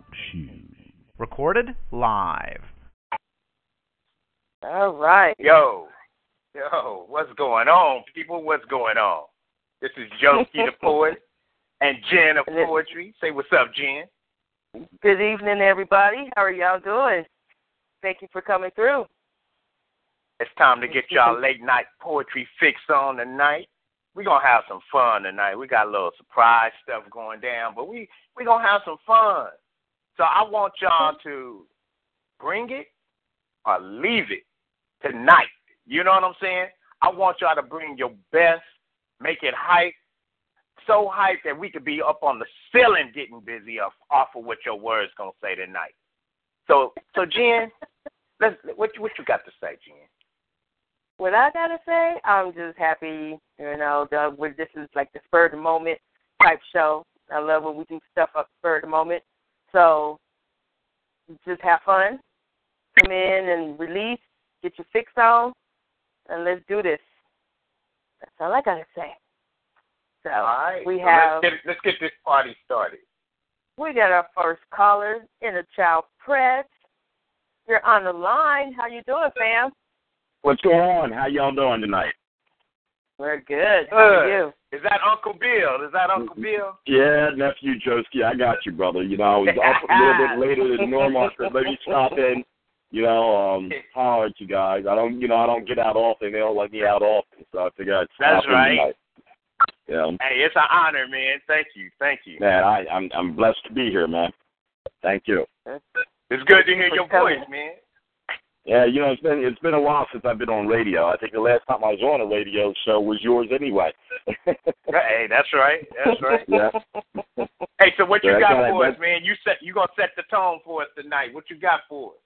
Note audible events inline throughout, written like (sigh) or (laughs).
Talk shoes. Recorded live. All right. Yo, yo, what's going on, people? What's going on? This is Joski the (laughs) poet and Jen of poetry. Say what's up, Jen. Good evening, everybody. How are y'all doing? Thank you for coming through. It's time to get y'all (laughs) late night poetry fix on tonight. We're gonna have some fun tonight. We got a little surprise stuff going down, but we we gonna have some fun. So I want y'all to bring it or leave it tonight. You know what I'm saying? I want y'all to bring your best, make it hype, so hype that we could be up on the ceiling getting busy off, off of what your words gonna say tonight. So so Jen, (laughs) let's what what you got to say, Jen? What I gotta say, I'm just happy. You know, with this is like the spur of the moment type show. I love when we do stuff up spur of the moment. So just have fun, come in and release, get your fix on, and let's do this. That's all I gotta say. So All right. we so have let's get, let's get this party started. we got our first caller in the child press. You're on the line. How you doing, fam? What's going on? How y'all doing tonight? We're good. How are Good. you? Is that Uncle Bill? Is that Uncle Bill? Yeah, nephew Joski, I got you, brother. You know, I was up a little bit (laughs) later than normal. I said, let me stop in. You know, um, holler at you guys. I don't, you know, I don't get out often. They don't let me out often, so I figured I'd stop That's in right. tonight. Yeah, Hey, it's an honor, man. Thank you. Thank you. man, I, I'm, I'm blessed to be here, man. Thank you. It's good to hear your voice, man. Yeah, you know, it's been it's been a while since I've been on radio. I think the last time I was on a radio show was yours, anyway. (laughs) Hey, that's right. That's right. yeah. Hey, so what you Yeah, got for us, man. man? You set you gonna set the tone for us tonight. What you got for us?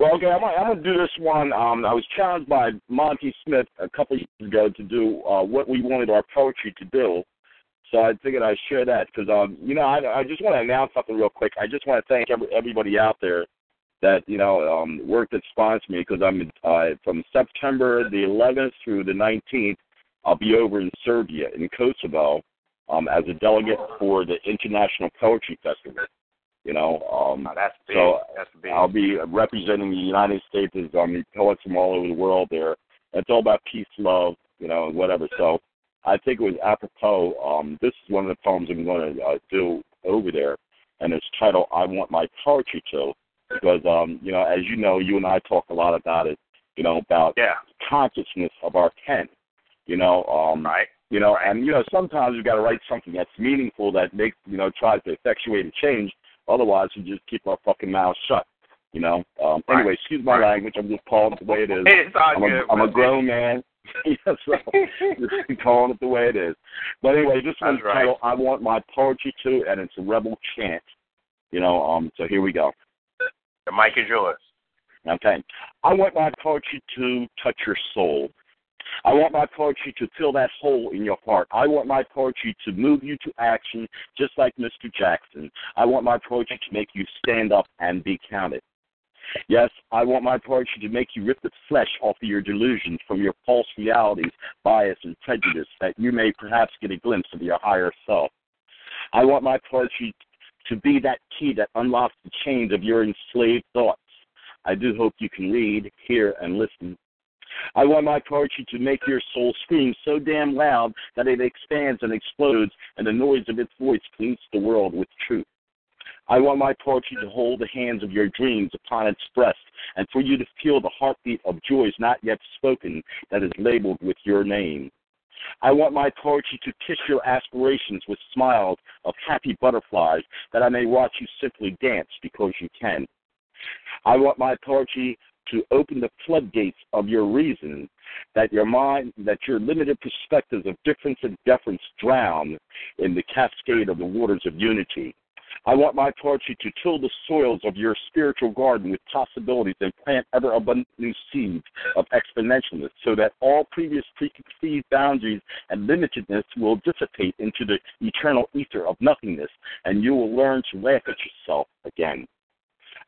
Well, okay, I'm, I'm going to do this one. Um, I was challenged by Monty Smith a couple of years ago to do uh, what we wanted our poetry to do. So I figured I'd share that because, um, you know, I, I just want to announce something real quick. I just want to thank every, everybody out there that, you know, um, worked that sponsored me because I'm uh, from September the 11th through the 19th, I'll be over in Serbia, in Kosovo, um, as a delegate for the International Poetry Festival. You know, um, Oh, that's big. so that's big. I'll be representing the United States as I mean poets from all over the world there. It's all about peace, love, you know, and whatever. So I think it was apropos. Um, this is one of the poems I'm going to uh, do over there, and it's titled "I Want My Poetry To," because um, you know, as you know, you and I talk a lot about it. You know, about yeah. consciousness of our pen. You know, um, Right. you know, and you know, sometimes you got to write something that's meaningful that makes you know tries to effectuate a change. Otherwise, we just keep our fucking mouths shut. You know. Um, Right. Anyway, excuse my Right. language. I'm just calling it the way it is. It's all I'm good. a, I'm a grown man. (laughs) yeah, so (laughs) just calling it the way it is. But anyway, this one's right. titled "I Want My Poetry To," and it's a rebel chant. You know. Um. So here we go. The mic is yours. Okay. I want my poetry to touch your soul. I want my poetry to fill that hole in your heart. I want my poetry to move you to action, just like Mr. Jackson. I want my poetry to make you stand up and be counted. Yes, I want my poetry to make you rip the flesh off of your delusions from your false realities, bias, and prejudice, that you may perhaps get a glimpse of your higher self. I want my poetry to be that key that unlocks the chains of your enslaved thoughts. I do hope you can read, hear, and listen. I want my poetry to make your soul scream so damn loud that it expands and explodes, and the noise of its voice pollutes the world with truth. I want my poetry to hold the hands of your dreams upon its breast, and for you to feel the heartbeat of joys not yet spoken that is labeled with your name. I want my poetry to kiss your aspirations with smiles of happy butterflies, that I may watch you simply dance because you can. I want my poetry to open the floodgates of your reason, that your mind, that your limited perspectives of difference and deference drown in the cascade of the waters of unity. I want my poetry to till the soils of your spiritual garden with possibilities and plant ever abundant new seeds of exponentialness so that all previous preconceived boundaries and limitedness will dissipate into the eternal ether of nothingness and you will learn to laugh at yourself again.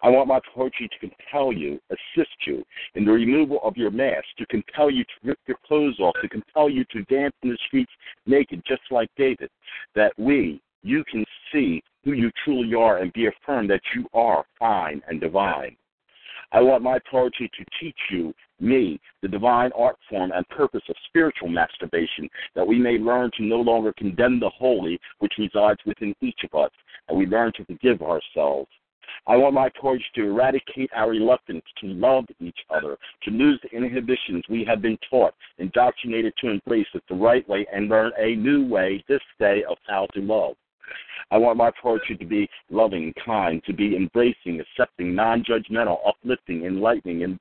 I want my poetry to compel you, assist you in the removal of your mask, to compel you to rip your clothes off, to compel you to dance in the streets naked, just like David, that we, you can see who you truly are and be affirmed that you are fine and divine. I want my poetry to teach you, me, the divine art form and purpose of spiritual masturbation, that we may learn to no longer condemn the holy which resides within each of us, and we learn to forgive ourselves. I want my poetry to eradicate our reluctance to love each other, to lose the inhibitions we have been taught, indoctrinated to embrace it the right way, and learn a new way this day of how to love. I want my poetry to be loving, kind, to be embracing, accepting, non judgmental, uplifting, enlightening, and,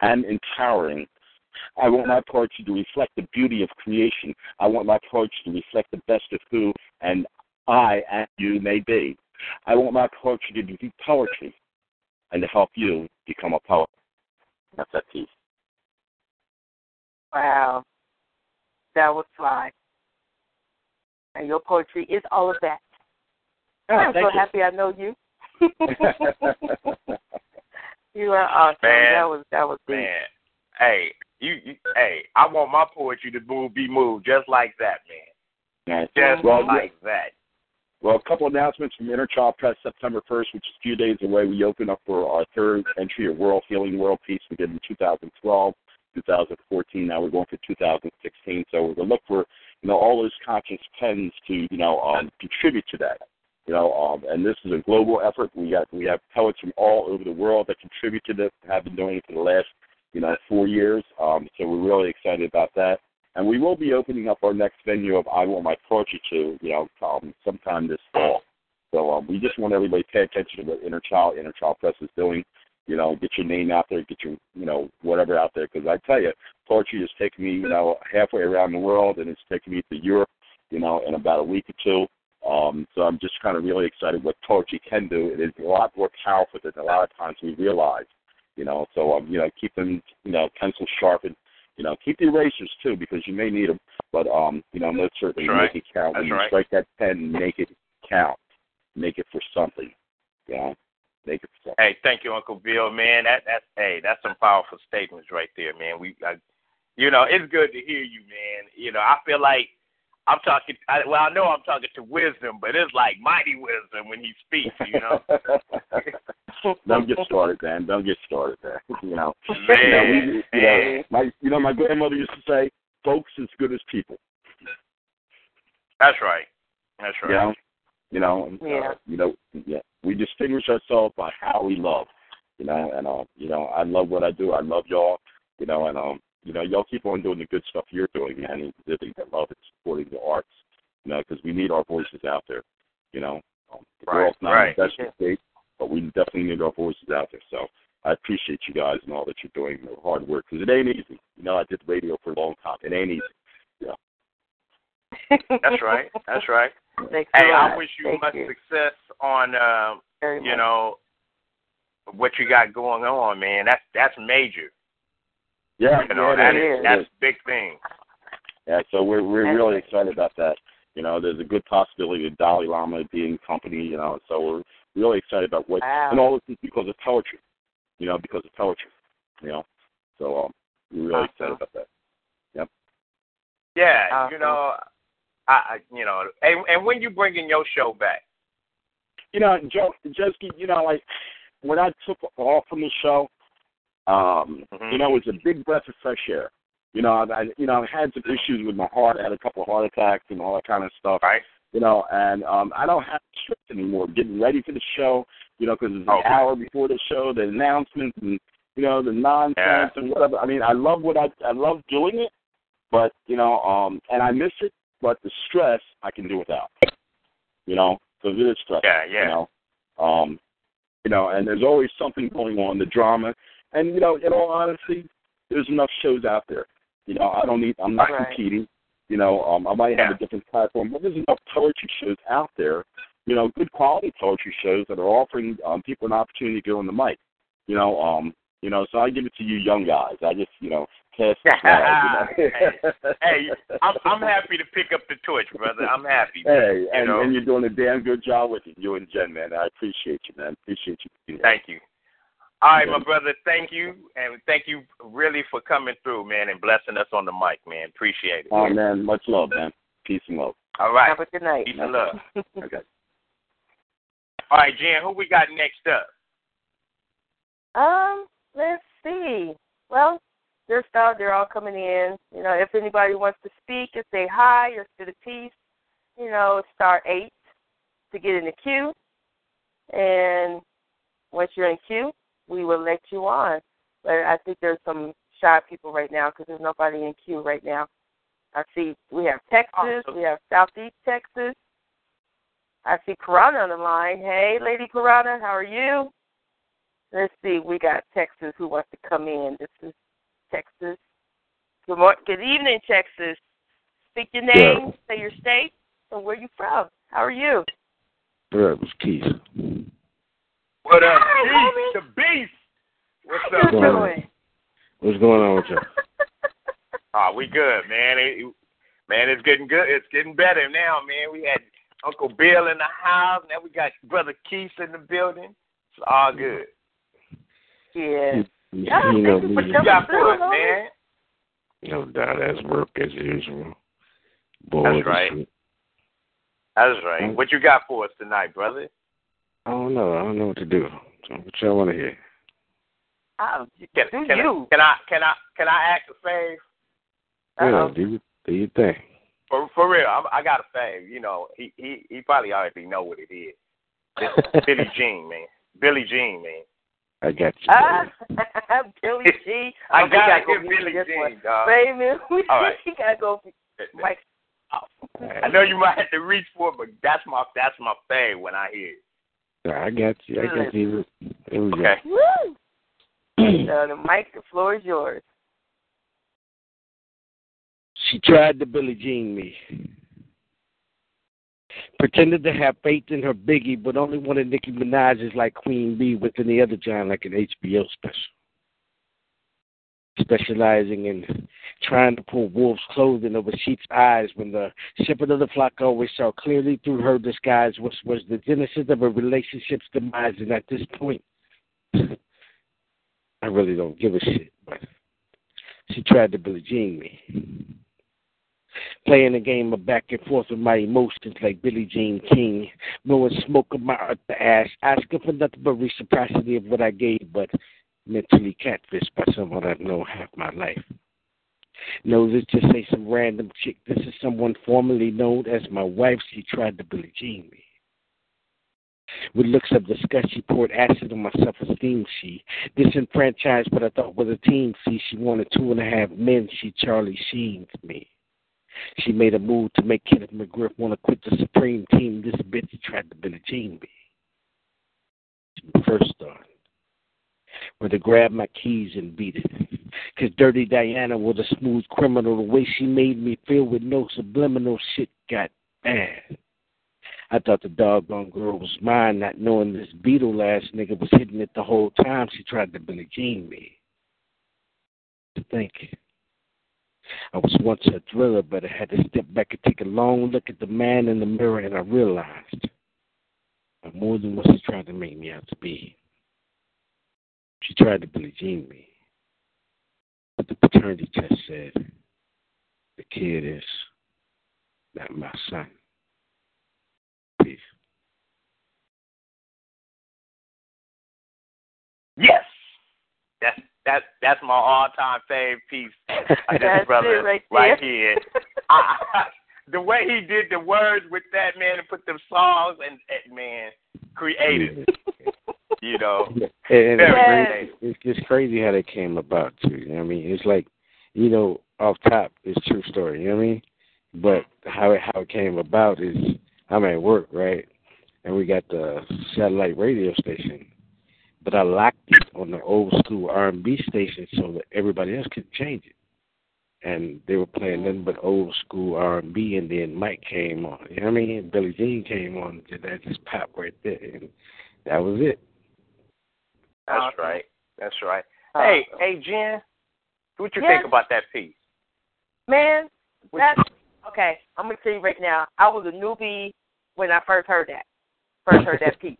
and empowering. I want my poetry to reflect the beauty of creation. I want my poetry to reflect the best of who and I and you may be. I want my poetry to be poetry and to help you become a poet. That's that piece. Wow. That was fly. And your poetry is all of that. Oh, I'm so you. happy I know you. (laughs) you are awesome. Man. that was that was deep. Man, hey, you, you, hey, I want my poetry to move, be moved just like that, man. Yeah. Just well, like that. Well, a couple announcements from Inner Child Press September 1st, which is a few days away. We open up for our third entry of World Healing, World Peace. We did in 2012, 2014. Now we're going for 2016. So we're going to look for, you know, all those conscious tends to, you know, um, contribute to that. You know, um, and this is a global effort. We got we have poets from all over the world that contribute to this. Have been doing it for the last, you know, four years. Um, so we're really excited about that. And we will be opening up our next venue of I Want My Poetry to, you know, um, sometime this fall. So um, we just want everybody to pay attention to what Inner Child, Inner Child Press is doing. You know, get your name out there, get your, you know, whatever out there. Because I tell you, poetry has taken me, you know, halfway around the world, and it's taken me to Europe, you know, in about a week or two. Um, so I'm just kind of really excited what poetry can do. It is a lot more powerful than a lot of times we realize. You know, so um, you know, keep them, you know, pencil sharpened. You know, keep the erasers too because you may need them. But um, you know, most certainly That's right. make it count. That's when you right. strike that pen, make it count. Make it for something. You know, make it for. Hey, thank you, Uncle Bill, man. That that's hey, that's some powerful statements right there, man. We, I, you know, it's good to hear you, man. You know, I feel like I'm talking. I, well, I know I'm talking to wisdom, but it's like mighty wisdom when he speaks. You know, (laughs) Don't get started, man. Don't get started there. (laughs) You know, man. you know, we, you know, my, you know, my grandmother used to say, "Folks as good as people." That's right. That's right. You know, you know, and, Yeah. uh, you know, yeah. We distinguish ourselves by how we love. You know, and uh, you know, I love what I do. I love y'all. You know, and um, you know, y'all keep on doing the good stuff you're doing, man, and living that love and supporting the arts. You know, because we need our voices out there. You know, um, the Right, world's not right. in the best of state, but we definitely need our voices out there. So I appreciate you guys and all that you're doing, the hard work, because it ain't easy. You know, I did radio for a long time. It ain't easy. That's (laughs) right. That's right. Thanks a Hey, I lot. wish you Thank much you success on, um, very you much. know, what you got going on, man. That's that's major. Yeah, You know, yeah, that it is is. that's big thing. Yeah, so we're we're That's really right. excited about that. You know, there's a good possibility of Dalai Lama being company. You know, so we're really excited about what Wow. and all this is because of poetry. You know, because of poetry. You know, so um, we're really excited about that. Yep. Yeah, Awesome. you know, I, I you know, and, and when you bringing your show back? You know, Joe, just you know, like when I took off from the show, um, Mhm. you know, it was a big breath of fresh air. You know, I, I you know, I had some issues with my heart. I had a couple of heart attacks and all that kind of stuff. Right. you know, and um, I don't have stress anymore. Getting ready for the show, you know, because it's an Okay. hour before the show, the announcements and you know the nonsense Yeah. and whatever. I mean, I love what I I love doing it, but you know, um, and I miss it. But the stress I can do without. You know, because it is stressful. Yeah, yeah. You know, um, you know, and there's always something going on, the drama, and you know, in all honesty, there's enough shows out there. You know, I don't need. I'm not Right. competing. You know, um, I might have a different platform, but there's enough poetry shows out there. You know, good quality poetry shows that are offering um, people an opportunity to get on the mic. You know, um, you know, so I give it to you, young guys. I just, you know, pass the flag. You know? hey, I'm I'm happy to pick up the torch, brother. I'm happy. Hey, and, know? and you're doing a damn good job with it, you and Jen, man. I appreciate you, man. Appreciate you. Thank you. All right, Yeah. my brother. Thank you, and thank you really for coming through, man, and blessing us on the mic, man. Appreciate it. Oh man, much love, man. Peace and love. All right. Have a good night. Peace and love. (laughs) Okay. All right, Jen. Who we got next up? Um, let's see. Well, they're out. They're all coming in. You know, if anybody wants to speak and say hi or say the piece, you know, star eight to get in the queue. And once you're in queue, we will let you on. But I think there's some shy people right now because there's nobody in queue right now. I see we have Texas, Awesome. we have Southeast Texas. I see Karana on the line. Hey, Lady Karana, how are you? Let's see, we got Texas who wants to come in. This is Texas. Good morning. Good evening, Texas. Speak your name, say your state, and where you from. How are you? Yeah, it was Keith. What up, Hi, Beast? The Beast. What's How up, you doing? What's going on with you? Oh, (laughs) we good, man. It, man, it's getting good. It's getting better now, man. We had Uncle Bill in the house. Now we got Brother Keith in the building. It's all good. Yeah. You, Ah, you know you me. What you coming got through, for us, homie. man? No doubt, that's work as usual. Boy, That's right. That's right. What you got for us tonight, brother? I don't know. I don't know what to do. So what y'all want to hear? Can, do can, you? I, can I can I can I act a fave? Uh-oh. Yeah, do you, do you think? For for real, I'm, I got a fave. You know, he he he probably already know what it is. It's Billy (laughs) Jean, man. Billie Jean, man. I got you. Ah. (laughs) Billy G. I Oh, gotta go get Billy this one. Jean, dog. Wait. (laughs) We, All right. gotta go. Mike. I know you might have to reach for it, but that's my that's my fave when I hear it. I got you. I got you. Here we go. Okay. Woo! so the mic, the floor is yours. She tried to Billie Jean me. Pretended to have faith in her Biggie, but only wanted Nicki Minaj's like Queen Bee with any other John like an HBO special. Specializing in trying to pull wolf's clothing over sheep's eyes when the shepherd of the flock always saw clearly through her disguise was was the genesis of a relationship's demise and at this point I really don't give a shit, but she tried to Billie Jean me playing a game of back and forth with my emotions like Billie Jean King, blowing smoke of my ash, asking for nothing but reciprocity of what I gave, but mentally catfished by someone I've known half my life. No, this just ain't some random chick. This is someone formerly known as my wife. She tried to Billie Jean me. With looks of disgust, she poured acid on my self esteem. She disenfranchised what I thought was a team. See, she wanted two and a half men. She Charlie Sheened me. She made a move to make Kenneth McGriff want to quit the Supreme Team. This bitch tried to Billie Jean me. She first started. Where to grab my keys and beat it. Because Dirty Diana was a smooth criminal. The way she made me feel with no subliminal shit got bad. I thought the doggone girl was mine, not knowing this Beetle ass nigga was hitting it the whole time she tried to Billie Jean me. Thank you. I was once a thriller, but I had to step back and take a long look at the man in the mirror, and I realized I'm more than what she tried to make me out to be. She tried to Billie me. But the paternity test said the kid is not my son. Peace. Yes. That's that's that's my all time fave piece. (laughs) of this That's brother it right there. here. I, I, (laughs) the way he did the words with that man and put them songs and, and man creative. (laughs) you know. And Very it's, Yes. crazy, it's just crazy how they came about too. You know what I mean? It's like, you know, off top, it's true story. You know what I mean? But how it, how it came about is I'm at work, right? And we got the satellite radio station, but I locked it on the old school R&B station so that everybody else could change it. and they were playing mm-hmm. nothing but old school R and B, and then Mike came on. You know what I mean? Billie Jean came on. and Did that just pop right there, and that was it. That's right. That's right. Hey, hey, Jen, what you Yes. think about that piece? Man, that's okay. I'm gonna tell you right now. I was a newbie when I first heard that. First heard that (laughs) piece.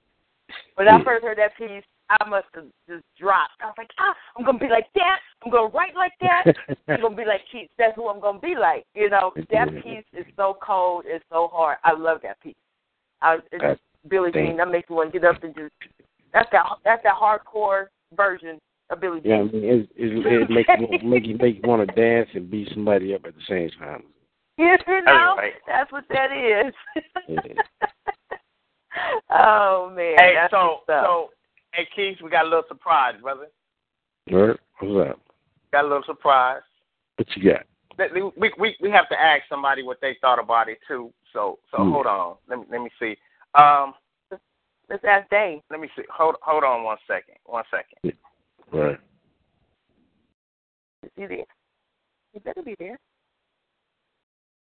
When I first heard that piece, I must have just dropped. I was like, ah, I'm gonna be like that. I'm gonna write like that. I'm gonna be like Keith. That's who I'm gonna be like. You know, that (laughs) piece is so cold. It's so hard. I love that piece. I, it's Uh, Billie thank- Jean. That makes me want to get up and just. That's that. That's that hardcore version of Billie Jean. Yeah, I mean, it, it, (laughs) it make you make you make you want to dance and beat somebody up at the same time. You know, right. that's what that is. Yeah. (laughs) oh man. Hey, that's so so hey Keith, we got a little surprise, brother. Word? What's up? Got a little surprise. What you got? We we we have to ask somebody what they thought about it too. So so Hmm. hold on. Let me let me see. Um, let's ask Dave. let me see. Hold hold on one second. One second. Right. Is he there? He better be there.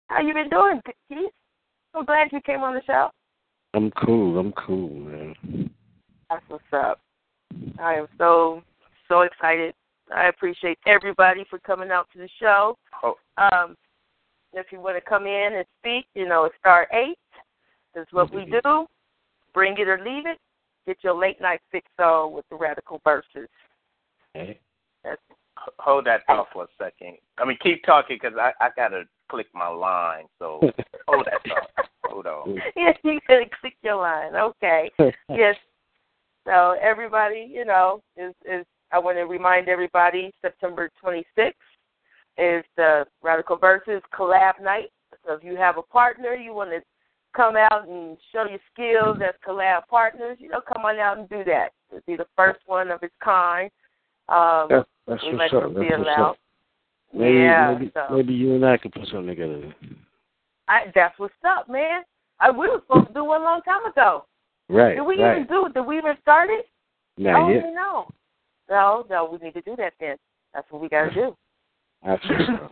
How you been doing, Keith? So glad you came on the show. I'm cool. I'm cool, man. That's what's up. I am so so excited. I appreciate everybody for coming out to the show. Oh. Um, if you want to come in and speak, you know, it's star eight. That's what we do. Bring it or leave it. Get your late night fix on with the radical verses. Hey. That's Hold that thought for a second. I mean, keep talking because I I gotta click my line. So (laughs) hold that thought. Hold on. (laughs) yes, you can click your line. Okay. (laughs) yes. So everybody, you know, is is I want to remind everybody September 26th is the Radical Verses collab night. So if you have a partner, you want to come out and show your skills as collab partners, you know, come on out and do that. It'll be the first one of its kind. Um, That's, that's we let them That's feel out. Maybe, yeah, maybe, so maybe you and I could put something together. I, that's what's up, man. I we were supposed to do one a long time ago. Right. Did we right. even do it? Did we even start it? Not oh, yet. no. No, no, we need to do that then. That's what we got to do. (laughs) (laughs) That's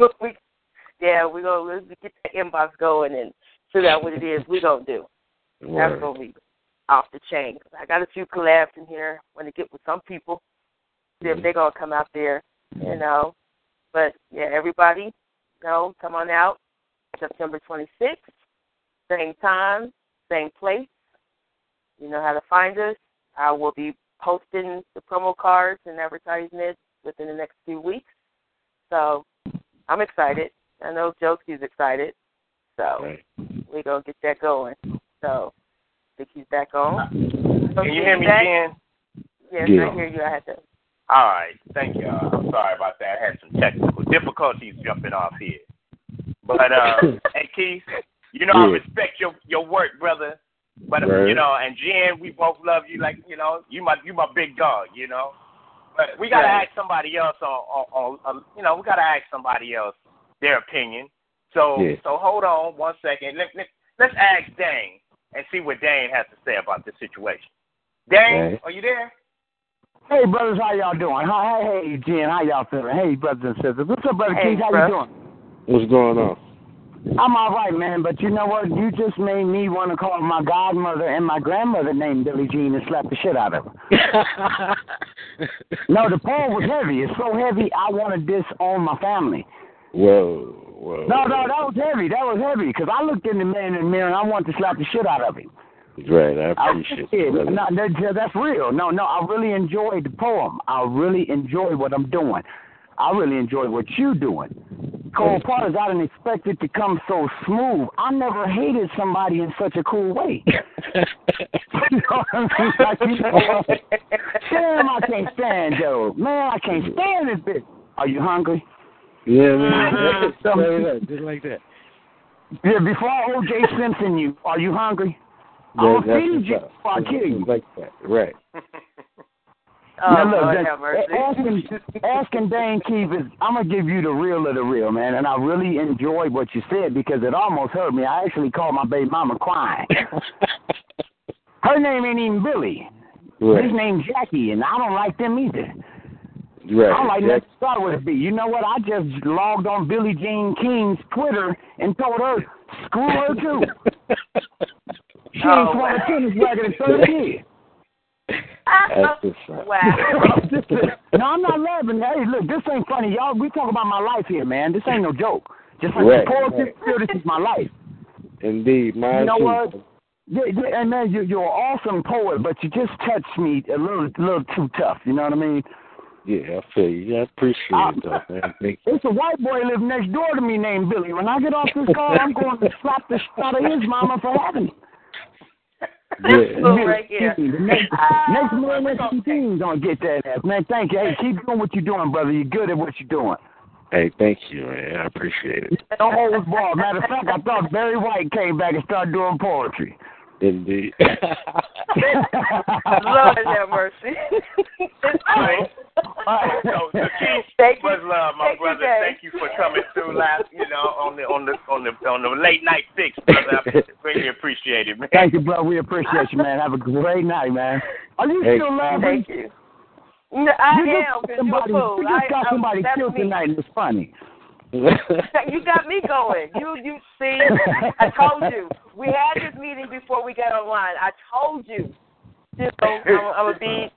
up. we, yeah, we're going to get that inbox going and figure out what it is we're going to do. That's going to be off the chain. I got a few collabs in here. want to get with some people, see if mm. they're going to come out there, you mm. know. But, yeah, everybody, you know, come on out September 26th, same time, same place. You know how to find us. I will be posting the promo cards and advertisements within the next few weeks. So I'm excited. I know Joski's excited. So Right. we're going to get that going. So I think he's back on. Can you hear me, Back? Jen? Yes, Yeah. I hear you. I had to. All right. Thank you. Uh, I'm sorry about that. I had some technical difficulties jumping off here. But uh, (laughs) hey Keith, you know I respect your your work, brother. But Right. you know, and Jen, we both love you. Like you know, you my you my big dog. You know. But we gotta Right. ask somebody else on, on, on, on you know we gotta ask somebody else their opinion. So Yeah. so hold on one second. Let, let, let's ask Dane and see what Dane has to say about this situation. Dane, Right. are you there? Hey, brothers, how y'all doing? Hi, hey, hey, Jen, how y'all feeling? Hey, brothers and sisters. What's up, brother Hey, Keith? How bro. you doing? What's going on? I'm all right, man, but you know what? You just made me want to call my godmother and my grandmother named Billie Jean and slap the shit out of her. (laughs) No, the poem was heavy. It's so heavy, I wanted this on my family. whoa, whoa. No, no, that was heavy. That was heavy because I looked in the man in the mirror and I wanted to slap the shit out of him. Right, I appreciate it. No, that, that's real. No, no, I really enjoyed the poem. I really enjoy what I'm doing. I really enjoy what you're doing. Cole Porter's I didn't expect it to come so smooth. I never hated somebody in such a cool way. (laughs) you know what I mean? Like, you know, damn, I can't stand Joe. Man, I can't stand this bitch. Are you hungry? Yeah, man. (laughs) Just like that. Yeah, before O.J. Simpson you, are you hungry? I'll feed you what's up. before I kill you. Like that, right. Oh, Now, look, Lord that- have mercy. asking, asking Dane Keith is, I'm gonna give you the real of the real, man. And I really enjoyed what you said because it almost hurt me. I actually called my baby mama crying. (laughs) Her name ain't even Billy. right. His name's Jackie, and I don't like them either. Right. I'm like, let's start with a B. You know what? I just logged on Billie Jean King's Twitter and told her, screw her too. (laughs) She ain't Oh, wow. a tennis racket in 30 years. That's (laughs) just fine. wow. no, I'm not laughing. Hey, look, this ain't funny, y'all. We talk about my life here, man. This ain't no joke. Just like Right, the poetry, right. this is my life. Indeed, mine You know too. what? Yeah, yeah, and man, you're, you're an awesome poet, but you just touched me a little, little too tough. You know what I mean? Yeah, I feel you. I appreciate it, though, man. Uh, Thank you. It's a white boy living next door to me named Billy. When I get off this call, I'm going to slap the shit out of his mama for having me. Yeah. Look right here. The next, next man next team's gonna get that ass. Man, thank you. Hey, keep doing what you're doing, brother. You're good at what you're doing. Hey, thank you, man. I appreciate it. Don't hold the ball. Matter of fact, I thought Barry White came back and started doing poetry. Indeed. (laughs) Lord have mercy. it's. So, the (laughs) King Thank you. was love, my Thank brother. Dave. Thank you for coming through last, you know, on the on the on the on the late night fix, brother. I greatly appreciate it, man. Thank you, brother. We appreciate you, man. Have a great night, man. Are you Hey. still laughing? Thank you. No, I you am, just, somebody, you're a fool. you just I, got I, somebody killed me. tonight, and it's funny. (laughs) You got me going. You you see, I told you. We had this meeting before we got online. I told you. Know, I'm, gonna be.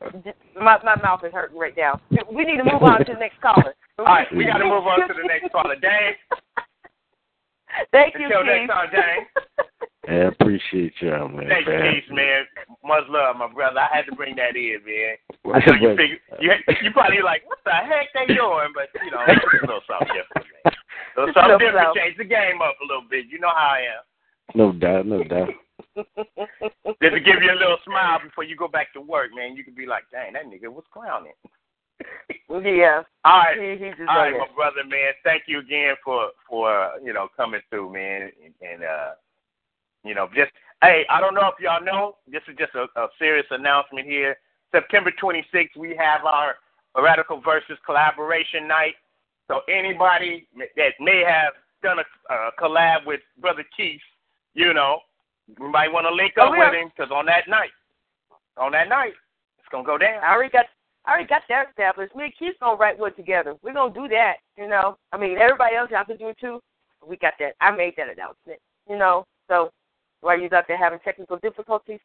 My my mouth is hurting right now. We need to move on to the next caller. All right, we got to move on to the next caller, Dang. (laughs) Thank you, Until Keith. next time, Dang. (laughs) I appreciate y'all, man. Thank you, man. Keith, man. Much love, my brother. I had to bring that in, man. Well, I you figure you you probably like, what the heck they doing? But you know, it's a little something different, man. (laughs) A little something Little different. something. Change the game up a little bit. You know how I am. No doubt, no doubt. (laughs) Just to give you a little smile before you go back to work, man. You could be like, dang, that nigga was clowning. (laughs) yeah. All right. He, he just All right, done my brother, man. Thank you again for for uh, you know coming through, man, and, and uh, you know just hey, I don't know if y'all know, this is just a, a serious announcement here. September 26th, we have our Radical Verses collaboration night. So anybody that may have done a, a collab with Brother Keith, you know, you might want to link Oh, up yeah. with him because on that night, on that night, it's gonna go down. I already got I already got that established. Me and Keith's gonna write one together. We're gonna do that, you know. I mean everybody else y'all can do it too. We got that. I made that announcement. You know. So while you out there having technical difficulties.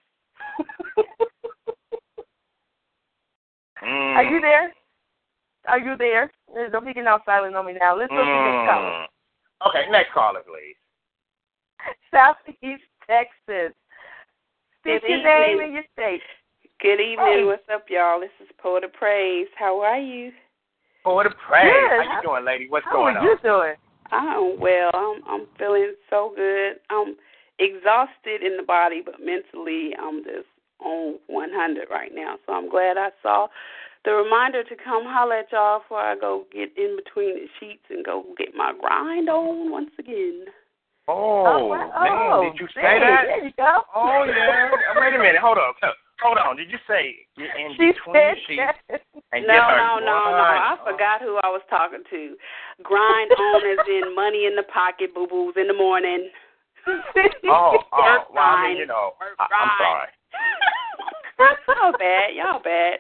Mm. Are you there? Are you there? Don't be getting all silent on me now. Let's go to the next caller. Mm. Okay, next caller, please. Southeast Texas. State Good your name evening. and your state. Good evening. Hey. What's up, y'all? This is Poet of Praise. How are you? For of praise. Good. How you doing, lady? What's How going are you doing? I'm well. I'm I'm feeling so good. I'm exhausted in the body, but mentally I'm just on 100 right now. So I'm glad I saw the reminder to come holler at y'all before I go get in between the sheets and go get my grind on once again. Oh, oh wow. man, Oh, did you say man, that? There you go. Oh, yeah. Uh, wait a minute. Hold on. Hold on. Did you say you're in She between the sheets and no, get her no, no, no. grind I on? forgot who I was talking to. Grind on as in money in the pocket, boo boos in the morning. (laughs) Oh, oh, well, I mean, you know, I, I'm sorry. (laughs) y'all bad. Y'all bad.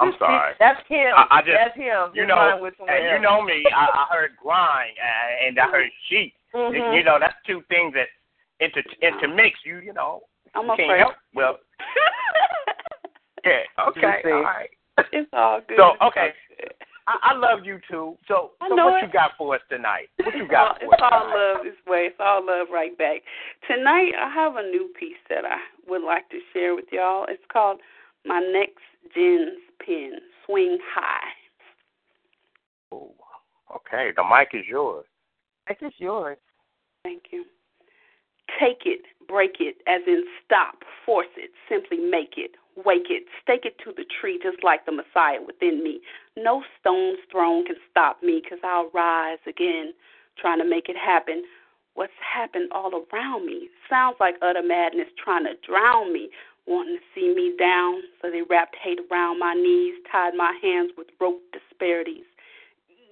I'm sorry. That's him. I- I just- That's him. You know, mind was somewhere and you know me. I, I heard grind uh, and I heard sheet. Mhm. You, know, that's two things that inter intermix. You, you know, I'm you can't help. Well, (laughs) yeah. Okay. All right. it's all good. So, okay. good. I, I love you too. So, I so know what it. you got for us tonight? What you got all, for it's us all tonight? love this way. It's all love right back. Tonight, I have a new piece that I would like to share with y'all. It's called My Next Gen's Pen, Swing High. Ooh, okay, the mic is yours. It's just yours. Thank you. Take it, break it, as in stop, force it, simply make it, wake it, stake it to the tree just like the Messiah within me. No stone's thrown can stop me because I'll rise again, trying to make it happen. What's happened all around me sounds like utter madness trying to drown me, wanting to see me down. So they wrapped hate around my knees, tied my hands with rope disparities,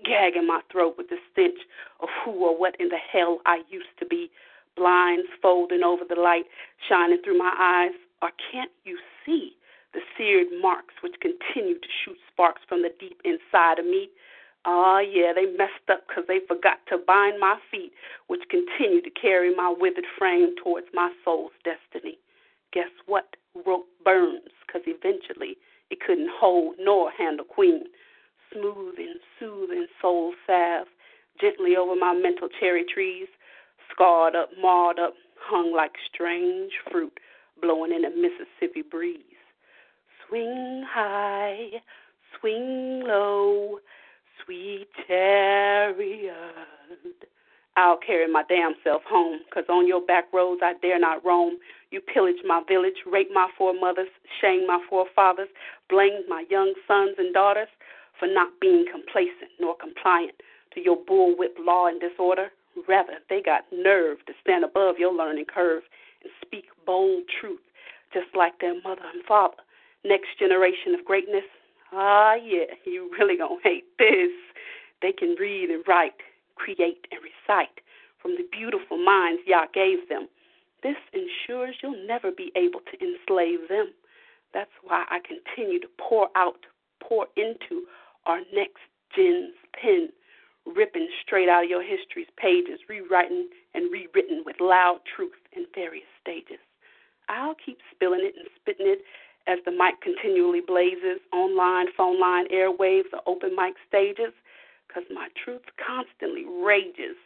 gagging my throat with the stench of who or what in the hell I used to be blinds folding over the light shining through my eyes? Or can't you see the seared marks which continue to shoot sparks from the deep inside of me. Ah, yeah, they messed up because they forgot to bind my feet, which continue to carry my withered frame towards my soul's destiny. Guess what? Rope burns because eventually it couldn't hold nor handle queen. Smoothing, soothing soul salve gently over my mental cherry trees, scarred up, marred up, hung like strange fruit blowing in a Mississippi breeze. Swing high, swing low, sweet chariot. I'll carry my damn self home, 'cause on your back roads I dare not roam. You pillage my village, rape my foremothers, shame my forefathers, blame my young sons and daughters for not being complacent nor compliant to your bullwhip law and disorder. Rather, they got nerve to stand above your learning curve speak bold truth, just like their mother and father. Next generation of greatness, ah, yeah, (laughs) you really gonna hate this. They can read and write, create and recite from the beautiful minds Yah gave them. This ensures you'll never be able to enslave them. That's why I continue to pour out, pour into our next gen's pen, ripping straight out of your history's pages, rewriting and rewritten with loud truth in various stages. I'll keep spilling it and spitting it as the mic continually blazes, online, phone line, airwaves, or open mic stages because my truth constantly rages.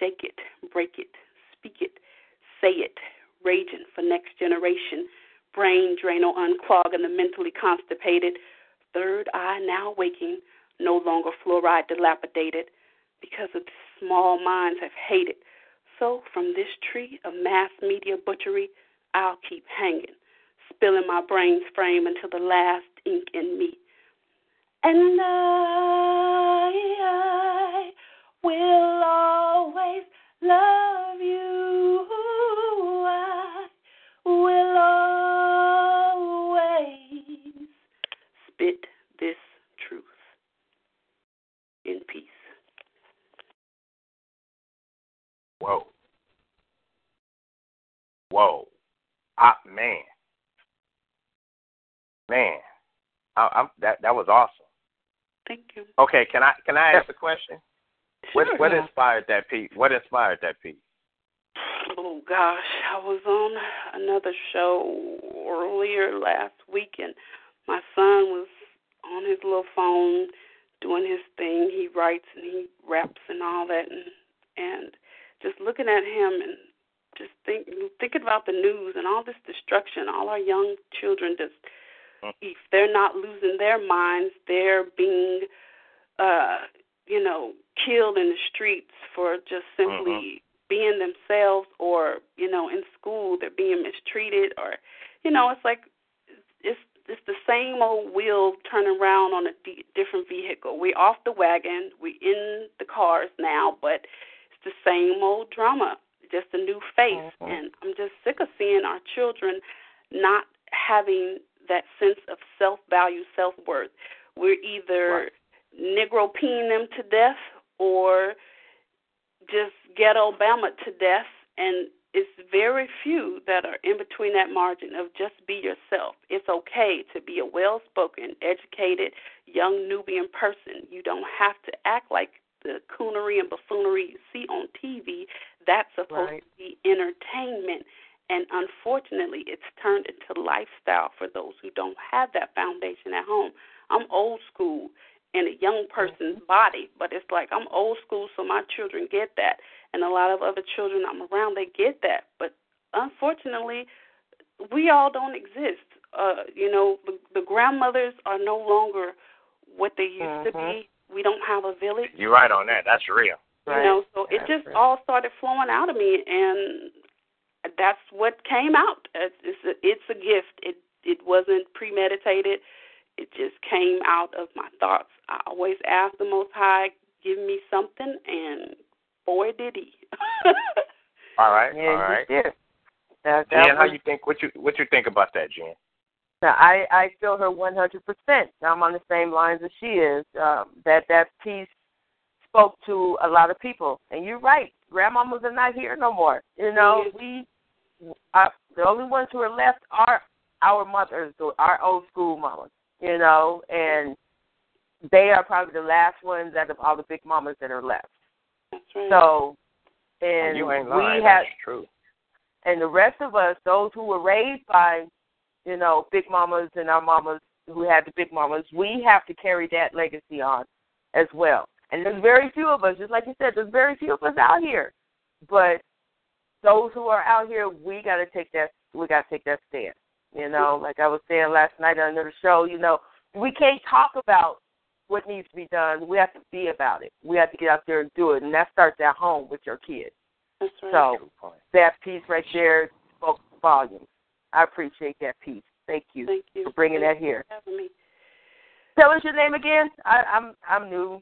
Shake it, break it, speak it, say it, raging for next generation. Brain drain or unclogging the mentally constipated. Third eye now waking, no longer fluoride dilapidated because of small minds have hated. So from this tree of mass media butchery, I'll keep hanging, spilling my brain's frame until the last ink in me. And I, I will always love you. I will always spit this truth in peace. Whoa. Whoa. Ah, man. Man. I, I'm, that that was awesome. Thank you. Okay, can I can I ask a question? Sure, what what yeah. inspired that piece? What inspired that piece? Oh gosh, I was on another show earlier last week, and my son was on his little phone doing his thing. He writes and he raps and all that, and and just looking at him and just think thinking about the news and all this destruction, all our young children just if they're not losing their minds, they're being, uh, you know, killed in the streets for just simply being themselves, or you know, in school they're being mistreated, or you know, it's like it's it's the same old wheel turning around on a d- different vehicle. We're off the wagon, we're in the cars now, but it's the same old drama, just a new face. Mm-hmm. And I'm just sick of seeing our children not having that sense of self value, self worth. We're either Negro peeing them to death or just get Obama to death, and it's very few that are in between that margin of just be yourself. It's okay to be a well spoken, educated, young Nubian person. You don't have to act like the coonery and buffoonery you see on TV. That's supposed Right. to be entertainment. And unfortunately, it's turned into lifestyle for those who don't have that foundation at home. I'm old school in a young person's body, but it's like I'm old school, so my children get that. And a lot of other children I'm around, they get that. But unfortunately, we all don't exist. Uh, you know, the, the grandmothers are no longer what they used to be. We don't have a village. You're right on that. That's real. You know, so it just all started flowing out of me, and that's what came out. It's it's a, it's a gift. It it wasn't premeditated. It just came out of my thoughts. I always ask the Most High, give me something, and boy did He. (laughs) All right. Yeah, all right. you did. That, that Jen, how you think? What you what you think about that, Jen? Now, I I feel her one hundred percent. I'm on the same lines as she is. Um, that that piece spoke to a lot of people, and you're right. Grandmamas are not here no more. You know, we are the only ones who are left are our mothers, our old school mamas, you know, and they are probably the last ones out of all the big mamas that are left. That's right. So, and you ain't we have, That's true. and the rest of us, those who were raised by, you know, big mamas and our mamas who had the big mamas, we have to carry that legacy on as well. And there's very few of us, just like you said, there's very few of us out here. But those who are out here, we got to take that. We got to take that stand. You know, like I was saying last night on another show. You know, we can't talk about what needs to be done. We have to be about it. We have to get out there and do it, and that starts at home with your kids. That's right. So that piece right there spoke volumes. I appreciate that piece. Thank you, Thank you for bringing Thank that here. Tell us your name again. I, I'm I'm new.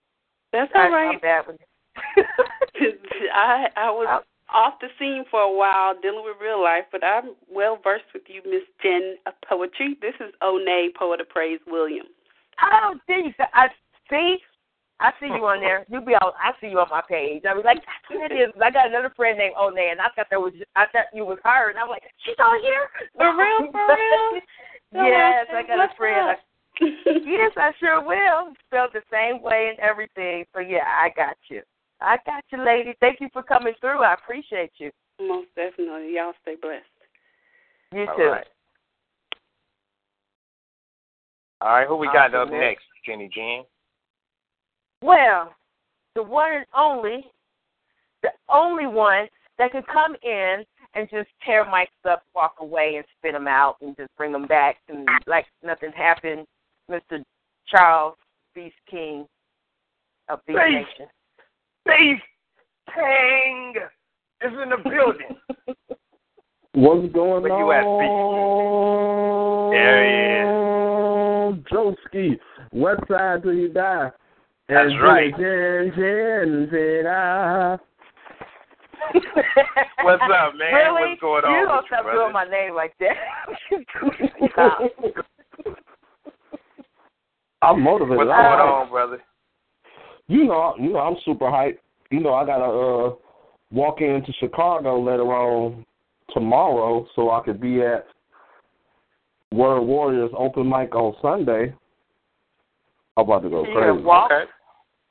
That's I, all right. I'm bad with (laughs) I I was off the scene for a while dealing with real life, but I'm well versed with you, Miss Jen of Poetry. This is Onay, Poet of Praise Williams. Oh, go. I see. I see you on there. You be on. I see you on my page. I was like, that's what it is. I got another friend named Onay, and I thought that was. I thought you was her, and I'm like, she's on here. For real, for real. (laughs) yes, I got a friend. (laughs) yes, I sure will. Spelled the same way and everything. So yeah, I got you. I got you, lady. Thank you for coming through. I appreciate you. Most definitely. Y'all stay blessed. You All too. right. All right, who we got up Awesome, man. next, Jenny Jean? Well, the one and only, the only one that can come in and just tear mics up, walk away, and spit them out, and just bring them back, and like nothing happened, Mr. Charles Beast King of Beast Beast. Nation. Beast King is in the building. (laughs) What's going Where you at, on? There he is. Joski, West Side till you die. That's right. Ah. (laughs) What's up, man? Really? What's going on? you on don't with you, stop doing my name like that. (laughs) I'm motivated. What's I'm going on, brother? You know, you know, I'm super hyped. You know, I gotta uh walk into Chicago later on tomorrow, so I could be at Word Warriors open mic on Sunday. I'm about to go You crazy. walk? Okay.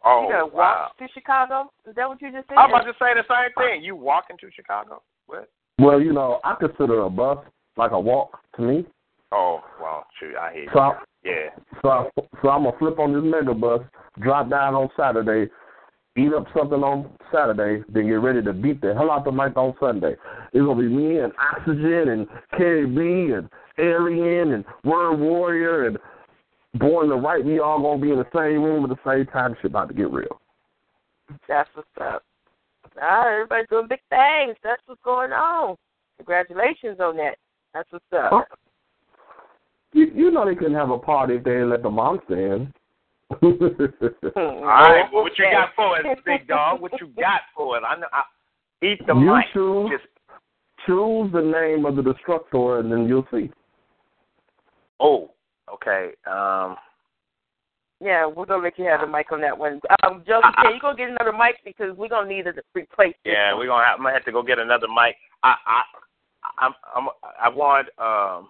Oh, you gonna walk to Chicago? Is that what you just said? I'm about to say the same thing. You walking to Chicago? What? Well, you know, I consider a bus like a walk to me. Oh, well, shoot, I hear you. So, I, Yeah. so, I, so I'm gonna flip on this mega bus, drop down on Saturday, eat up something on Saturday, then get ready to beat the hell out the mic on Sunday. It's gonna be me and Oxygen and KB and Alien and Word Warrior and Born to Right. We all gonna be in the same room at the same time. Shit about to get real. That's what's up. All right, everybody's doing big things. That's what's going on. Congratulations on that. That's what's up. Huh? You, you know they couldn't have a party if they didn't let the monster in. Hmm, all right, well, what you got for us, big dog? What you got for us? I know. I, eat the you mic. choose Just choose the name of the destructor, and then you'll see. oh, okay. Um, Yeah, we're gonna let you have the mic on that one. Um, Josie, can you go get another mic because we're gonna need to replace this yeah, one. we're gonna have. I'm gonna have to go get another mic. I, I, I'm, I'm, I want. Um,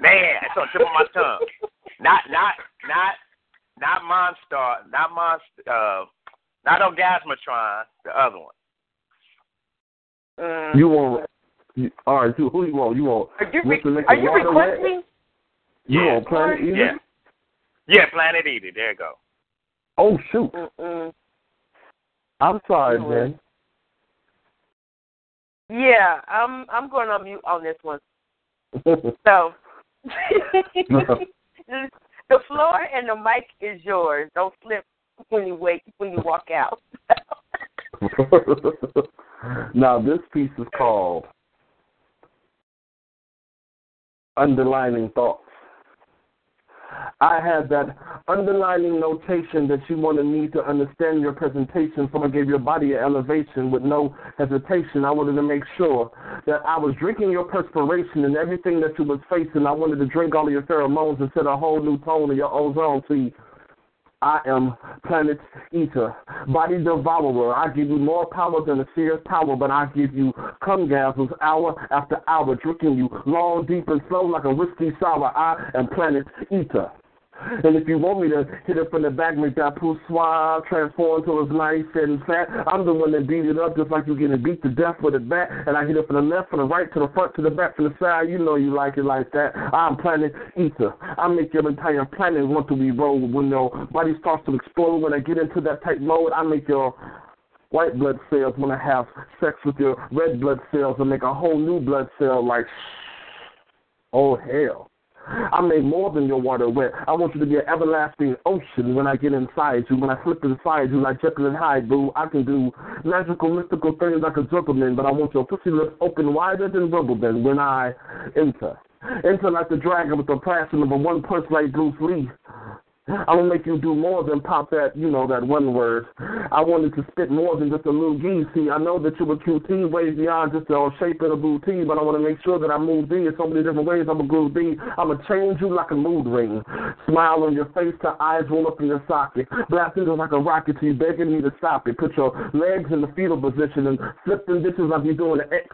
man, it's on the tip of my tongue. (laughs) Not, not, not, not Monstar. Not Monster. Uh, not Orgasmatron. The other one. Mm. You want you, all right? Who, who you want? You want Are you, re- are you Water Wet? requesting? You Yeah. want Planet Eater? Yeah. Yeah, Planet Eater. There you go. Oh shoot! Mm-mm. I'm sorry, Mm. man. Yeah, I'm I'm going on mute on this one. (laughs) So (laughs) (laughs) the floor and the mic is yours. Don't slip when you wait when you walk out. now this piece is called underlining thoughts. I had that underlining notation that you wanted me to understand your presentation, so I gave your body an elevation with no hesitation. I wanted to make sure that I was drinking your perspiration and everything that you was facing. I wanted to drink all of your pheromones and set a whole new tone of your ozone. See, I am planet eater, body devourer. I give you more power than a seer's power, but I give you cum gasms hour after hour, drinking you long, deep, and slow like a whiskey sour. I am planet eater. And if you want me to hit it from the back, make that poussoir transform to his nice and fat, I'm the one that beat it up just like you're getting beat to death with a bat. And I hit it from the left, from the right, to the front, to the back, from the side. You know you like it like that. I'm planet eater. I make your entire planet want to be rolled when your body starts to explode. When I get into that type mode, I make your white blood cells want to have sex with your red blood cells and make a whole new blood cell like, oh hell. I made more than your water wet. I want you to be an everlasting ocean when I get inside you. When I slip inside you like Jekyll and Hyde, boo, I can do magical, mystical things like a gentleman, but I want your pussy lips open wider than Wimbledon when I enter. Enter like the dragon with the passion of a one punch like Bruce Lee. I'm gonna make you do more than pop that, you know, that one word. I wanted to spit more than just a little gee. See, I know that you're a QT way beyond just the shape of a booty, but I want to make sure that I move thee in so many different ways. I'm a groove thee. I'm gonna change you like a mood ring. Smile on your face till eyes roll up in your socket. Blasting just like a rocket to you, begging me to stop it. Put your legs in the fetal position and flip them ditches like you're doing the X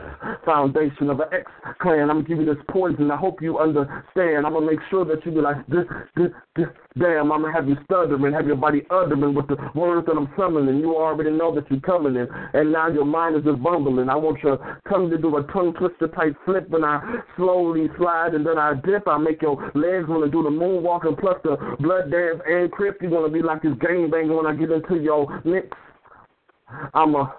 foundation of an X clan. I'm gonna give you this poison. I hope you understand. I'm gonna make sure that you be like, this, this, this, damn. I'm gonna have you stuttering, have your body uttering with the words that I'm summoning. You already know that you're coming in, and now your mind is just bumbling. I want your tongue to do a tongue twister type flip, and I slowly slide, and then I dip. I make your legs wanna do the moonwalk, and plus the blood dance and crip. You're gonna be like this game banger when I get into your mix. I'ma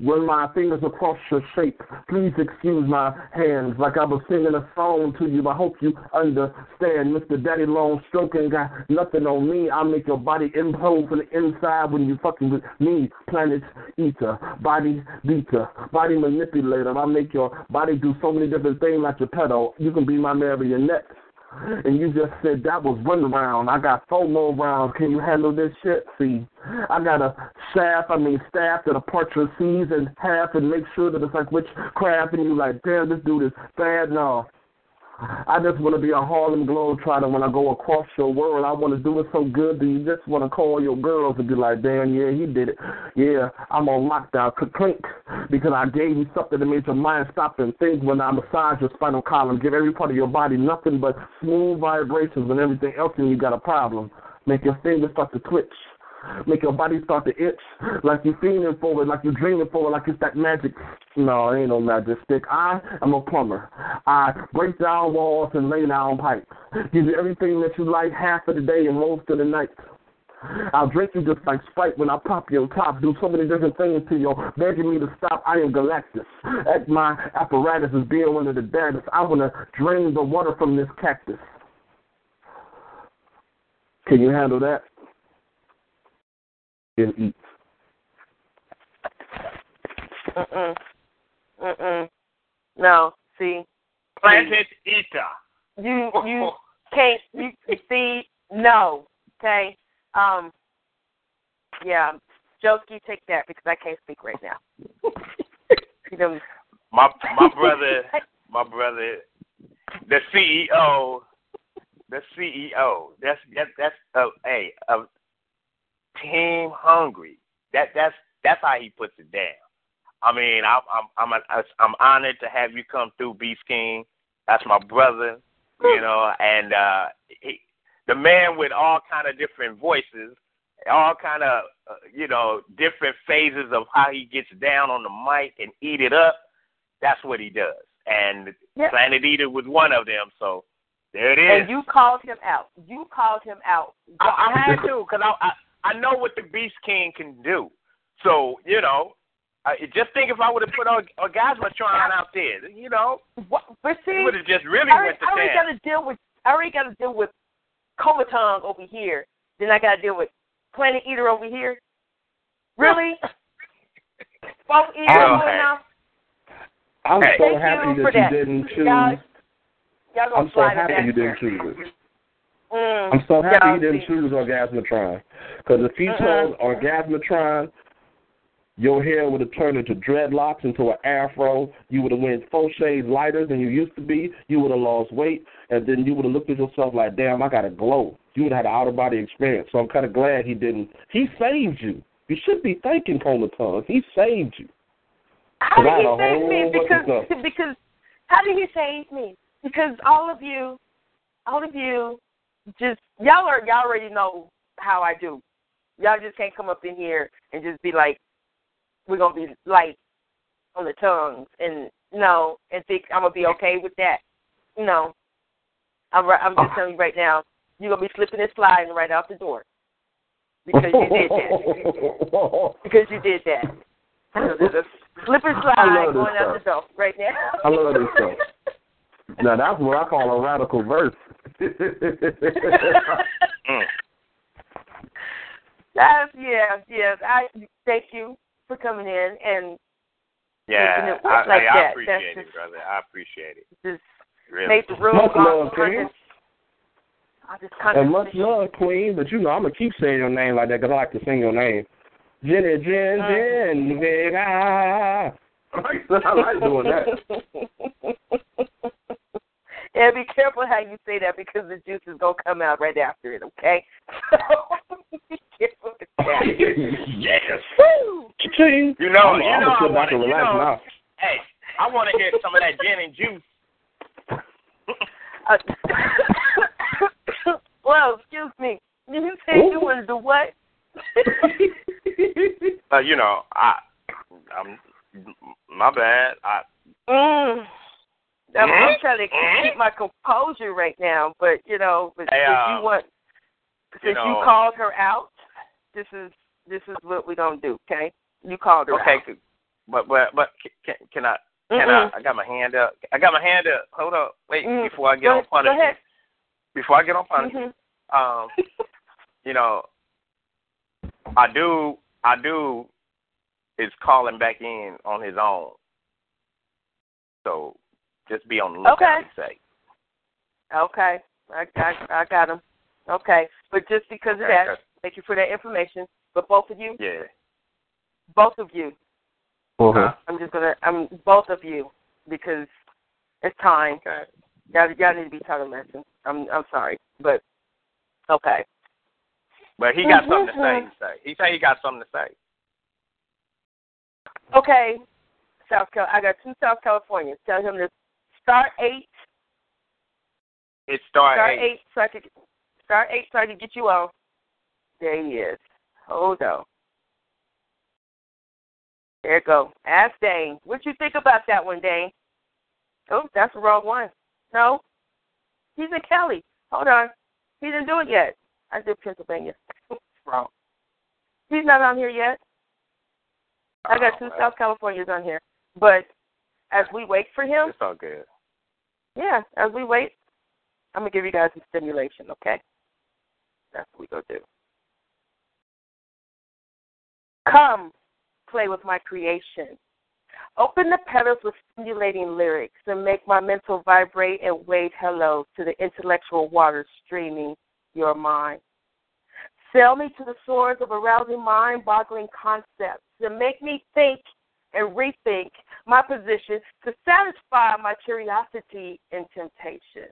run my fingers across your shape. Please excuse my hands like I was singing a song to you. I hope you understand. Mr. Daddy Long stroking got nothing on me. I make your body implode from the inside when you fucking with me. Planet eater, body beater, body manipulator. I make your body do so many different things like your pedal. You can be my marionette. And you just said that was one round. I got four more rounds. Can you handle this shit? See, I got a shaft, I mean staff that a partridge sees in half and make sure that it's like witchcraft and you like, damn, this dude is bad. No. I just want to be a Harlem Globetrotter when I go across your world. I want to do it so good that you just want to call your girls and be like, damn, yeah, he did it. Yeah, I'm on lockdown. Clink. Because I gave you something that made your mind stop and think when I massage your spinal column. Give every part of your body nothing but smooth vibrations and everything else, and you got a problem. Make your fingers start to twitch. Make your body start to itch like you're feeling forward, like you're dreaming forward, like it's that magic. No, ain't no magic stick. I am a plumber. I break down walls and lay down pipes. Give you everything that you like half of the day and most of the night. I'll drink you just like Sprite when I pop your top. Do so many different things to you, begging me to stop. I am Galactus. At my apparatus is being one of the baddest. I want to drain the water from this cactus. Can you handle that? And eat. Mm-mm. Mm-mm. No, see. Planet eater. You you can't you see no. Okay. Um yeah. Jokey, take that because I can't speak right now. (laughs) you know, my my (laughs) brother my brother the CEO the CEO. That's that's that's uh, hey, uh, team hungry. That that's that's how he puts it down. I mean, I'm I'm I'm a, I'm honored to have you come through, Beast King. That's my brother, you know, and uh he, the man with all kind of different voices, all kind of uh, you know different phases of how he gets down on the mic and eat it up. That's what he does, and yep. Planet Eater was one of them. So there it is. And you called him out. You called him out. I, I had to because I, I I know what the Beast King can do. So you know, uh, just think if I would have put Orgasmatron out there, you know, what, but see, would have just really I, went to I already got to deal with. I already got to deal with Comatong over here. Then I got to deal with Planet Eater over here. Really? (laughs) Both eaters Oh, going hey. now? I'm Hey. so happy you that for you that. didn't choose. Y'all, y'all I'm so happy you didn't choose it. Mm, I'm so happy y'all didn't see. choose Orgasmatron. Because if you Mhm. chose Orgasmatron, your hair would have turned into dreadlocks, into an afro. You would have went four shades lighter than you used to be. You would have lost weight, and then you would have looked at yourself like, damn, I got to glow. you would have had an out of body experience. So I'm kind of glad he didn't. He saved you. You should be thanking Cola Tongue. He saved you. How did he save me? Because (laughs) because how did he save me? Because all of you, all of you, just y'all are y'all already know how I do. Y'all just can't come up in here and just be like, we're gonna be light on the tongues and no, and think I'm gonna be okay with that. No, I'm I'm just ah. telling you right now, you're gonna be slipping and sliding right out the door because you did that. (laughs) because you did that. There's (laughs) a slip and slide going out the door right now. I love this stuff. (laughs) Now that's what I call a radical verse. Mm. (laughs) That's yeah, yes. I thank you for coming in and Yeah, making it I, like I, I that. appreciate That's it, brother. I appreciate it. just Really. made the room Much love, on King. I just and much love, Queen. But you know, I'm gonna keep saying your name like that because I like to sing your name. Jenny, Jen, mm. Jen, Vega. Ah. (laughs) I like doing that. (laughs) Yeah, be careful how you say that because the juice is gonna come out right after it. Okay. So (laughs) be careful with that. (laughs) yes. Woo! You know, I'm, you I'm know, I sit back wanna, and you know, now. hey, I want to hear some of that gin and juice. Uh, (laughs) well, excuse me. Did you say you wanted to what? Uh, you know, I, I'm, my bad. I, Mm. I'm, I'm Mhm. trying to keep my composure right now, but you know, but Hey, since uh, you want, since you, know- called her out, this is this is what we're gonna do. Okay, you called her okay, out. but but but can, can I? Can Mm-mm. I? I got my hand up. I got my hand up. Hold up. Wait, Mm. before I get Go on punishment. ahead. Before I get on punishment, Mhm. um, (laughs) you know, I do, I do, is calling back in on his own. So just be on the lookout. Okay. he Say. Okay, I got I got him. Okay, but just because of that, okay. thank you for that information. But both of you, Yeah. both of you, Uh-huh. I'm just gonna I'm both of you because it's time. Okay. Y'all, y'all need to be taught a lesson. I'm I'm sorry, but okay. But he got something to say. Mhm. He say. He say he got something to say. Okay, South Cal. I got two South Californians. Tell him to start eight. It start, Start eight. eight so I could start eight so I could get you on. There he is. Hold on. There you go. Ask Dane. What you think about that one, Dane? Oh, that's the wrong one. No. He's in Kelly. Hold on. He didn't do it yet. I did Pennsylvania. (laughs) wrong. He's not on here yet. I got two Oh. South Californians on here. But as we wait for him, It's all good. yeah, as we wait, I'm gonna give you guys some stimulation, okay? That's what we gonna do. Come, play with my creation. Open the petals with stimulating lyrics and make my mental vibrate and wave hello to the intellectual waters streaming your mind. Sail me to the shores of arousing mind boggling concepts and make me think and rethink my position to satisfy my curiosity and temptation.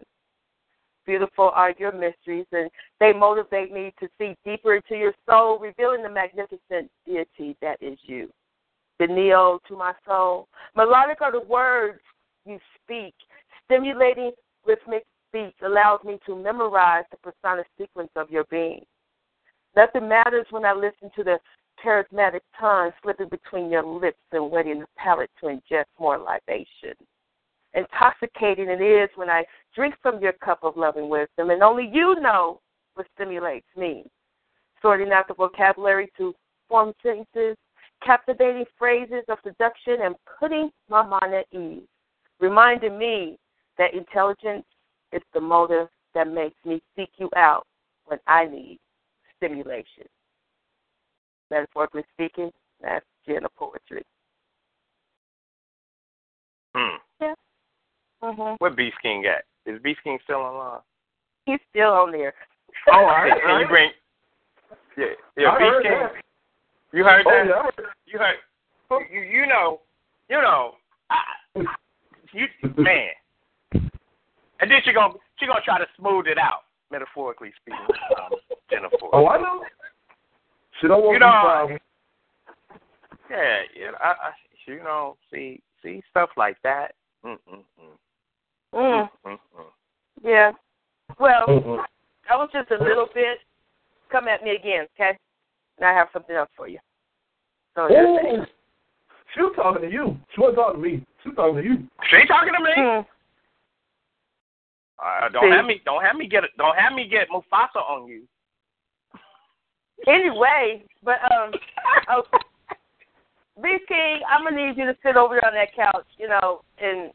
Beautiful are your mysteries, and they motivate me to see deeper into your soul, revealing the magnificent deity that is you. The neo to my soul. Melodic are the words you speak. Stimulating rhythmic speech allows me to memorize the persona sequence of your being. Nothing matters when I listen to the charismatic tongue slipping between your lips and wetting the palate to ingest more libation. Intoxicating it is when I drink from your cup of loving wisdom, and only you know what stimulates me. Sorting out the vocabulary to form sentences, captivating phrases of seduction, and putting my mind at ease, reminding me that intelligence is the motive that makes me seek you out when I need stimulation. Metaphorically speaking, that's Jen of Poetry. Hmm. Mm-hmm. Where Beast King at? Is Beast King still online? He's still on there. Oh, all right. Can, can you bring? Yeah, yeah. I Beast heard King. that. You heard Oh, that? yeah, You heard? You you know you know. I, you man. And then she gonna she gonna try to smooth it out. metaphorically speaking, um, Jennifer. Oh, I know. She don't want You know, these problems. Yeah, you know, I, I, you know, see, see stuff like that. Mm-mm-mm. Mm. Mm-mm. Yeah. Well, Mm-mm. that was just a little bit. Come at me again, okay? And I have something else for you. So that's She was talking to you. She wasn't talking to me. She was talking to you. She talking to me. Hmm. Uh, don't See? have me, don't have me get, don't have me get Mufasa on you. Anyway, but um, (laughs) oh, B King, I'm gonna need you to sit over there on that couch, you know, and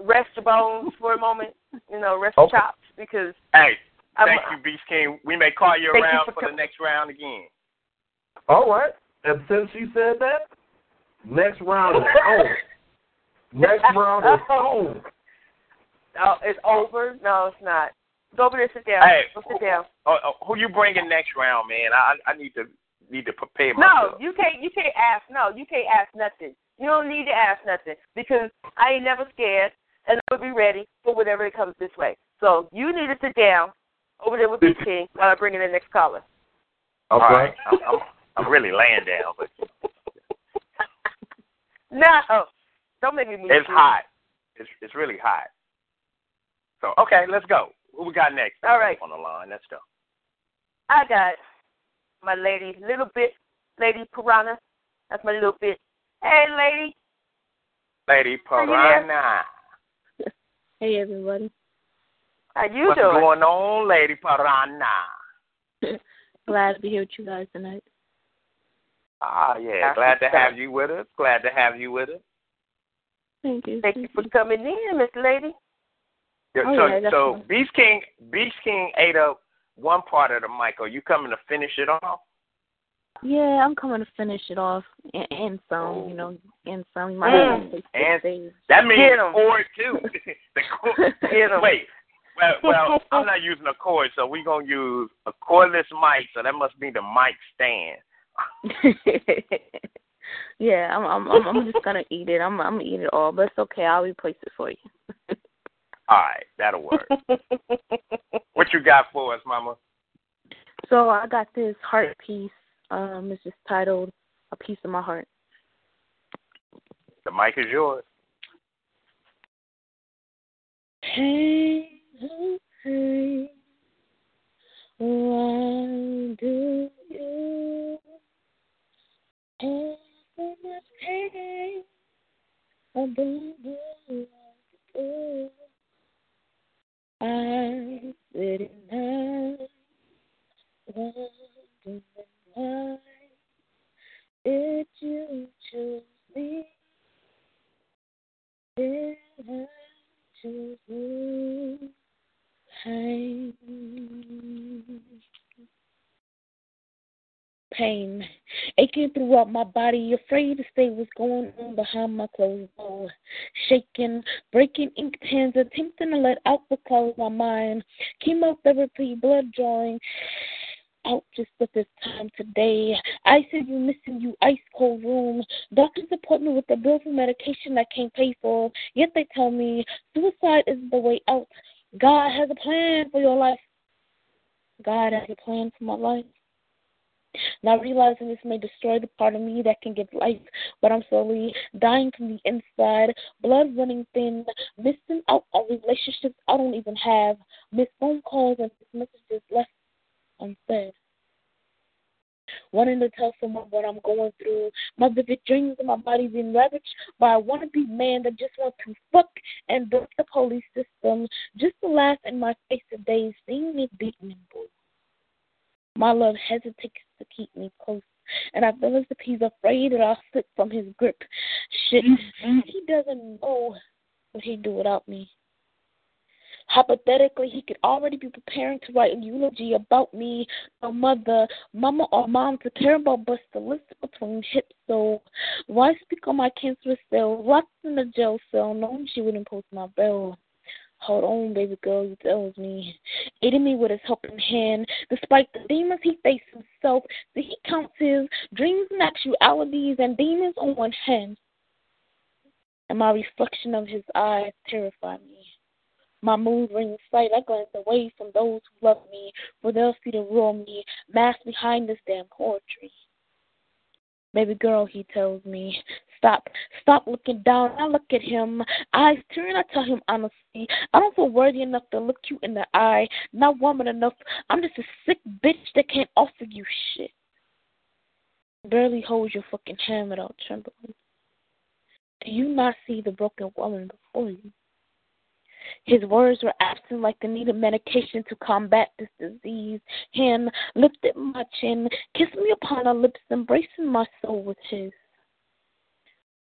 rest your bones for a moment. You know, rest your chops because Hey, I'm, thank you, Beast King. We may call you Thank you around for for, the next round again. All right. And since you said that, next round is on. Next round is (laughs) on. Oh, it's over? No, it's not. Go over there, sit down. Hey. Go sit down. Oh, oh, who you bringing next round, man? I I need to need to prepare myself. No, you can't. You can't ask. No, you can't ask nothing. You don't need to ask nothing because I ain't never scared, and I will be ready for whatever it comes this way. So you need to sit down over there with B King while I bring in the next caller. All right, I'm, I'm I'm really laying down, but (laughs) No, don't make me it's hot. It's it's really hot. So okay, let's go. Who we got next? All right. on the line. Let's go. I got my lady, little bit, lady Piranha. That's my little bit. Hey, lady. Lady Are you there? Piranha. Hey everybody. How you What's doing? going on, Lady Piranha? (laughs) Glad to be here with you guys tonight. Ah, yeah. That's Glad to what's have you with us. Glad to have you with us. Thank you. Thank you for coming in, Miss Lady. Yeah, Oh, so yeah, so. Beast King Beast King ate up one part of the mic. Are you coming to finish it off? Yeah, I'm coming to finish it off and, and some, you know, and some. You might Mm. have to take And- That means Get 'em. chord too. (laughs) the chord. (laughs) Get 'em. Wait. Well, well, I'm not using a cord, so we're gonna use a cordless mic. So that must be the mic stand. (laughs) yeah, I'm, I'm, I'm, I'm just gonna eat it. I'm, I'm gonna eat it all, but it's okay. I'll replace it for you. All right, that'll work. (laughs) what you got for us, Mama? So I got this heart piece. Um, it's just titled "A Piece of My Heart." The mic is yours. Hey, hey, why do you have so much pain? I don't know what to do. I sit at night, wondering why did you choose me? I choose you? Pain. Aching throughout my body, afraid to say what's going on behind my closed door. Shaking, breaking ink pens, attempting to let out what closed my mind. Chemotherapy, blood drawing out just at this time today. I said you missing you ice cold room. Doctor's appointment with a bill for medication I can't pay for. Yet they tell me suicide is the way out. God has a plan for your life. God has a plan for my life. Not realizing this may destroy the part of me that can give life, but I'm slowly dying from the inside, blood running thin, missing out on relationships I don't even have, missed phone calls and messages left unsaid. Wanting to tell someone what I'm going through, my vivid dreams of my body being ravaged by a wannabe man that just wants to fuck and dump the police system, just to laugh in my face today, seeing me beaten and bruised. My love hesitates to keep me close, and I feel as if he's afraid that I'll slip from his grip. Shit, mm-hmm. he doesn't know what he'd do without me. Hypothetically, he could already be preparing to write a eulogy about me, no mother, mama, or mom to care about, but to listen between hips. So, why speak on my cancerous cell, locked in a jail cell, knowing she wouldn't post my bail? Hold on, baby girl, he tells me. Aiding me with his helping hand, despite the demons he faced himself, that he counts his dreams and actualities and demons on one hand. And my reflection of his eyes terrify me. My mood rings sight. I glance away from those who love me, for they'll see the real me masked behind this damn poetry. Baby girl, he tells me, stop, stop looking down. I look at him, eyes turn. I tell him honestly, I don't feel worthy enough to look you in the eye, not woman enough. I'm just a sick bitch that can't offer you shit. Barely hold your fucking hand without trembling. Do you not see the broken woman before you? His words were absent like the need of medication to combat this disease. Hand lifted my chin, kissed me upon her lips, embracing my soul with his.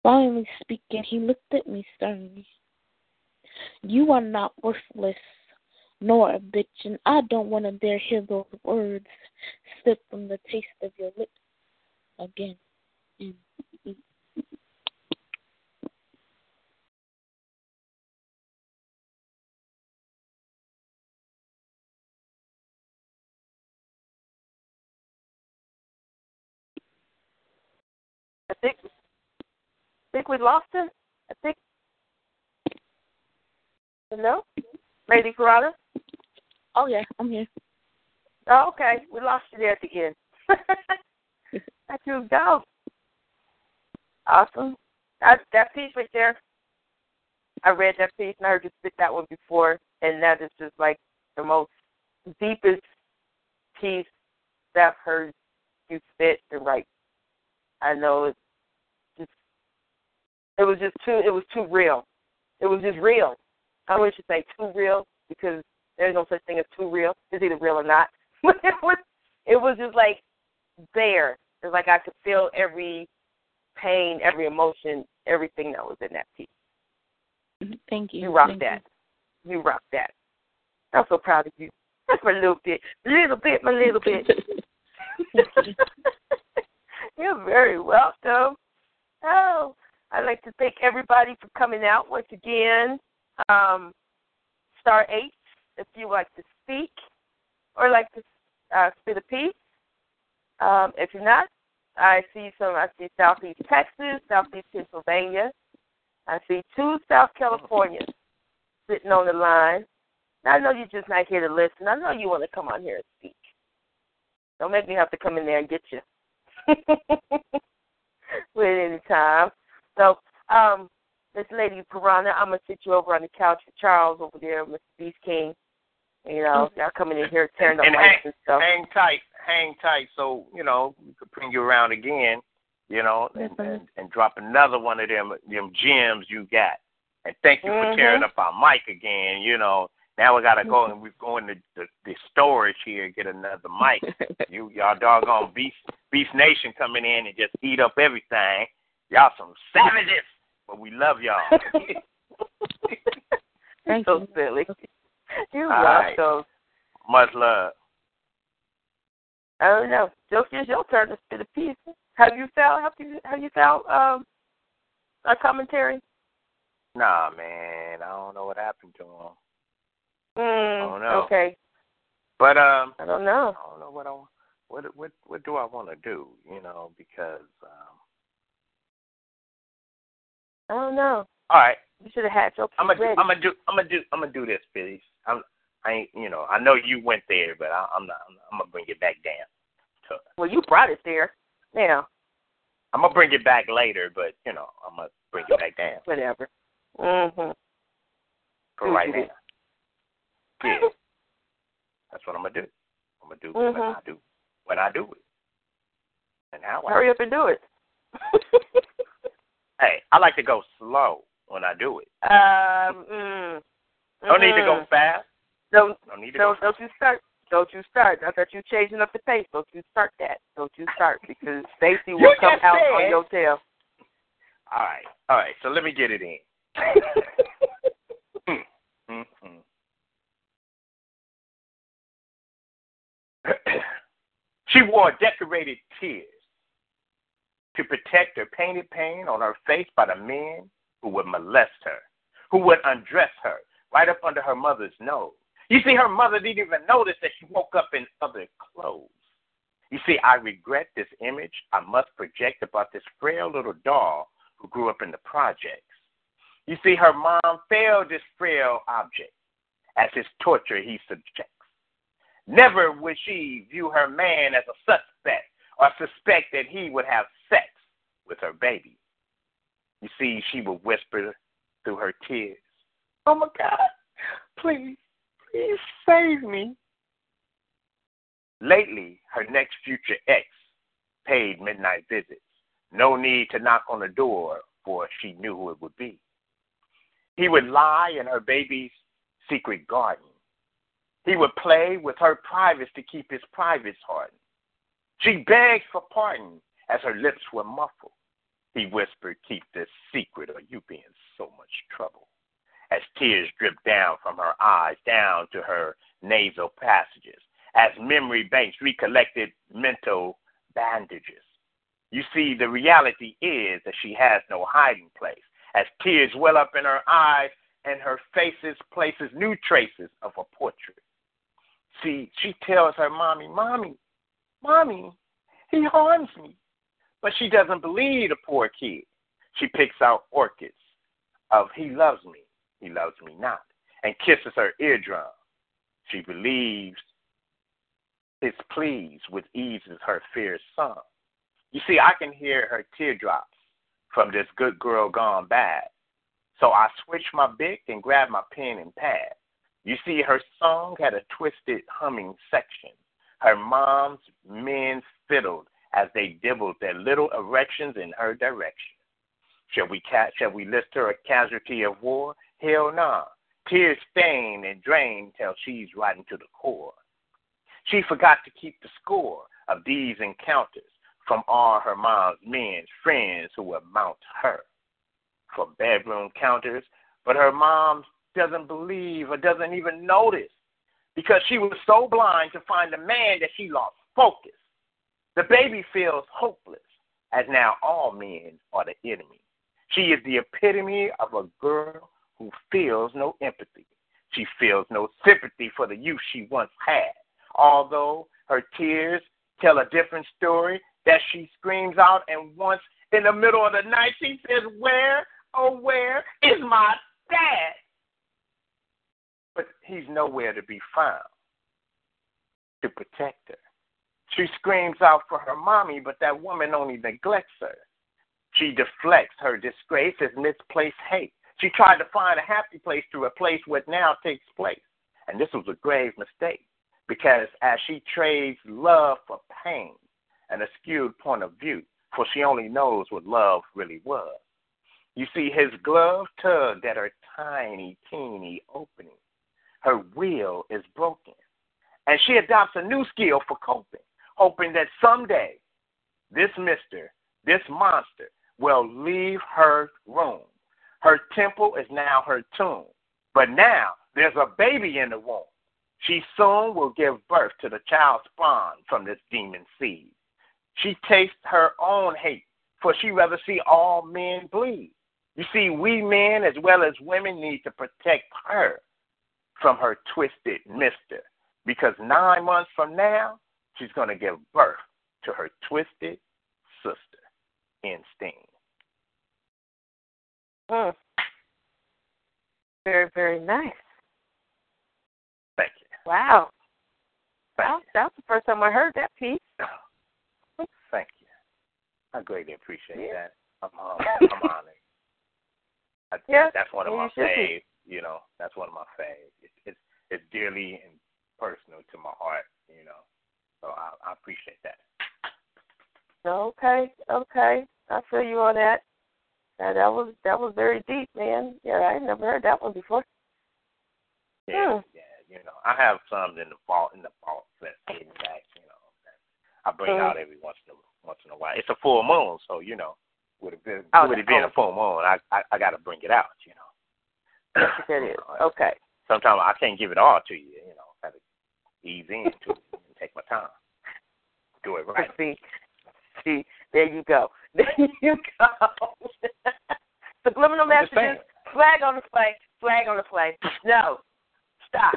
Finally speaking, he looked at me sternly. You are not worthless, nor a bitch, and I don't want to dare hear those words slip from the taste of your lips again. Mm. I think I think we lost him. I think no, Lady Corrada. Oh yeah, I'm here. Oh, okay. We lost you there at the end. (laughs) That you go. Awesome. That that piece right there. I read that piece and I heard you spit that one before, and that is just like the most deepest piece that I've heard you spit and write. I know it's it was just too it was too real. It was just real. I wish to say too real because there's no such thing as too real. It's either real or not. (laughs) it was it was just like there. It's like I could feel every pain, every emotion, everything that was in that piece. Mm-hmm. Thank you. You rocked Thank that. You. rocked that. I'm so proud of you. That's my little bit. Little bit, my little bit. (laughs) (laughs) You're very welcome. Oh, I'd like to thank everybody for coming out once again. Um, star eight, if you like to speak or like to uh, spit a piece. Um, if you're not, I see some. I see Southeast Texas, Southeast Pennsylvania. I see two South Californians sitting on the line. Now, I know you're just not here to listen. I know you want to come on here and speak. Don't make me have to come in there and get you (laughs) with any time. So, um, this lady Piranha, I'm gonna sit you over on the couch with Charles over there, Mr. Beast King. You know, y'all coming in here tearing up and lights hang, and stuff. hang tight, hang tight, so you know we could bring you around again, you know, and, and, and drop another one of them them gems you got. And thank you for Mhm. tearing up our mic again. You know, now we gotta go and we're going to the, the storage here and get another mic. (laughs) you y'all doggone beast beast nation coming in and just eat up everything. Y'all some savages, (laughs) but we love y'all. (laughs) (laughs) You're so silly. You're All right. welcome. Much love. I don't it's your turn to spit a piece. Have you found have you have you found um a commentary? Nah, man, I don't know what happened to him. Mm, don't know. Okay. But um, I don't know. I don't know what I what what what do I want to do? You know, because um, I don't know. all right, You should have had your I'm gonna do. I'm gonna do I'm gonna do I'm gonna do this, Billy. I'm I ain't you know I know you went there, but I, I'm not I'm, I'm gonna bring it back down. So, Well, you brought it there. Now, I'm gonna bring it back later, but you know I'm gonna bring it back down whatever. Mhm. for right Mhm. now. Yeah, that's what I'm gonna do. I'm gonna do when Mhm. I do when I do it, and how I Hurry up and do it. Hey, I like to go slow when I do it. um. Mm, Don't need to go mhm. fast. Don't Don't need to don't go. don't you start. Don't you start. I thought you changing up the pace. Don't you start that. Don't you start because Stacy (laughs) will You come out said- on your tail. All right, all right. So let me get it in. Mm-hmm. (laughs) (clears throat) she wore decorated tears to protect her painted pain on her face by the men who would molest her, who would undress her right up under her mother's nose. You see, her mother didn't even notice that she woke up in other clothes. You see, I regret this image I must project about this frail little doll who grew up in the projects. You see, her mom failed this frail object as his torture he subjects. Never would she view her man as a suspect or suspect that he would have with her baby. You see, she would whisper through her tears, Oh my God, please, please save me. Lately, her next future ex paid midnight visits. No need to knock on the door, for she knew who it would be. He would lie in her baby's secret garden. He would play with her privates to keep his privates hardened. She begged for pardon as her lips were muffled. He whispered, Keep this secret or you be in so much trouble. As tears dripped down from her eyes, down to her nasal passages, as memory banks recollected mental bandages. You see, the reality is that she has no hiding place. As tears well up in her eyes and her faces places new traces of a portrait. See, she tells her mommy, Mommy, Mommy, he harms me. But she doesn't believe the poor kid. She picks out orchids of he loves me, he loves me not, and kisses her eardrum. She believes his pleas with eases her fears some. You see, I can hear her teardrops from this good girl gone bad. So I switched my bic and grabbed my pen and pad. You see, her song had a twisted humming section. Her mom's men fiddled as they dibbled their little erections in her direction. Shall we ca- shall we list her a casualty of war? Hell nah. Tears stain and drain till she's rotten to the core. She forgot to keep the score of these encounters from all her mom's men's friends who would mount her for bedroom counters, but her mom doesn't believe or doesn't even notice because she was so blind to find a man that she lost focus. The baby feels hopeless, as now all men are the enemy. She is the epitome of a girl who feels no empathy. She feels no sympathy for the youth she once had. Although her tears tell a different story, that she screams out, and once in the middle of the night she says, Where, oh, where is my dad? But he's nowhere to be found to protect her. She screams out for her mommy, but that woman only neglects her. She deflects her disgrace as misplaced hate. She tried to find a happy place to replace what now takes place. And this was a grave mistake because as she trades love for pain, and a skewed point of view, for she only knows what love really was. You see, his glove tugged at her tiny, teeny opening. Her will is broken. And she adopts a new skill for coping hoping that someday this mister, this monster, will leave her room. Her temple is now her tomb. But now there's a baby in the womb. She soon will give birth to the child spawned from this demon seed. She tastes her own hate, for she rather see all men bleed. You see, we men as well as women need to protect her from her twisted mister. Because nine months from now, she's going to give birth to her twisted sister in steam. Mm. Very, very nice. Thank you. Wow. Thank well, that's the first time I heard that piece. (laughs) Thank you. I greatly appreciate Yeah. that. I'm, um, (laughs) I'm honored. I, Yeah, that's one of yeah, my you faves. You know, that's one of my faves. It's it's, it's dearly and personal to my heart. You know, so I, I appreciate that. Okay, okay. I feel you on that. That that was that was very deep, man. Yeah, I never heard that one before. Yeah, Hmm. yeah. You know, I have some in the vault in the vault that's hidden back. You know, that I bring Mhm. out every once in a once in a while. It's a full moon, so you know, with it been Oh, with it being oh. a full moon, I I, I got to bring it out. You know. Yes, it is. (coughs) Okay. Sometimes I can't give it all to you. You know, got to ease into it time. Do it right. (laughs) See, see, there you go. (laughs) There you go. (laughs) Subliminal messages. Flag on the play. Flag on the play. No, stop.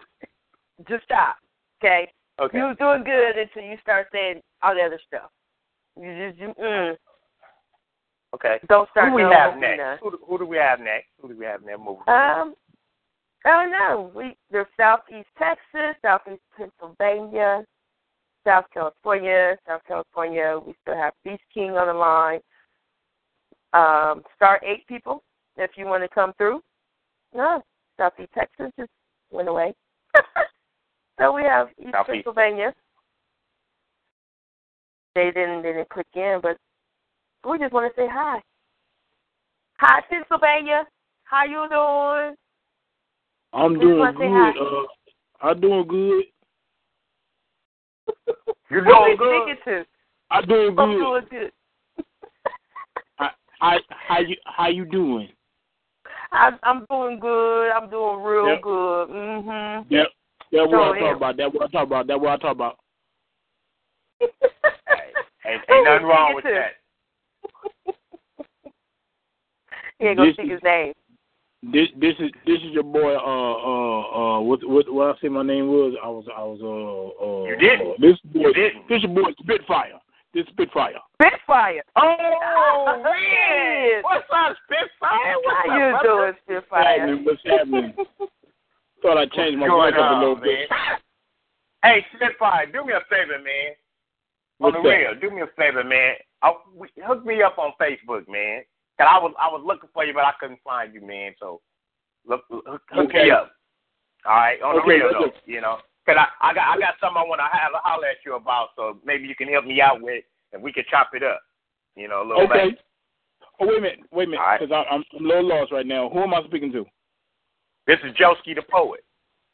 Just stop. Okay. Okay. You was doing good until you start saying all the other stuff. You just you, mm, Okay. don't start. Who do we have next? Who, do- who do we have next? Who do we have next? Moving. Um, Oh no, we there's Southeast Texas, Southeast Pennsylvania, South California, South California. We still have Beast King on the line. Um, star eight people if you want to come through. No, Southeast Texas just went away. (laughs) so we have East Southeast. Pennsylvania. They didn't they didn't click in, but we just want to say hi. Hi Pennsylvania. How you doing? I'm Just doing good. Uh, I'm doing good. (laughs) You're doing good. speaking? I'm doing good. I'm doing good. I, how you how you doing? I, I'm doing good. I'm doing real Yep. good. Mhm. Yep. That's what I talk am. about. That's what I talk about. That's what I talk about. (laughs) Ain't, ain't nothing wrong with that. (laughs) He ain't gonna This speak his name. This this is this is your boy. Uh uh uh. What what what I say my name was? I was I was uh uh. You didn't. Uh, this boy. You didn't. This your boy Spitfire. This Spitfire. Spitfire. Oh, man. What's up, Spitfire? What's How up, you brother? doing, Spitfire? Happening? What's happening? (laughs) Thought I'd change my What's voice up a little on, bit. Hey, Spitfire, do me a favor, man. What's on the that? real, do me a favor, man. I, hook me up on Facebook, man. Cause I was I was looking for you, but I couldn't find you, man. So look, hook, hook Okay. me up. All right, on Okay, the radio, though, you know. Cause I, I got I got something I want to holler, at you about, so maybe you can help me out with, and we can chop it up. You know, a little Okay. bit. Oh wait a minute, wait a minute, All right. because I'm I'm a little lost right now. Who am I speaking to? This is Joski the poet.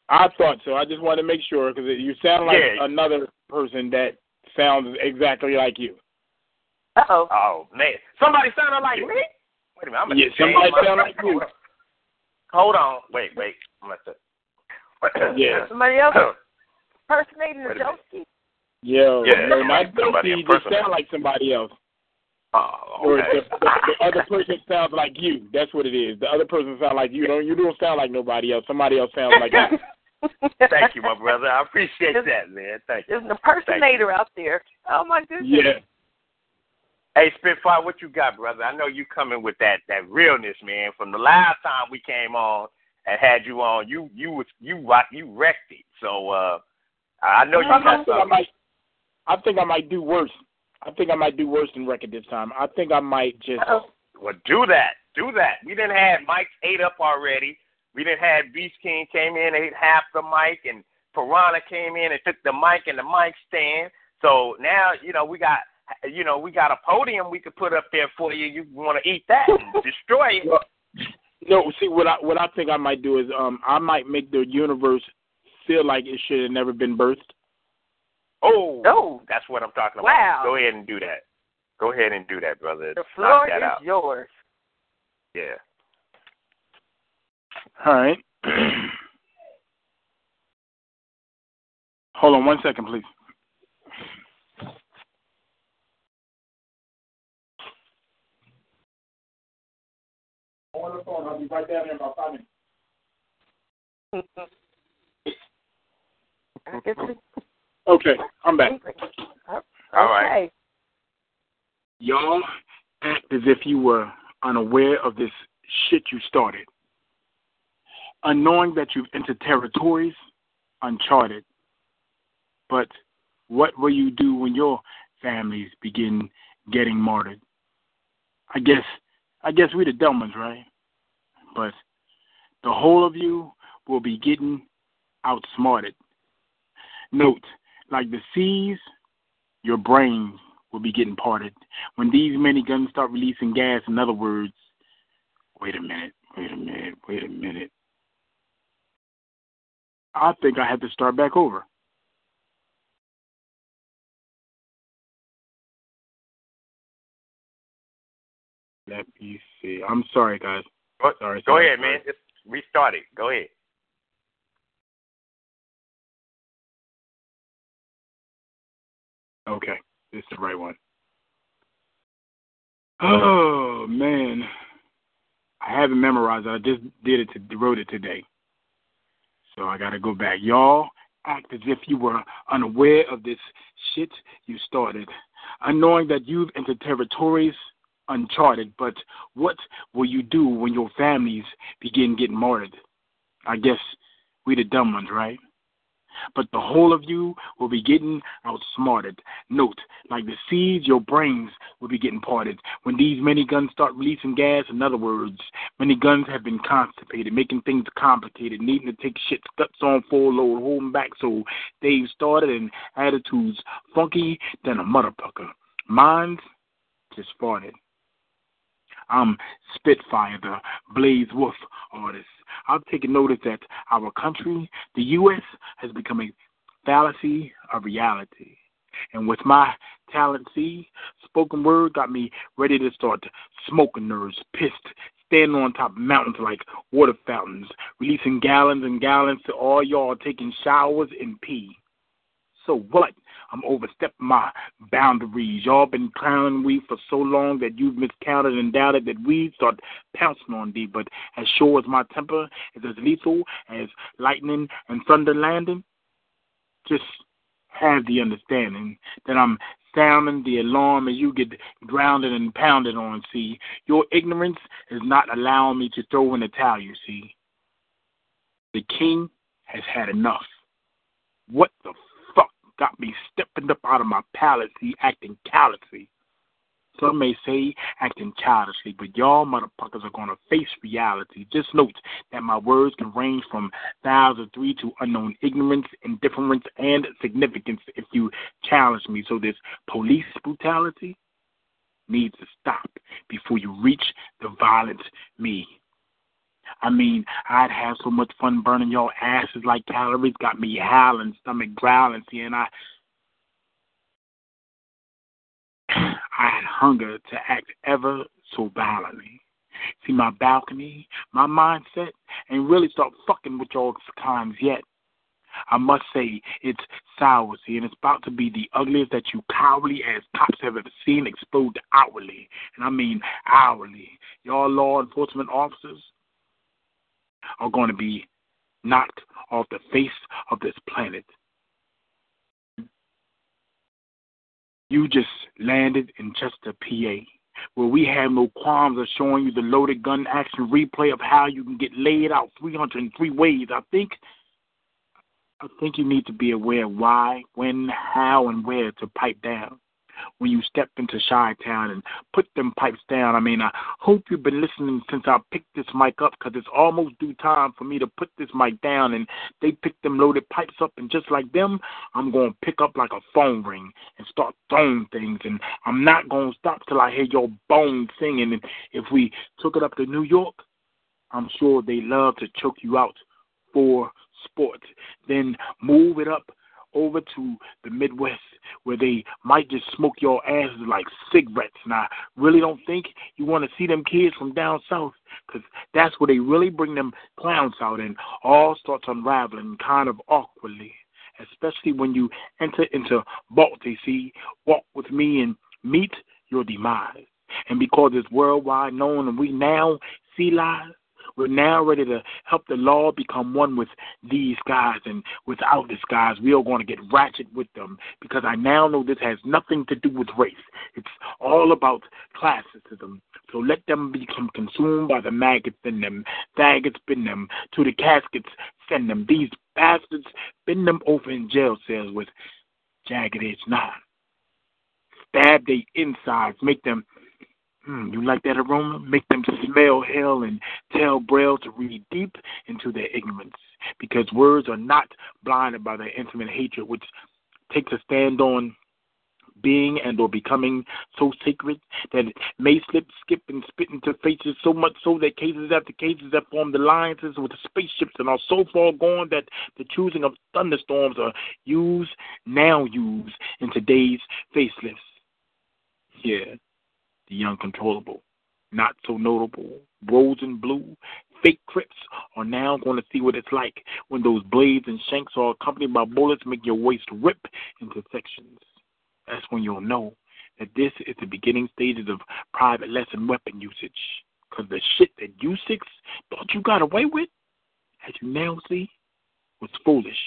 I thought so. I just wanted to make sure because you sound like Yeah. another person that sounds exactly like you. Uh oh. Oh man, somebody sounded like me. Wait a minute, I'm gonna Yeah, somebody my- sound like you. Hold on, wait, wait. I'm gonna (coughs) Yeah. Somebody else impersonating the Wait a minute. Joski. Yo, Yeah, no, not somebody Joski, just sound like somebody else. Oh, Or okay. the, the, the other person sounds like you. That's what it is. The other person sounds like you. Don't you don't sound like nobody else. Somebody else sounds like you. (laughs) (laughs) Thank you, my brother. I appreciate that, man. Thank you. There's an impersonator out there. Oh my goodness. Yeah. Hey, Spitfire, what you got, brother? I know you coming with that that realness, man. From the last time we came on and had you on, you you was you you wrecked it. So uh I know you I, got think I something. might. I think I might do worse. I think I might do worse than record this time. I think I might just. Well, do that. Do that. We didn't have Mike ate up already. We didn't have Beast King came in and ate half the mic, and Piranha came in and took the mic and the mic stand. So now, you know, we got, you know, we got a podium we could put up there for you. You want to eat that and (laughs) destroy it? Well, No, see what I what I think I might do is um I might make the universe feel like it should have never been birthed. Oh, Oh. that's what I'm talking about. Wow. Go ahead and do that. Go ahead and do that, brother. The Knock floor that is out. yours. Yeah. All right. (clears throat) Hold on one second, please. On the phone. I'll be right down there in about five minutes. I guess we- Okay, I'm back. All right. Okay. Y'all act as if you were unaware of this shit you started. Unknowing that you've entered territories uncharted. But what will you do when your families begin getting martyred? I guess I guess we the dumb ones, right? But the whole of you will be getting outsmarted. Note, like the seas, your brains will be getting parted. When these many miniguns start releasing gas, in other words, wait a minute, wait a minute, wait a minute. I think I have to start back over. Let me see. I'm sorry, guys. Go, Sorry, go sorry, ahead, sorry. man. Just restart it. Go ahead. Okay, this is the right one. Oh man, I haven't memorized it. I just did it to wrote it today, so I got to go back. Y'all act as if you were unaware of this shit you started, unknowing that you've entered territories uncharted. But what will you do when your families begin getting martyred? I guess we the dumb ones, right? But the whole of you will be getting outsmarted. Note, like the seeds, your brains will be getting parted. When these many guns start releasing gas, in other words, many guns have been constipated, making things complicated, needing to take shit guts on full load, holding back so they've started and attitudes funky than a motherfucker. Minds just farted. I'm Spitfire, the Blaze Wolf artist. I've taken notice that our country, the U.S., has become a fallacy of reality. And with my talent, see, spoken word got me ready to start smoking nerves, pissed, standing on top of mountains like water fountains, releasing gallons and gallons to all y'all taking showers and pee. So what? I'm overstepping my boundaries. Y'all been clowning we for so long that you've miscounted and doubted that we start pouncing on thee. But as sure as my temper is as lethal as lightning and thunder landing, just have the understanding that I'm sounding the alarm as you get grounded and pounded on. See, your ignorance is not allowing me to throw in the towel. You see, the king has had enough. What the got me stepping up out of my palace, acting callously. Some may say acting childishly, but y'all motherfuckers are gonna face reality. Just note that my words can range from thousands three to unknown ignorance, indifference, and significance if you challenge me. So this police brutality needs to stop before you reach the violent me. I mean, I'd have so much fun burning your asses like calories, got me howling, stomach growling, see, and I (sighs) I had hunger to act ever so violently. See my balcony, my mindset, and really start fucking with your kinds yet. I must say it's sour, see, and it's about to be the ugliest that you cowardly as cops have ever seen explode outwardly. And I mean hourly. Y'all law enforcement officers, are going to be knocked off the face of this planet. You just landed in Chester, PA, where we have no qualms of showing you the loaded gun action replay of how you can get laid out 303 ways. I think I think you need to be aware why, when, how, and where to pipe down when you step into Chi Town and put them pipes down. I mean, I hope you've been listening since I picked this mic up because it's almost due time for me to put this mic down. And they pick them loaded pipes up, and just like them, I'm going to pick up like a phone ring and start throwing things. And I'm not going to stop till I hear your bones singing. And if we took it up to New York, I'm sure they love to choke you out for sports. Then move it up over to the Midwest where they might just smoke your asses like cigarettes. And I really don't think you want to see them kids from down south because that's where they really bring them clowns out and all starts unraveling kind of awkwardly, especially when you enter into Baltic See, walk with me and meet your demise. And because it's worldwide known and we now see lies, we're now ready to help the law become one with these guys, and without these guys, we are going to get ratchet with them because I now know this has nothing to do with race. It's all about classism. So let them become consumed by the maggots in them, faggots in them, to the caskets send them. These bastards bend them over in jail cells with jagged edge knives. Stab their insides, make them Hmm, you like that aroma? Make them smell hell and tell Braille to read deep into their ignorance. Because words are not blinded by their intimate hatred, which takes a stand on being and or becoming so sacred that it may slip, skip, and spit into faces so much so that cases after cases have formed alliances with the spaceships and are so far gone that the choosing of thunderstorms are used, now used, in today's facelifts. Yeah the uncontrollable, not so notable. Rose and blue, fake crips are now going to see what it's like when those blades and shanks are accompanied by bullets make your waist rip into sections. That's when you'll know that this is the beginning stages of private lesson weapon usage. Because the shit that you six thought you got away with, as you now see, was foolish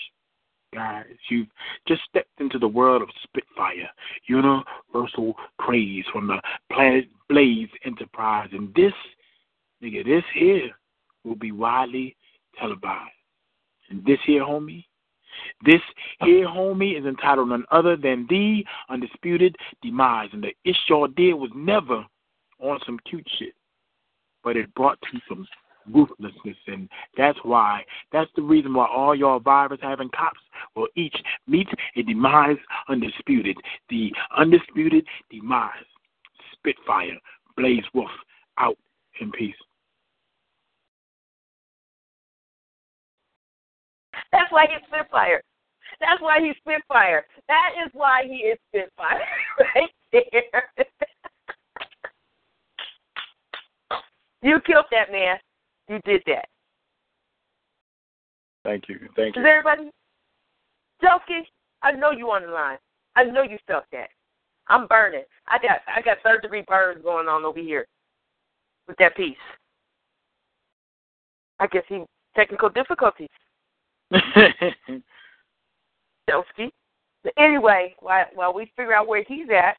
guys. You've just stepped into the world of Spitfire, universal craze from the Planet Blaze Enterprise. And this, nigga, this here will be widely televised. And this here, homie, this here, homie, is entitled none other than the undisputed demise. And the ish y'all did was never on some cute shit, but it brought to some ruthlessness, and that's why. That's the reason why all y'all virus having cops will each meet a demise undisputed. The undisputed demise. Spitfire, Blaze Wolf, out in peace. That's why he's Spitfire. That's why he's Spitfire. That is why he is Spitfire (laughs) right there. (laughs) you killed that man. You did that. Thank you. Thank Is you. everybody joking? I know you on the line. I know you felt that. I'm burning. I got I got third degree burns going on over here with that piece. I guess he technical difficulties. (laughs) But anyway, while while we figure out where he's at,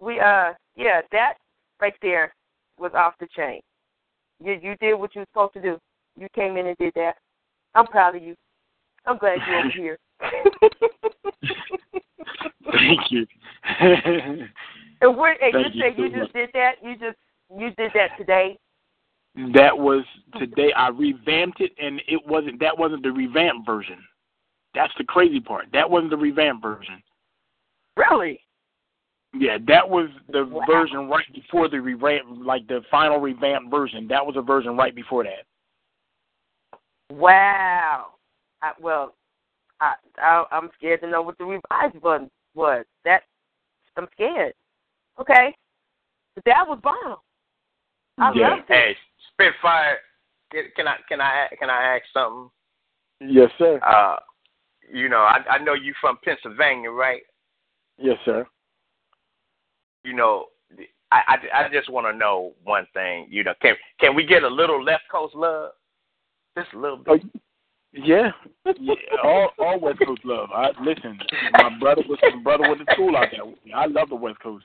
we uh yeah, that right there was off the chain. You you did what you were supposed to do. You came in and did that. I'm proud of you. I'm glad you're over here. Thank you. (laughs) and where and Thank you you say you just much. did that? You just you did that today? That was today. I revamped it, and it wasn't. That wasn't the revamped version. That's the crazy part. That wasn't the revamped version. Really? Yeah, that was the Wow. version right before the revamp, like the final revamped version. That was a version right before that. Wow. I, well, I, I I'm scared to know what the revised one was. That I'm scared. Okay, but that was bomb. I Yeah. loved it. Hey, Spitfire, can can I can I can I ask something? Yes, sir. Uh, you know, I I know you from Pennsylvania, right? Yes, sir. You know, I I, I just want to know one thing. You know, can can we get a little left coast love? Just a little bit. Oh, yeah, yeah. All all West Coast love. I listen. My brother was my brother went to school out there. I love the West Coast.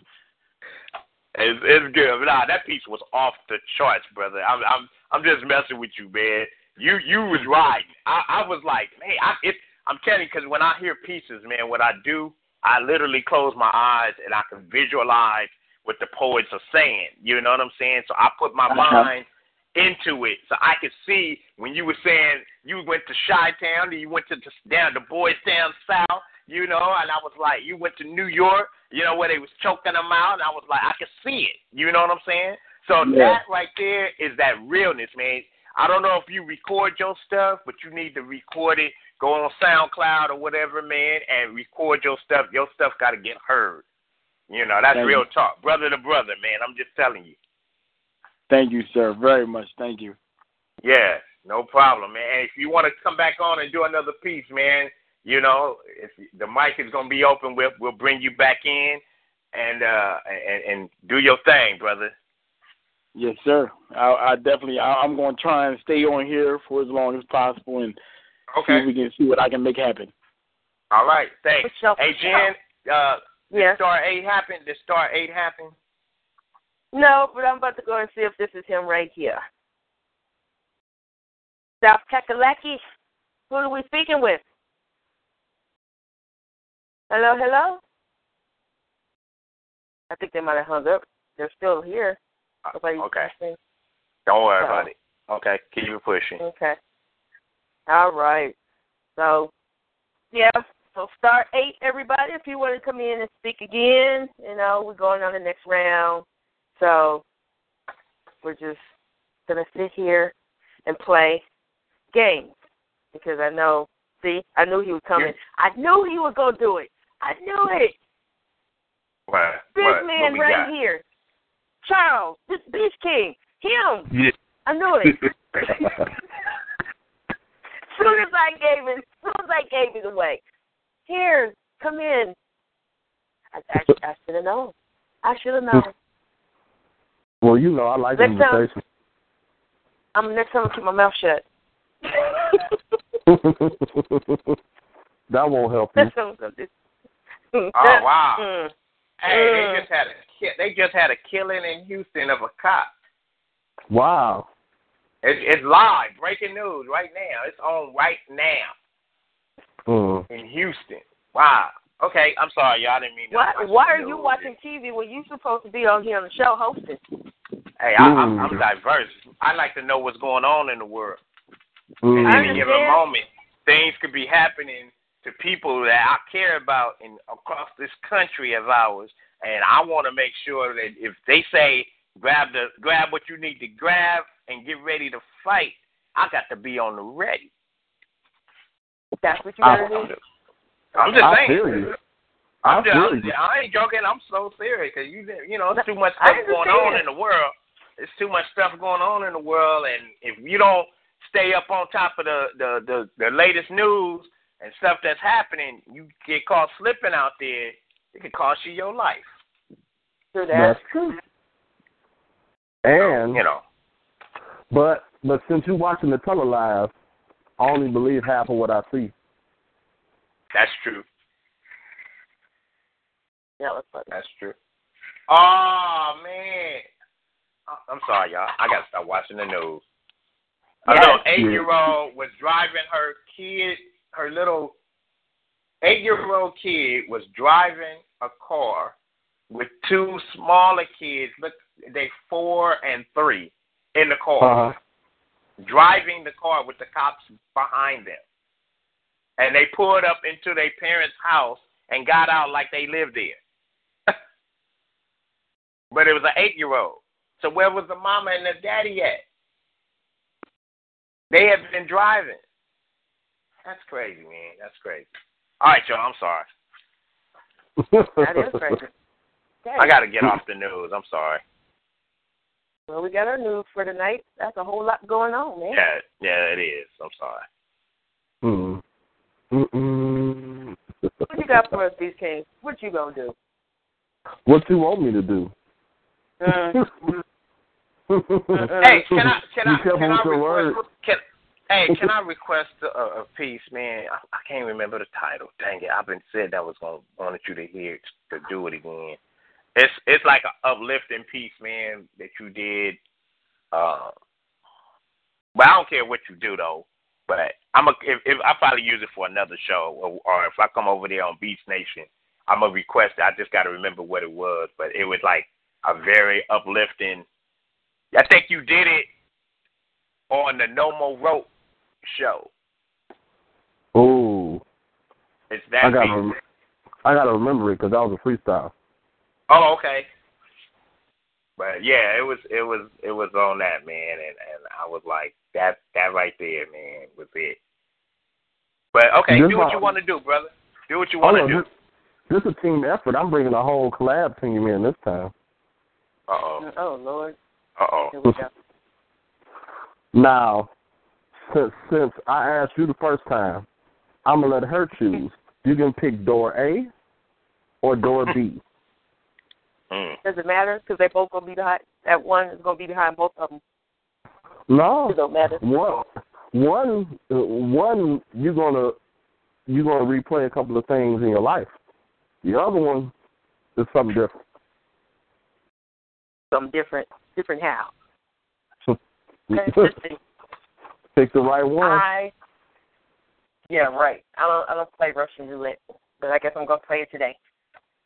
It's, it's good. Nah, that piece was off the charts, brother. I'm I'm I'm just messing with you, man. You you was right. I I was like, man, I it. I'm telling you, because when I hear pieces, man, what I do, I literally close my eyes and I can visualize what the poets are saying. You know what I'm saying? So I put my Uh-huh. mind into it, so I could see when you were saying you went to Chi Town, and you went to the, down the Boys Town South, you know, and I was like, you went to New York, you know, where they was choking them out, and I was like, I could see it. You know what I'm saying? So Yeah. that right there is that realness, man. I don't know if you record your stuff, but you need to record it. Go on SoundCloud or whatever, man, and record your stuff. Your stuff got to get heard. You know, that's Thank real you. talk, brother to brother, man. I'm just telling you. Thank you, sir, very much. Thank you. Yeah, no problem, man. And if you want to come back on and do another piece, man, you know, if the mic is gonna be open, we'll we'll bring you back in and uh and, and do your thing, brother. Yes, sir. I, I definitely. I, I'm going to try and stay on here for as long as possible and see if we can see what I can make happen. All right, thanks. For Hey for. Jen, uh Yes. Star Eight happened. Did Star Eight happen? No, but I'm about to go and see if this is him right here. South Kakalaki. Who are we speaking with? Hello, hello? I think they might have hung up. They're still here. Okay. Don't worry So- about it. Okay, keep it pushing. Okay. All right. So, yeah. So start eight, everybody. If you want to come in and speak again, you know, we're going on the next round. So we're just gonna sit here and play games because I know. See, I knew he was coming. I knew he was gonna do it. I knew it. What? This what? man what right got? here, Charles, this Beast King, him. Yeah. I knew it. (laughs) soon as I gave it, soon as I gave it away, here, come in. I, I, I should have known. I should have known. well, you know, I like Next time- invitation. I'm next time. I'll keep my mouth shut. (laughs) that won't help you. Next time I'm gonna do. Oh wow. Mm. Hey, Mm. they just had a ki- they just had a killing in Houston of a cop. Wow. It's, it's live, breaking news right now. It's on right now Mm. in Houston. Wow. Okay, I'm sorry, y'all. I didn't mean to. Why, why are you watching TV when you supposed to be on here on the show hosting? Hey, I, I'm, Mm. I'm diverse. I like to know what's going on in the world. Mm. At any given moment, things could be happening to people that I care about in across this country of ours, and I want to make sure that if they say grab the grab what you need to grab and get ready to fight, I got to be on the ready. That's what you I- gotta do. I'm just I saying. you. I I'm just, I'm, you. I ain't joking. I'm so serious because you, you know, there's too much stuff going on in the world. There's too much stuff going on in the world, and if you don't stay up on top of the the the, the latest news and stuff that's happening, you get caught slipping out there. It could cost you your life. Do That's true. And You know, but but since you're watching the tele live, I only believe half of what I see. that's true. Yeah, that's funny. That's true. Oh man, I- I'm sorry, y'all. I gotta stop watching the news. A Yes. little eight-year-old was driving her kid, her little eight-year-old kid was driving a car with two smaller kids. Look, they four and three in the car, Uh-huh. driving the car with the cops behind them, and they pulled up into their parents' house and got out like they lived there. (laughs) but it was an eight-year-old. So where was the mama and the daddy at? They had been driving. That's crazy, man. That's crazy. All right, y'all. I'm sorry. (laughs) That is crazy. I got to get off the news. I'm sorry. Well, we got our news for tonight. That's a whole lot going on, man. Yeah, yeah, it is. I'm sorry. Mm. Mm-mm. What you got for us, these kings? What you gonna do? What you want me to do? Mm. Hey, can I can (laughs) I can I request can Hey, can I (laughs) request a, a piece, man? I, I can't remember the title. Dang it! I've been said that was gonna wanted you to hear it, to do it again. It's it's like a uplifting piece, man, that you did. Uh, but I don't care what you do though. But I'm a if, if I probably use it for another show, or, or if I come over there on Beast Nation, I'm gonna request it. I just got to remember what it was. But it was like a very uplifting. I think you did it on the No More Rope show. Oh, It's that I gotta, rem- I gotta remember it because that was a freestyle. Oh, okay. But yeah, it was it was it was on that man, and and I was like that that right there, man, was it. But okay, This do what my- you want to do, brother. Do what you want to do. this, this is a team effort. I'm bringing a whole collab team in this time. Uh oh. Oh Lord. Uh oh. Here we go. Now, since since I asked you the first time, I'm gonna let her choose. You can pick door A or door B. (laughs) Mm. Does it matter? Because they both gonna be behind. That one is gonna be behind both of them. No, It don't matter. one one uh, one you're gonna you're gonna replay a couple of things in your life. The other one is something different. Something different. Different how? (laughs) Pick the right one. I. Yeah, right. I don't. I don't play Russian roulette, but I guess I'm gonna play it today.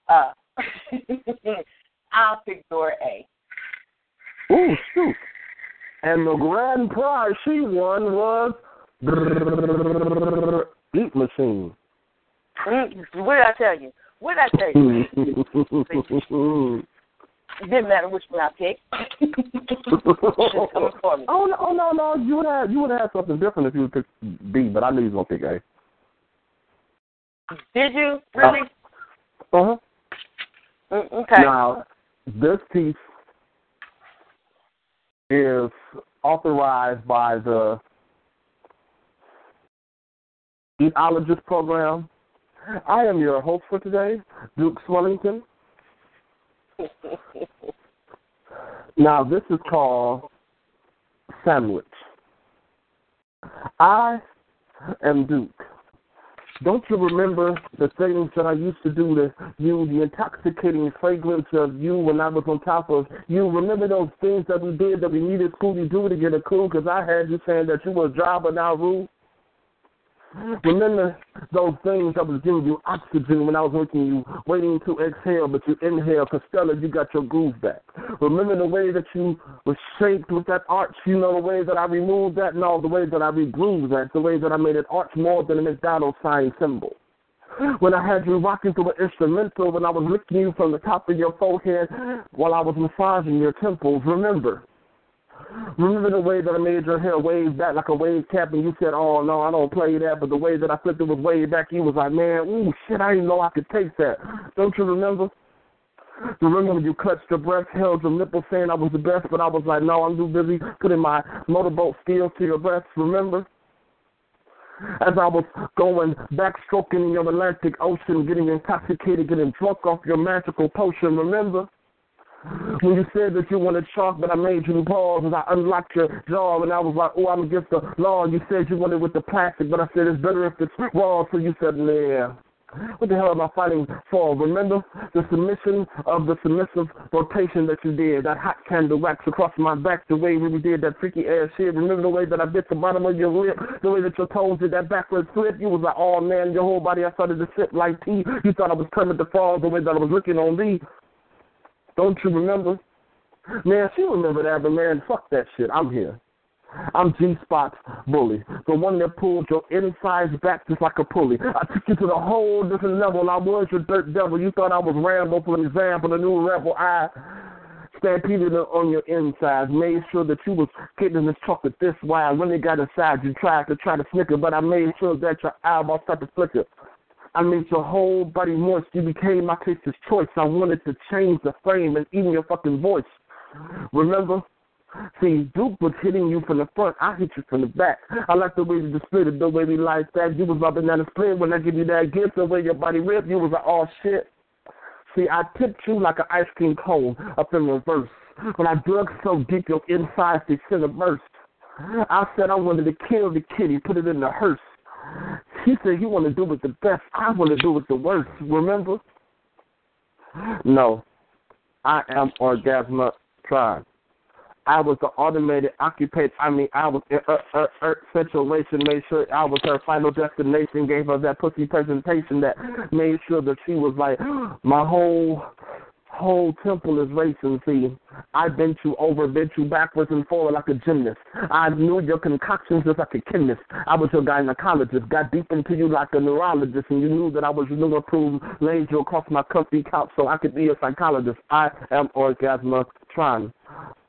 Uh, (laughs) I'll pick door A. Ooh, shoot. And the grand prize she won was Beat Machine. Mm, What did I tell you? What did I tell you? It (laughs) didn't matter which one I picked. It's coming for me. oh no, oh no, no! You would have you would have something different if you would pick B, but I knew you was gonna pick A. Did you really? Uh huh. Mm, okay. Now, this piece is authorized by the Eatologist program. I am your host for today, Duke Swellington. (laughs) Now, this is called Sandwich. I am Duke. Don't you remember the things that I used to do to you, the intoxicating fragrance of you when I was on top of you? Remember those things that we did that we needed Scooby Doo to get a clue because I had you saying that you were a driver now, Rue? Remember those things I was giving you oxygen when I was making you waiting to exhale, but you inhale. Costello, you got your groove back. Remember the way that you were shaped with that arch. You know the way that I removed that, no, the way that I regrooved that, the way that I made it arch more than a McDonald's sign symbol. When I had you rocking to an instrumental, when I was licking you from the top of your forehead while I was massaging your temples, remember. Remember the way that I made your hair wave back like a wave cap, and you said, "Oh no, I don't play that." But the way that I flipped it was way back, you was like, "Man, ooh, shit, I didn't know I could take that." Don't you remember? Remember when you clutched your breast, held your nipple, saying I was the best, but I was like, "No, I'm too busy putting my motorboat skills to your breast." Remember? As I was going backstroking in your Atlantic Ocean, getting intoxicated, getting drunk off your magical potion. Remember? When you said that you wanted chalk, but I made you pause as I unlocked your jaw, and I was like, oh, I'm against the law. You said you wanted with the plastic, but I said it's better if it's raw. So you said, yeah. What the hell am I fighting for? Remember the submission of the submissive rotation that you did, that hot candle wax across my back, the way we did that freaky ass shit. Remember the way that I bit the bottom of your lip, the way that your toes did that backward flip. You was like, oh man, your whole body I started to sip like tea. You thought I was coming to fall, the way that I was looking on thee. Don't you remember? Man, she remember that, but man, fuck that shit. I'm here. I'm G Spot's bully, the one that pulled your insides back just like a pulley. I took you to the whole different level. I was your dirt devil. You thought I was Rambo for an example, the new rebel. I stampeded on your insides, made sure that you was getting this chocolate this wild. When it got inside, you tried to try to snicker, but I made sure that your eyeballs started to flicker. I made your whole body moist. You became my taster's choice. I wanted to change the frame and even your fucking voice. Remember? See, Duke was hitting you from the front. I hit you from the back. I like the way you displayed it, the way we like that. You was down the split when I give you that gift, the way your body ripped. You was like, oh shit. See, I tipped you like an ice cream cone up in reverse. When I dug so deep, your insides they sent a burst. I said I wanted to kill the kitty, put it in the hearse. He said he want to do it the best. I want to do it the worst. Remember? No, I am Orgasma Tribe. I was the automated occupant. I mean, I was uh, uh, uh, situation. Made sure I was her final destination. Gave her that pussy presentation that made sure that she was like (gasps) my whole whole temple is racing. See, I bent you over, bent you backwards and forward like a gymnast. I knew your concoctions just like a chemist. I was your gynecologist, got deep into you like a neurologist, and you knew that I was your new approved, laid you across my comfy couch so I could be a psychologist. I am Orgasmatron.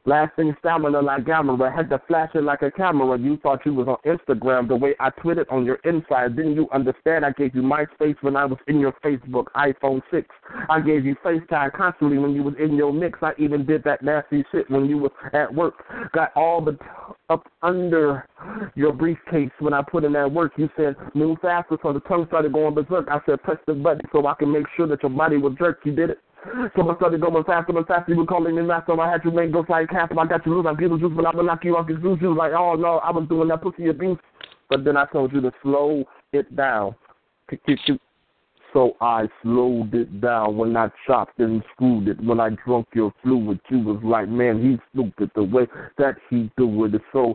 Lasting stamina like gamma, had to flash it like a camera. You thought you was on Instagram the way I tweeted on your inside. Didn't you understand? I gave you MySpace when I was in your Facebook iPhone 6. I gave you FaceTime constantly when you was in your mix. I even did that nasty shit when you was at work. Got all the t- up under your briefcase when I put in that work. You said move faster, so the tongue started going berserk. I said press the button so I can make sure that your body will jerk. You did it. So I started going faster and faster. You were calling me master. I had you make go like half. I got you loose like Beetlejuice, but I would knock you off your shoes. You like, oh no, I was doing that pussy abuse. But then I told you to slow it down. So I slowed it down when I chopped and screwed it. When I drunk your fluid, you was like, man, he's stupid. The way that he do it. so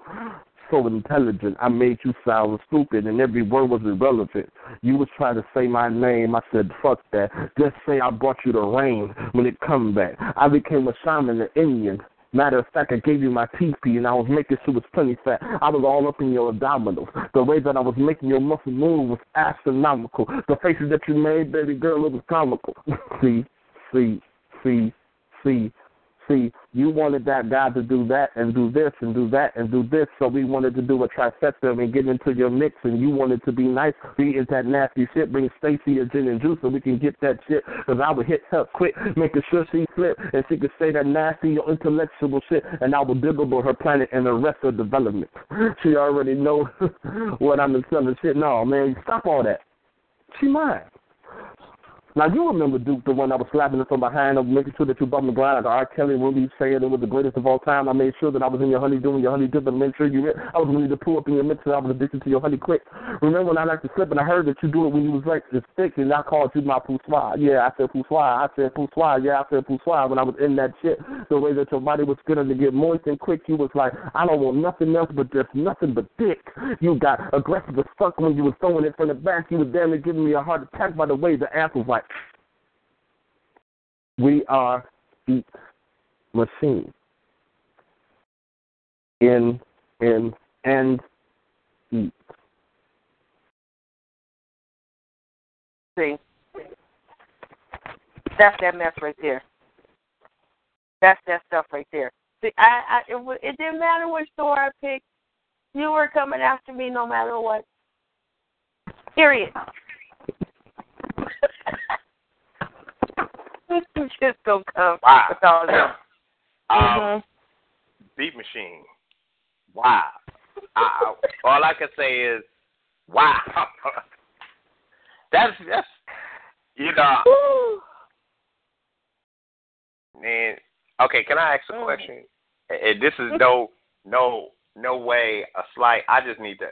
so intelligent. I made you sound stupid, and every word was irrelevant. You was trying to say my name. I said, fuck that. Just say I brought you the rain when it come back. I became a shaman, an Indian. Matter of fact, I gave you my TP and I was making sure it was plenty fat. I was all up in your abdominals. The way that I was making your muscle move was astronomical. The faces that you made, baby girl, it was comical. (laughs) see, see, see, see. See, you wanted that guy to do that and do this and do that and do this, so we wanted to do a trifecta and get into your mix, and you wanted to be nice, be into that nasty shit, bring Stacy a gin and juice so we can get that shit, because I would hit her quick, making sure she flip, and she could say that nasty or intellectual shit, and I would deliver her planet and the rest of development. (laughs) She already know (laughs) what I'm selling shit. No, man, stop all that. She mine. Now you remember Duke, the one that was slapping it from behind, of making sure that you bumped the ground. Like R. Kelly Ruby saying it was the greatest of all time. I made sure that I was in your honey doing your honey dip and made sure you. I was ready to pull up in your mix and I was addicted to your honey quick. Remember when I like to slip and I heard that you do it when you was like just thick and I called you my poussoir. Yeah, I said poussoir. I said poussoir. Yeah, I said poussoir when I was in that shit. The way that your body was getting to get moist and quick, you was like, I don't want nothing else but just nothing but dick. You got aggressive as fuck when you was throwing it from the back. You was damn near giving me a heart attack by the way the ass was like. We are eat machine. In in and eat. See, that's that mess right there. That's that stuff right there. See, I, I it, it didn't matter which store I picked. You were coming after me no matter what. Period. You (laughs) just don't come Wow. with all (laughs) that. Um, Beat machine. Wow. I, all I can say is, wow. (laughs) that's that's you know. Man, okay. Can I ask a question? And this is no no no way a slight. I just need to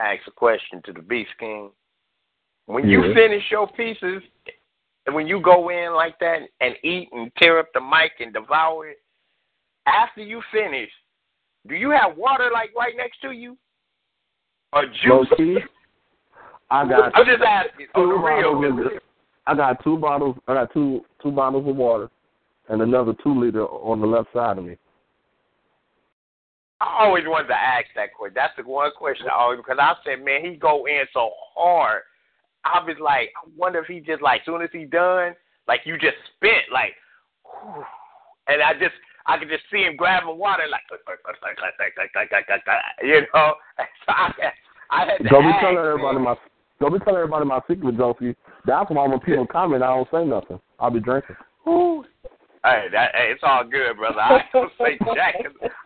ask a question to the Beast King. When you Yeah. finish your pieces, and when you go in like that and eat and tear up the mic and devour it, after you finish, do you have water like right next to you? Or juice? I got. (laughs) I'm just asking. On the two real. bottles of- I got two bottles. I got two two bottles of water, and another two liter on the left side of me. I always wanted to ask that question. That's the one question I always because I said, man, he go in so hard. I was like, I wonder if he just like soon as he done, like you just spit like, whew. and I just I could just see him grabbing water like, you know. So I, I had to Don't be telling everybody my. Don't be telling everybody my secret, Joski. That's why when people comment, I don't say nothing. I'll be drinking. Whew. Hey, that hey, it's all good, brother. I ain't gonna say jack.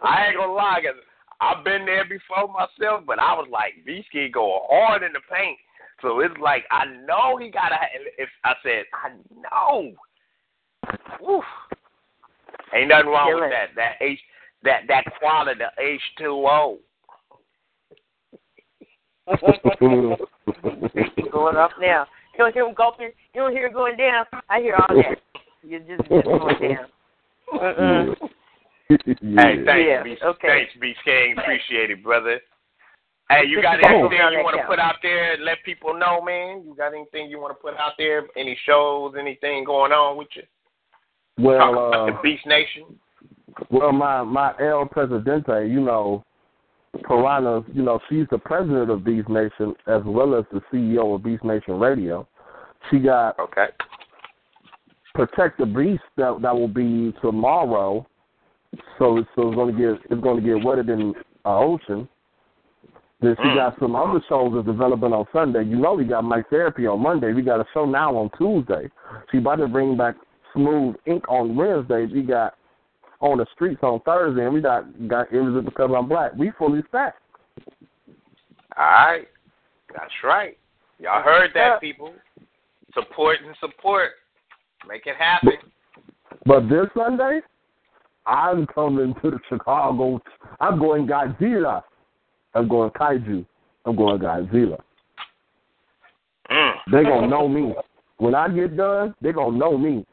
I ain't gonna lie, cause I've been there before myself, but I was like, V-Ski go hard in the paint. So it's like I know he gotta. If I said I know, Woof. ain't nothing wrong Kill with that. That H, that that quality, the H two O. going up now. You don't hear him gulping. You don't hear it going down. I hear all that. You just just going down. Mm-mm. (laughs) Hey, thanks, Yeah, B, okay. thanks, B King. Appreciate it, brother. Hey, you got Oh. anything you want to put out there? and Let people know, man. You got anything you want to put out there? Any shows? Anything going on with you? Talk Well, about uh, the Beast Nation. well, my my El Presidente, you know, Piranha, you know, she's the president of Beast Nation as well as the CEO of Beast Nation Radio. She got okay. Protect the Beast that that will be tomorrow. So so it's going to get it's going to get wetter than uh, ocean. Then she Mm. got some other shows that's developing on Sunday. You know we got Mike Therapy on Monday. We got a show now on Tuesday. She about to bring back Smooth Ink on Wednesday. We got on the streets on Thursday, and we got got Images because I'm black. We fully stacked. All right. That's right. Y'all heard that, people. Support and support. Make it happen. But this Sunday, I'm coming to the Chicago. I'm going Godzilla. I'm going Kaiju. I'm going Godzilla. Mm. They gonna know me. When I get done, they gonna know me.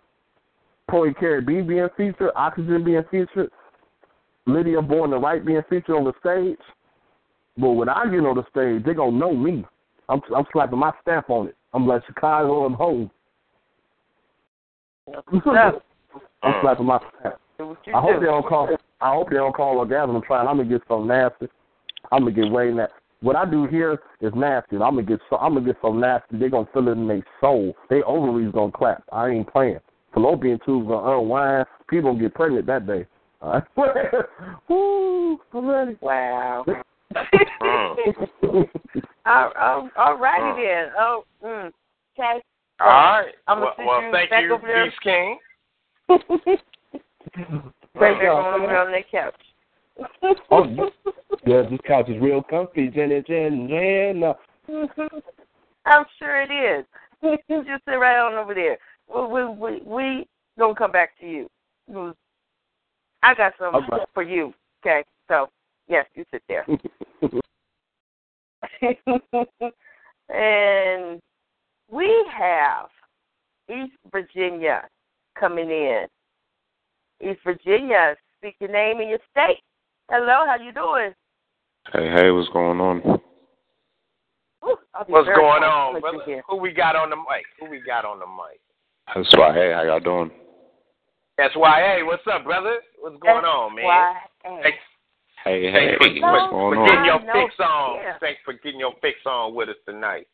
Corey Carey B being featured, Oxygen being featured, Lydia Born the Right being featured on the stage. But when I get on the stage, they gonna know me. I'm I'm slapping my stamp on it. I'm like Chicago, I'm home. (laughs) I'm slapping my stamp. I hope they don't call. I hope they don't call Orgasmatron. I'm gonna get so nasty. I'm gonna get way nasty. What I do here is nasty. I'm gonna get so. I'm gonna get so nasty. They're gonna feel it in their soul. They ovaries gonna clap. I ain't playing. Fallopian tubes gonna unwind. People gonna get pregnant that day. All right. (laughs) Woo! I'm ready. Wow. Mm. (laughs) all, all, all righty then. Oh, mm. okay. All right. I'm well, gonna well you thank back you, over there. Beast King. (laughs) Right there on, on that couch. Oh, yeah, this couch is real comfy. Jenny, Jen, Jen. Uh, (laughs) I'm sure it is. You just sit right on over there. We we we, we gonna come back to you. I got some right. for you. Okay, so yes, you sit there. (laughs) and we have East Virginia coming in. East Virginia, speak your name and your state. Hello, how you doing? Hey, hey, what's going on? Ooh, What's going on, brother? Who we got on the mic? Who we got on the mic? That's why. Hey, how y'all doing? That's why. Hey, what's up, brother? What's going on, man? S-Y-A. Thanks, Hey, hey, thanks for, what's for, going for getting your fix on. Yeah. Thanks for getting your fix on with us tonight.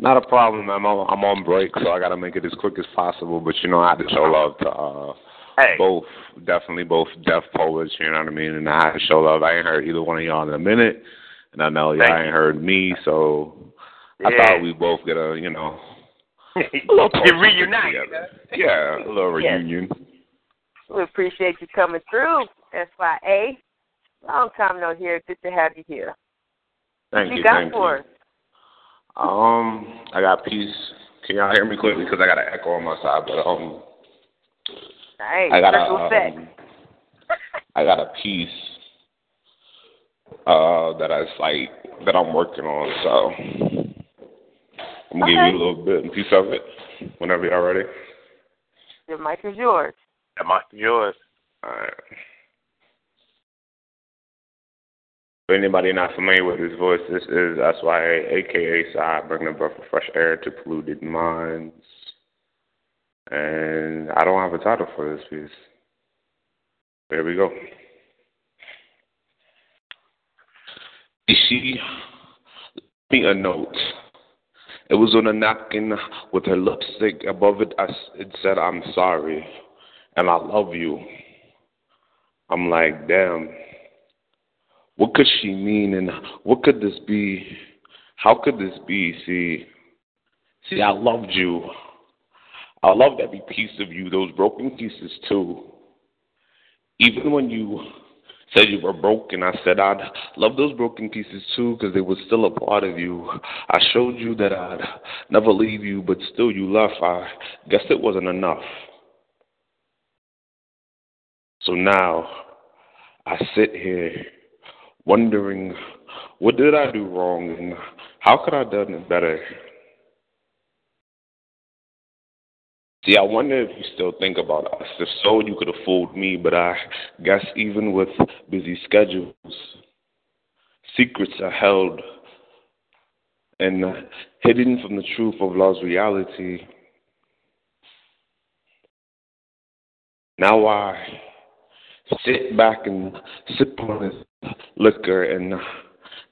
Not a problem. I'm on, I'm on break, so I got to make it as quick as possible. But you know, I had to show love to uh, Hey, both, definitely both deaf poets. You know what I mean? And I show love. I ain't heard either one of y'all in a minute, and I know y'all ain't heard me. So I thought we both get a, you know, (laughs) a little reunite. Yeah, a little (laughs) Yes. reunion. We appreciate you coming through. SYA. Long time no here. Good to have you here. Thank what you, you got thank for you. us? Um, I got peace. Can y'all hear me quickly? Because I got an echo on my side. But um, Hey, I got a triple effect. um, I got a piece uh that I like that I'm working on. So I'm gonna give you a little bit piece of it whenever y'all ready. The mic is yours. That mic is yours. All right. For anybody not familiar with his voice, this is SYA, aka Side, bringing a breath of fresh air to polluted minds. And I don't have a title for this piece. There we go. She me a note. It was on a napkin with her lipstick above it. I, it said, "I'm sorry, and I love you." I'm like, damn. What could she mean, and what could this be? How could this be? See, see, I loved you. I loved every piece of you, those broken pieces too. Even when you said you were broken, I said I'd love those broken pieces too because they were still a part of you. I showed you that I'd never leave you, but still you left. I guess it wasn't enough. So now I sit here wondering what did I do wrong and how could I have done it better? See, I wonder if you still think about us. If so, you could have fooled me, but I guess even with busy schedules, secrets are held and hidden from the truth of love's reality. Now I sit back and sip on this liquor, and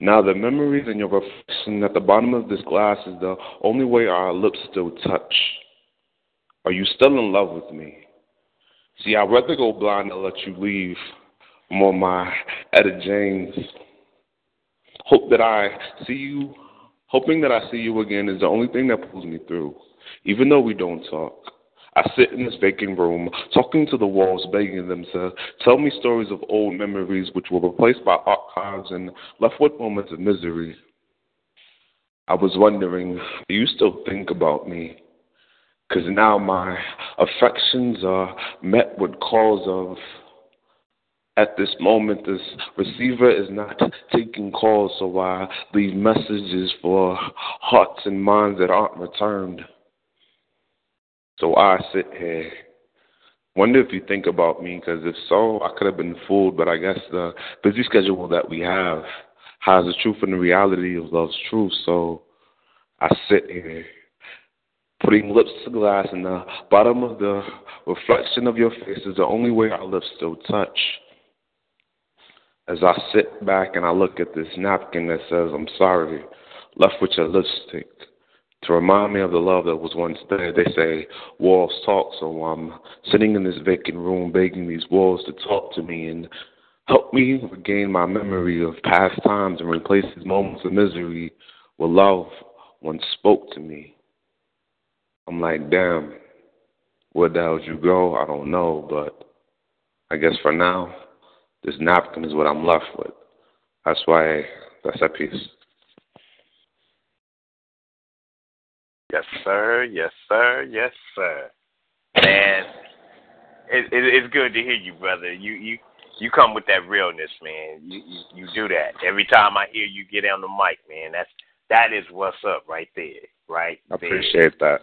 now the memories and your reflection at the bottom of this glass is the only way our lips still touch. Are you still in love with me? See, I'd rather go blind than let you leave. I'm on my Etta James. Hope that I see you, hoping that I see you again is the only thing that pulls me through. Even though we don't talk, I sit in this vacant room, talking to the walls, begging them to tell me stories of old memories which were replaced by archives and left with moments of misery. I was wondering, do you still think about me? Because now my affections are met with calls of, at this moment, this receiver is not taking calls, so I leave messages for hearts and minds that aren't returned. So I sit here, wonder if you think about me, because if so, I could have been fooled, but I guess the busy schedule that we have has the truth and the reality of love's truth, so I sit here putting lips to glass and the bottom of the reflection of your face is the only way our lips still touch. As I sit back and I look at this napkin that says, I'm sorry, left with your lipstick, to remind me of the love that was once there. They say walls talk, so I'm sitting in this vacant room begging these walls to talk to me and help me regain my memory of past times and replace these moments of misery with love once spoke to me. I'm like, damn, where the hell did you go? I don't know, but I guess for now, this napkin is what I'm left with. That's why that's that piece. Yes, sir. Yes, sir. Yes, sir. Man, it, it, it's good to hear you, brother. You you you come with that realness, man. You, you you do that every time I hear you get on the mic, man. That's that is what's up right there, right? I there. appreciate that.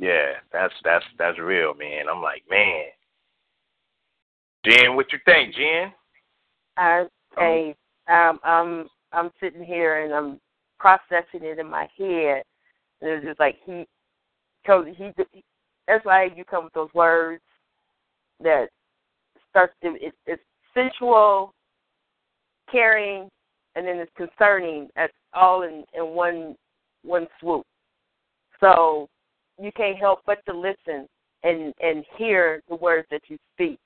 Yeah, that's that's that's real, man. I'm like, man. Jen, what you think, Jen? I hey, um, I'm I'm sitting here and I'm processing it in my head. And it's just like he, because he, that's why you come with those words that starts to it, it's sensual, caring, and then it's concerning. That's all in in one one swoop. So you can't help but to listen and and hear the words that you speak.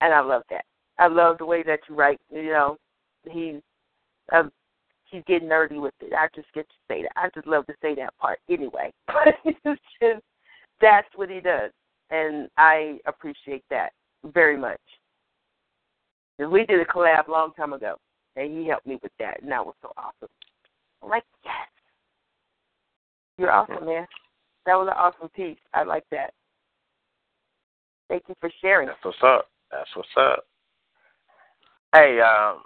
And I love that. I love the way that you write. You know, he's uh, he's getting nerdy with it. I just get to say that. I just love to say that part anyway. (laughs) But it's just that's what he does, and I appreciate that very much. We did a collab a long time ago, and he helped me with that, and that was so awesome. I'm like, yes, you're awesome, man. That was an awesome piece. I like that. Thank you for sharing. That's what's up. That's what's up. Hey, um,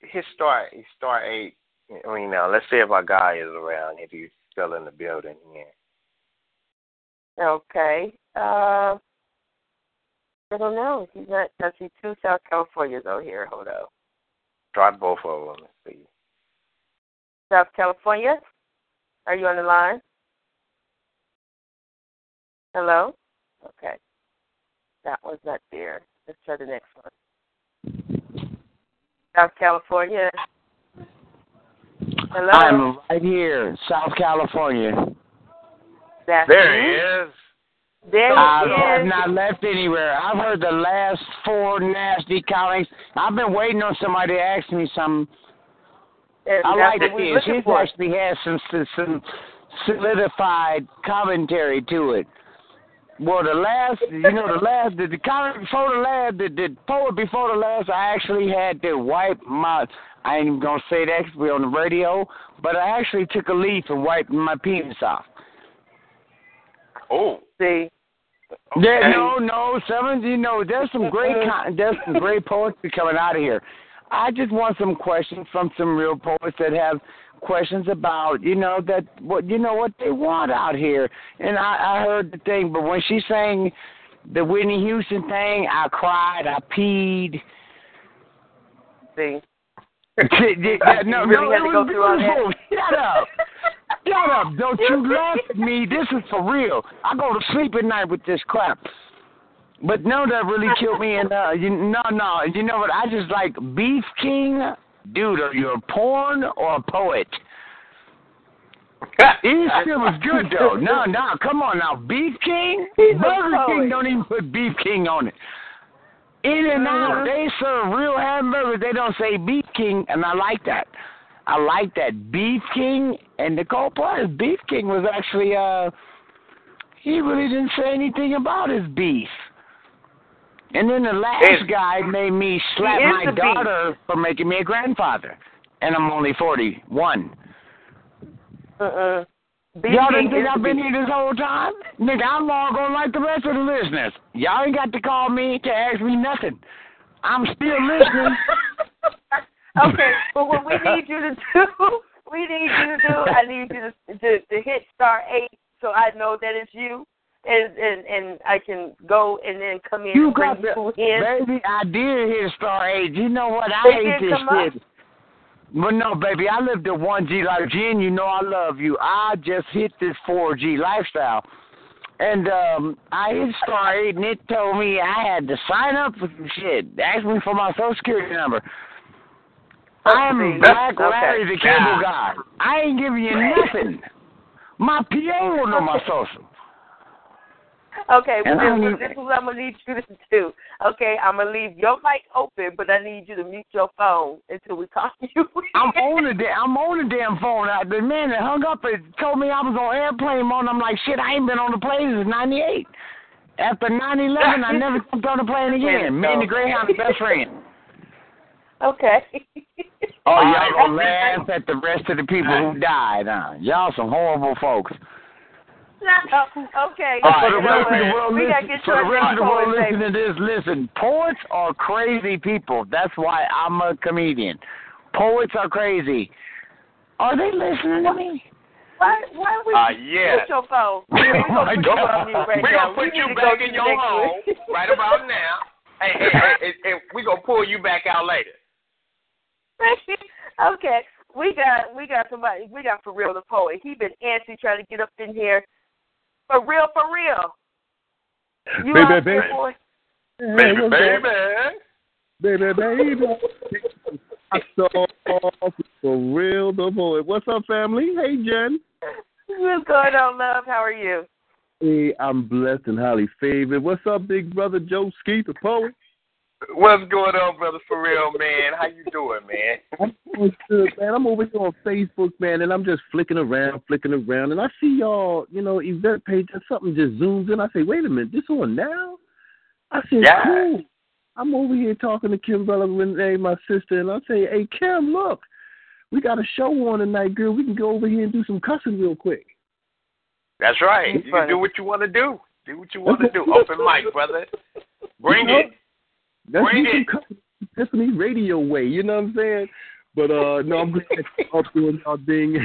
his star, his star eight. I mean, now let's see if our guy is around. If he's still in the building, yeah. Okay. Uh, I don't know. He's not. I see two South Californias out here. Hold on. Try both of them and see. South California. Are you on the line? Hello? Okay. That one's not there. Let's try the next one. South California. Hello? I'm right here, South California. That's there me? he is. There I he have is. not left anywhere. I've heard the last four nasty comments. I've been waiting on somebody to ask me something. And I that's like what we're this. looking This actually has some some solidified commentary to it. Well, the last, you know, the last, the, the comment before the last, the, the poet before the last, I actually had to wipe my. I ain't even gonna say that 'cause we're on the radio, but I actually took a leaf and wiped my penis off. Oh. See. There, no, no, seven. You know, there's some great, con- there's some great poetry coming out of here. I just want some questions from some real poets that have questions about, you know, that what you know what they want out here. And I, I heard the thing, but when she sang the Whitney Houston thing, I cried, I peed. See. (laughs) no, really no, it go was through all that? beautiful. Shut up. Shut up. Don't you (laughs) laugh at me. This is for real. I go to sleep at night with this crap. But no, that really killed me. And uh, you, no, no, you know what? I just like Beef King. Dude, are you a porn or a poet? His shit was good though. No, no, come on now, Beef King. He's Burger. King don't even put Beef King on it. In and out, Mhm. they serve real hamburgers. They don't say Beef King, and I like that. I like that Beef King. And part is Beef King was actually uh he really didn't say anything about his beef. And then the last It's- guy made me slap my daughter for making me a grandfather. And I'm only forty one. Uh-uh. Y'all didn't think I've been here this whole time? Nigga, I'm all going like the rest of the listeners. Y'all ain't got to call me to ask me nothing. I'm still listening. (laughs) okay, but what we need you to (laughs) do, we need you to do, I need you to, to, to hit star eight so I know that it's you. And, and and I can go and then come in You got the, in. baby. I did hit star eight. You know what? I They hate this up? shit. But no, baby, I lived a one G like Jen. You know I love you. I just hit this four G lifestyle, and um I hit star eight, and it told me I had to sign up for some shit. Asked me for my social security number. I'm see. Black Okay. Larry, the cable guy. I ain't giving you nothing. My PA will know my social. Okay, well, this, is- this is what I'm gonna need you to do. Okay, I'm gonna leave your mic open, but I need you to mute your phone until we call you. (laughs) I'm on the da- I'm on the damn phone. I, the man that hung up it told me I was on airplane mode. I'm like, shit, I ain't been on the plane since '98. After 9/11, I (laughs) never jumped on the plane again. Me and the Greyhound are best friends. (laughs) Okay. Oh, All y'all gonna laugh at the rest of the people who died, huh? Y'all some horrible folks. (laughs) okay. Uh, for the rest of the world, we gotta listen, get for the rest of the world listening to this, listen. Poets are crazy people. That's why I'm a comedian. Poets are crazy. Are they listening to me? Why? Why we Uh, yeah. put your phone? (laughs) We gonna put you on mute right we now. gonna put you back in your home (laughs) right about now. Hey, hey, hey, hey, hey, we gonna pull you back out later. okay, we got we got somebody. We got for real the poet. He been antsy trying to get up in here. For real, for real. (laughs) You Baby, out there, baby. boy? Baby, what's baby. Baby, baby. I saw for real the boy. What's up, family? Hey, Jen. What's going on, love? How are you? Hey, I'm blessed and highly favored. What's up, big brother Joe Skeet, the poet? What's going on, brother? For real, man. How you doing, man? (laughs) I'm doing good, man. I'm over here on Facebook, man, and I'm just flicking around, flicking around, and I see y'all, you know, event page, and something just zooms in. I say, wait a minute, this on now? I said, Yeah. cool. I'm over here talking to Kim Bella Renee, my sister, and I say, hey, Kim, look, we got a show on tonight, girl. We can go over here and do some cussing real quick. That's right. You can do what you want to do. Do what you want to do. Open mic, brother. Bring it. Let's Bring do some it. cussing Tiffany radio way, you know what I'm saying? But uh no, I'm glad that y'all doing y'all thing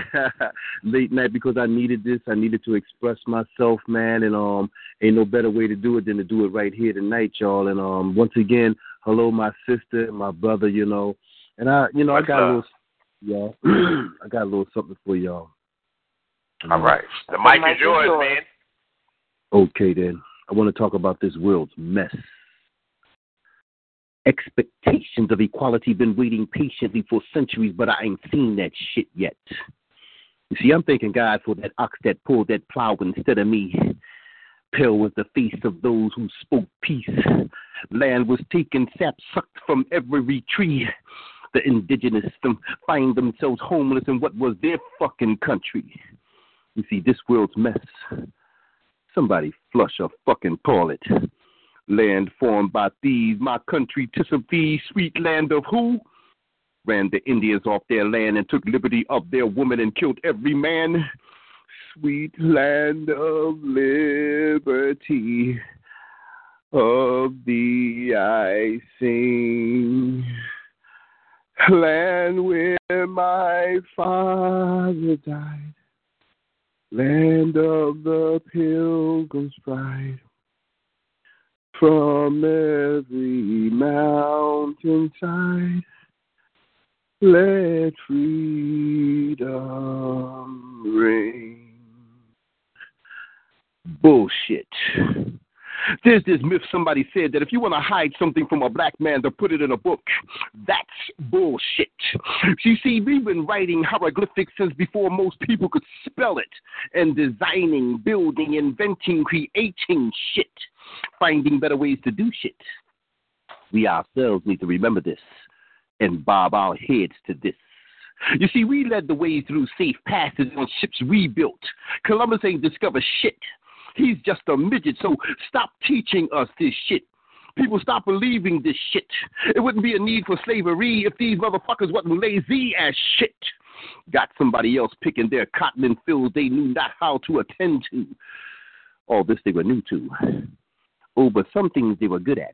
(laughs) late night because I needed this. I needed to express myself, man, and um ain't no better way to do it than to do it right here tonight, y'all. And um once again, hello my sister, my brother, you know. And I you know, What's I got a little y'all. (clears throat) I got a little something for y'all. All right. The mic mic is is yours, yours. man. Okay, then. I want to talk about this world's mess. Expectations of equality been waiting patiently for centuries, but I ain't seen that shit yet. You see, I'm thanking God for that ox that pulled that plow instead of me. Pale was the face of those who spoke peace. Land was taken, sap sucked from every tree. The indigenous them find themselves homeless in what was their fucking country. You see, this world's mess. Somebody flush a fucking toilet. Land formed by thieves, my country, tis of thee, sweet land of who? Ran the Indians off their land and took liberty of their women and killed every man. Sweet land of liberty, of thee I sing. Land where my father died, land of the pilgrim's pride. From every mountainside, let freedom ring. Bullshit. There's this myth somebody said that if you want to hide something from a black man to put it in a book, that's bullshit. You see, we've been writing hieroglyphics since before most people could spell it, and designing, building, inventing, creating shit, finding better ways to do shit. We ourselves need to remember this and bob our heads to this. You see, we led the way through safe passages on ships we built. Columbus ain't discovered shit. He's just a midget, so stop teaching us this shit. People stop believing this shit. It wouldn't be a need for slavery if these motherfuckers wasn't lazy as shit. Got somebody else picking their cotton in fields they knew not how to attend to. All this they were new to. But some things they were good at.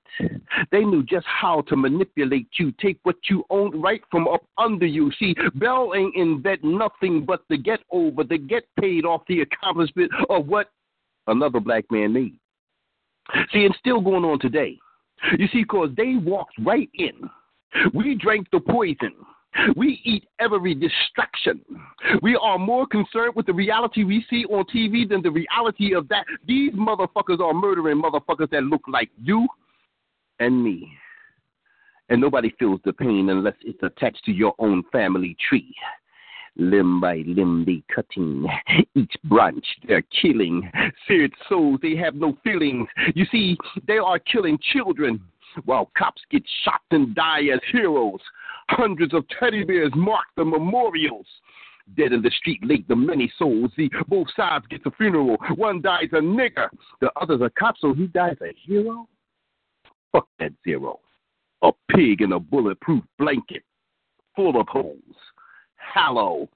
They knew just how to manipulate you, take what you owned right from up under you. See, Bell ain't invent nothing but to get over, to get paid off the accomplishment of what another black man made. See, it's still going on today. You see, because they walked right in. We drank the poison. We eat every distraction. We are more concerned with the reality we see on TV than the reality of that. These motherfuckers are murdering motherfuckers that look like you and me. And nobody feels the pain unless it's attached to your own family tree. Limb by limb, they cutting. Each branch, they're killing. Seared souls, they have no feelings. You see, they are killing children while cops get shot and die as heroes. Hundreds of teddy bears mark the memorials. Dead in the street late the many souls. See, both sides get the funeral. One dies a nigger, the other's a cop, so he dies a hero? Fuck that zero. A pig in a bulletproof blanket. full of holes. Hallow.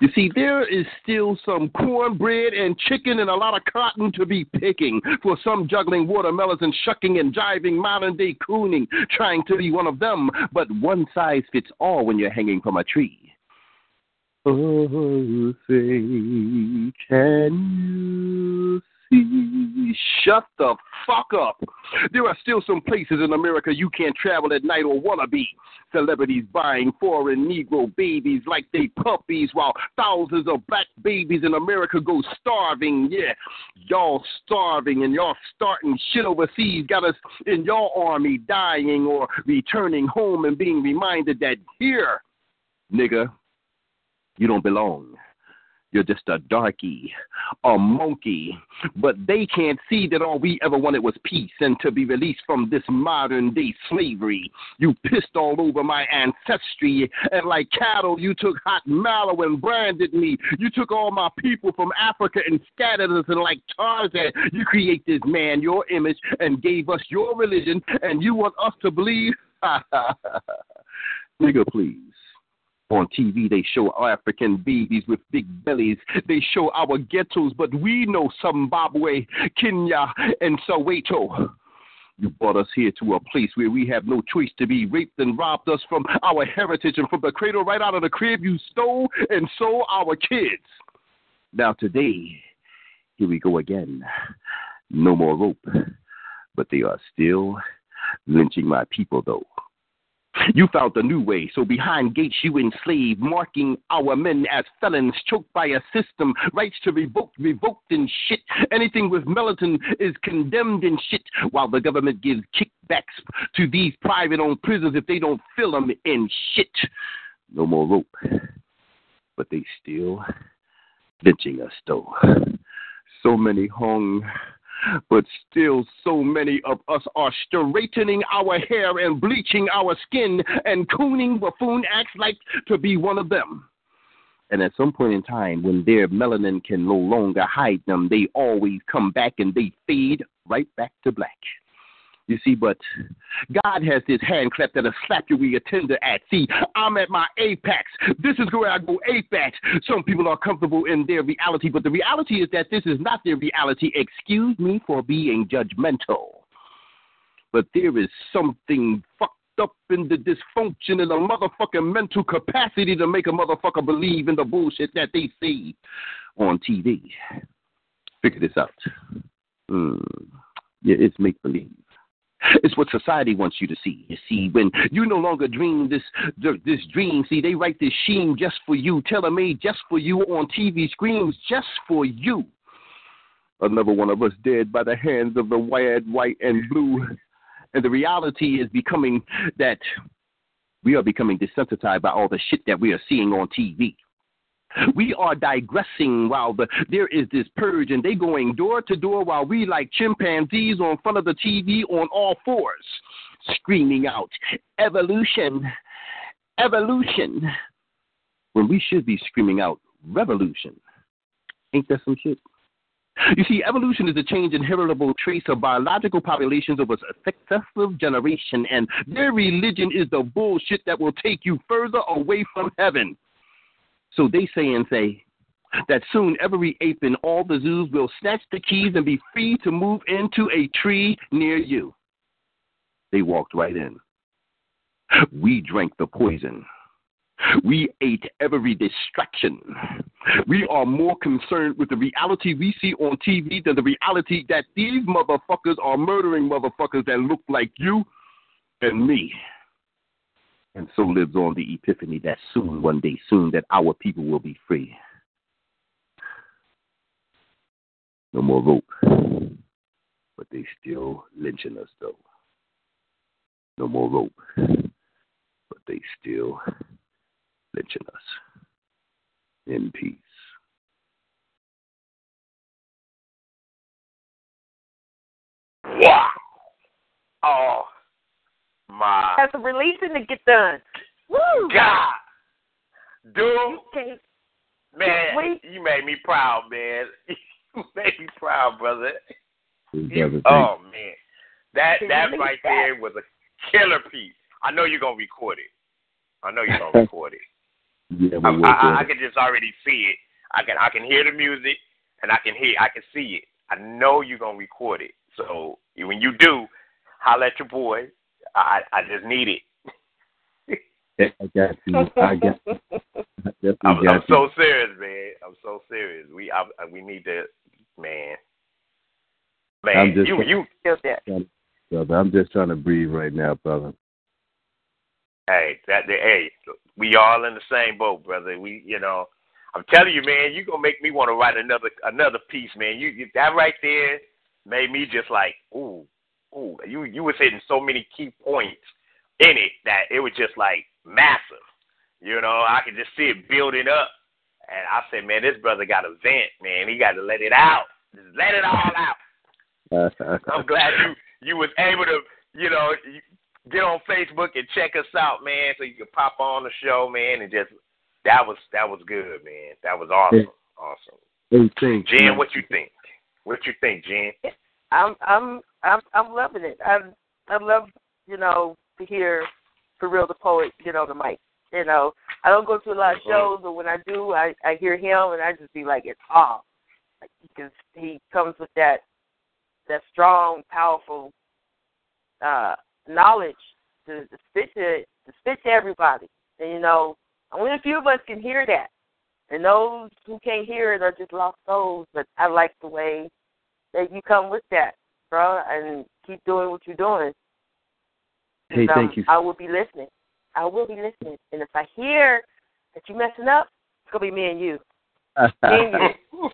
You see, there is still some cornbread and chicken and a lot of cotton to be picking for some juggling watermelons and shucking and jiving modern day cooning, trying to be one of them. But one size fits all when you're hanging from a tree. Oh, say, can you? Shut the fuck up. There are still some places in America you can't travel at night or wanna be. Celebrities buying foreign Negro babies like they puppies while thousands of black babies in America go starving. Yeah, y'all starving and y'all starting shit overseas got us in y'all army dying or returning home and being reminded that here, nigga, you don't belong. You're just a darky, a monkey. But they can't see that all we ever wanted was peace and to be released from this modern day slavery. You pissed all over my ancestry, and like cattle, you took hot mallow and branded me. You took all my people from Africa and scattered us, and like Tarzan, you create this man, your image, and gave us your religion, and you want us to believe? (laughs) Nigga, please. On TV, they show African babies with big bellies. They show our ghettos, but we know Zimbabwe, Kenya, and Soweto. You brought us here to a place where we have no choice to be raped and robbed us from our heritage and from the cradle right out of the crib you stole and sold our kids. Now, today, here we go again. No more rope, but they are still lynching my people, though. You found a new way, so behind gates you enslave, marking our men as felons, choked by a system, rights to revoke, revoked and shit. Anything with melatonin is condemned and shit, while the government gives kickbacks to these private owned prisons if they don't fill them in shit. No more rope, but they still lynching us though. So many hung but still so many of us are straightening our hair and bleaching our skin, and cooning buffoon acts like to be one of them. And at some point in time, when their melanin can no longer hide them, they always come back and they fade right back to black. You see, but God has his hand clapped at a slap you where you're tender at. See, I'm at my apex. This is where I go apex. Some people are comfortable in their reality, but the reality is that this is not their reality. Excuse me for being judgmental. But there is something fucked up in the dysfunction in the motherfucking mental capacity to make a motherfucker believe in the bullshit that they see on TV. Figure this out. Hmm. Yeah, it's make believe. (laughs) It's what society wants you to see. You see, when you no longer dream this this dream, see, they write this sheen just for you, tailor made just for you on TV screens, just for you. Another one of us dead by the hands of the white, white, and blue. And the reality is becoming that we are becoming desensitized by all the shit that we are seeing on TV. We are digressing while the, there is this purge, and they going door to door while we like chimpanzees on front of the TV on all fours, screaming out, "Evolution, evolution!" When we should be screaming out, "Revolution!" Ain't that some shit? You see, evolution is a change in heritable traits of biological populations over a successive generation, and their religion is the bullshit that will take you further away from heaven. So they say and say that soon every ape in all the zoos will snatch the keys and be free to move into a tree near you. They walked right in. We drank the poison. We ate every distraction. We are more concerned with the reality we see on TV than the reality that these motherfuckers are murdering motherfuckers that look like you and me. And so lives on the epiphany that soon, one day soon, that our people will be free. No more rope. But they still lynching us, though. No more rope. But they still lynching us. In peace. Wow. Oh, my. Has a releasing to get done. Woo! God. Dude. Okay. Man, Wait. you made me proud, man. (laughs) You made me proud, brother. You- Oh man, that that right that? there was a killer piece. I know you're gonna record it. I know you're gonna (laughs) record it. Yeah, I. I, I can just already see it. I can I can hear the music and I can hear I can see it. I know you're gonna record it. So when you do, holler at your boy. I I just need it. I got you. I got you. I definitely I'm, got I'm you. so serious, man. I'm so serious. We I, we need to, man. Man, I'm just you you brother. I'm just trying to breathe right now, brother. Hey, that the hey, we all in the same boat, brother. We, you know, I'm telling you, man, you gonna make me want to write another another piece, man. You, you that right there made me just like, ooh, ooh. You you was hitting so many key points in it that it was just like massive. You know, I could just see it building up, and I said, man, this brother got a vent, man. He got to let it out. Just let it all out. (laughs) I'm glad you you was able to, you know, get on Facebook and check us out, man, so you can pop on the show, man, and just that was that was good, man. That was awesome, awesome. Hey, thanks, Jen, man. what you think? What you think, Jen? I'm I'm I'm I'm loving it. I I love you know to hear for real the poet get on the mic. You know I don't go to a lot of shows, but when I do, I I hear him and I just be like it's off, like, because he comes with that that strong, powerful uh knowledge to, to spit to to spit to everybody. And you know only a few of us can hear that. And those who can't hear it are just lost souls. But I like the way that you come with that, bro, and keep doing what you're doing. Hey, um, thank you. I will be listening. I will be listening. And if I hear that you messing up, it's gonna be me and you. Me and you.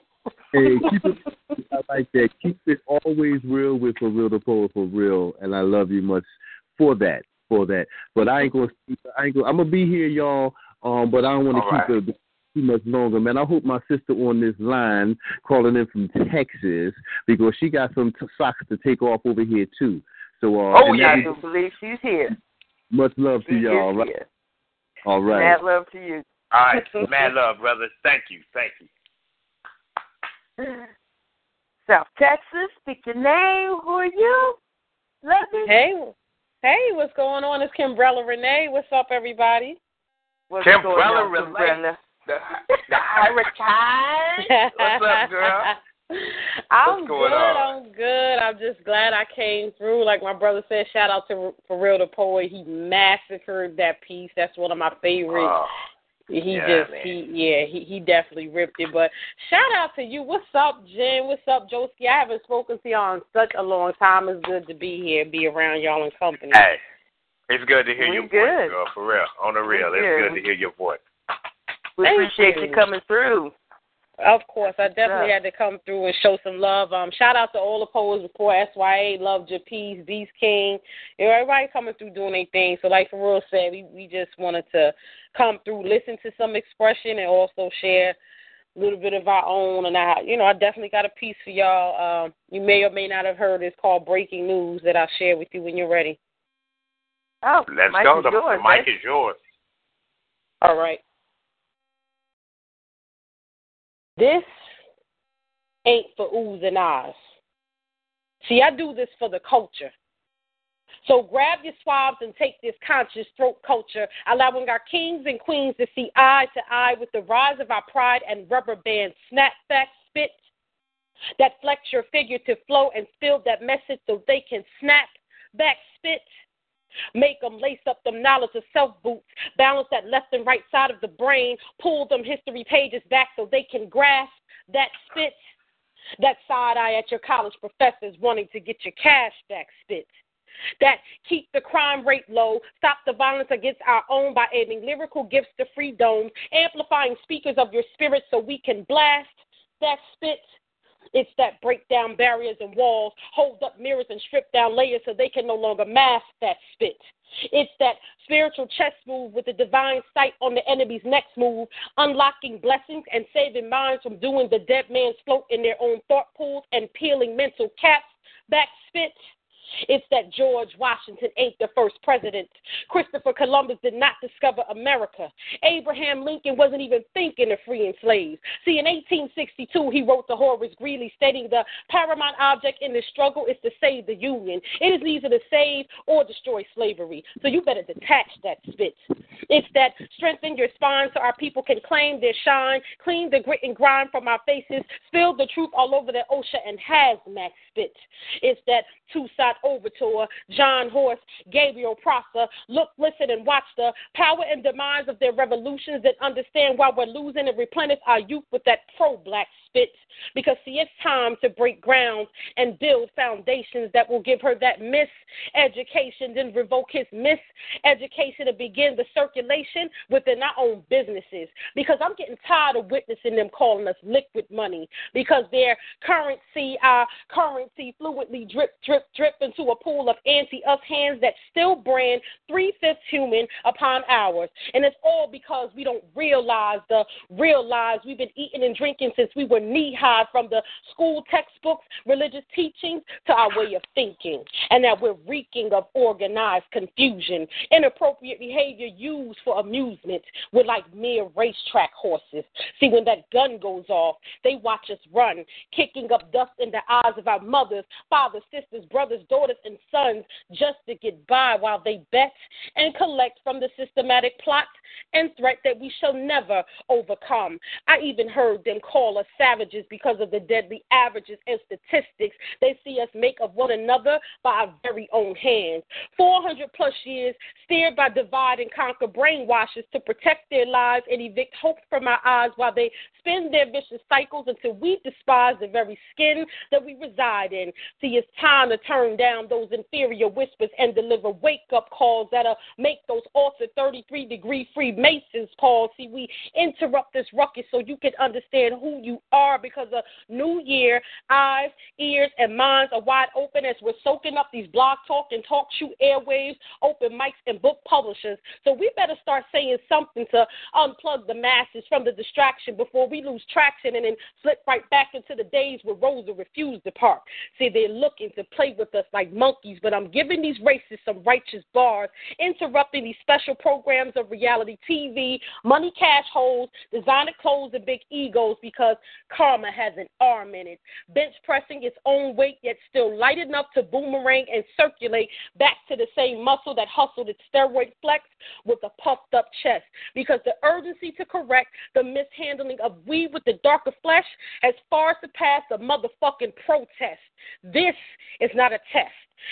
(laughs) hey, keep it. I like that. Keep it always real with for real the poet for real, and I love you much for that. For that, but I ain't gonna. I ain't gonna. I'm gonna be here, y'all. Um, but I don't want to keep right. it too much longer, man. I hope my sister on this line calling in from Texas because she got some t- socks to take off over here too. So, uh, Oh yeah, I do believe she's here. much love to y'all. is here. All right. Mad love to you. All right, mad love, brother. Thank you, thank you. (laughs) South Texas, speak your name. Who are you? Let me. Hey, hey, what's going on? It's Kimbrella Renee. What's up, everybody? What's Kimbrella going on, Renee. The, the Hurricane. What's up, girl? (laughs) I'm What's going good. on? I'm good. I'm just glad I came through. Like my brother said, shout out to For Real the Poet. He massacred that piece. That's one of my favorites. Oh, he yeah, just man. he yeah he he definitely ripped it. But shout out to you. What's up, Jen? What's up, Joski? I haven't spoken to y'all in such a long time. It's good to be here, be around y'all in company. Hey, it's good to hear We your voice, good. girl. For real, on the real, We it's good. good to hear your voice. We Thank appreciate you. you coming through. Of course, I definitely Yeah. had to come through and show some love. Um, shout out to all the poets before SYA, Love Your Peace, Beast King, you know, everybody coming through doing their thing. So, like for Real said, we we just wanted to come through, listen to some expression, and also share a little bit of our own. And I, you know, I definitely got a piece for y'all. Um, you may or may not have heard. It's called Breaking News that I'll share with you when you're ready. Oh, Let's Mike go. is The, yours, the mic babe. is yours. All right. This ain't for oohs and ahs. See, I do this for the culture. So grab your swabs and take this conscious throat culture, allowing our kings and queens to see eye to eye with the rise of our pride and rubber band snapback spit that flex your figure to flow and spill that message so they can snap back spit. Make them lace up them knowledge of self boots, balance that left and right side of the brain, pull them history pages back so they can grasp that spit, that side eye at your college professors wanting to get your cash back spit. That keep the crime rate low, stop the violence against our own by adding lyrical gifts to free domes, amplifying speakers of your spirit so we can blast that spit. It's that break down barriers and walls, hold up mirrors and strip down layers so they can no longer mask that spit. It's that spiritual chess move with the divine sight on the enemy's next move, unlocking blessings and saving minds from doing the dead man's float in their own thought pools and peeling mental caps back spit. It's that George Washington ain't the first president. Christopher Columbus did not discover America. Abraham Lincoln wasn't even thinking of freeing slaves. See, in 1862, he wrote to Horace Greeley stating the paramount object in the struggle is to save the Union. It is either to save or destroy slavery. So you better detach that spit. It's that strengthen your spine so our people can claim their shine, clean the grit and grime from our faces, spill the truth all over the ocean and hazmat spit. It's that Toussaint Louverture, John Horse, Gabriel Prosser. Look, listen, and watch the power and demise of their revolutions and understand why we're losing and replenish our youth with that pro black spit. Because, see, it's time to break ground and build foundations that will give her that miseducation, then revoke his miseducation and begin the circulation within our own businesses. Because I'm getting tired of witnessing them calling us liquid money because their currency, our currency, fluently drip, drip, drip into a pool of anti us hands that still brand three fifths human upon ours. And it's all because we don't realize the real lies we've been eating and drinking since we were knee high from the school textbooks, religious teachings to our way of thinking. And that we're reeking of organized confusion, inappropriate behavior used for amusement. We're like mere racetrack horses. See, when that gun goes off, they watch us run, kicking up dust in the eyes of our mothers, fathers, sisters, brothers, daughters, and sons just to get by while they bet and collect from the systematic plot and threat that we shall never overcome. I even heard them call us savages because of the deadly averages and statistics they see us make of one another by our very own hands. 400 plus years steered by divide and conquer brainwashes to protect their lives and evict hope from our eyes while they spin their vicious cycles until we despise the very skin that we reside in. See, it's time to turn down those inferior whispers and deliver wake up calls that'll make those altered 33 degree Freemasons calls. See, we interrupt this ruckus so you can understand who you are because a new year, eyes, ears, and minds are wide open as we're soaking up these blog talk and talk show airwaves, open mics, and book publishers. So we better start saying something to unplug the masses from the distraction before we lose traction and then slip right back into the days where Rosa refused to park. See, they're looking to play with us like monkeys, but I'm giving these racists some righteous bars, interrupting these special programs of reality TV, money cash holes, designer clothes, and big egos because karma has an arm in it. Bench pressing its own weight, yet still light enough to boomerang and circulate back to the same muscle that hustled its steroid flex with a puffed up chest. Because the urgency to correct the mishandling of we with the darker flesh has far surpassed the motherfucking protest. This is not a test.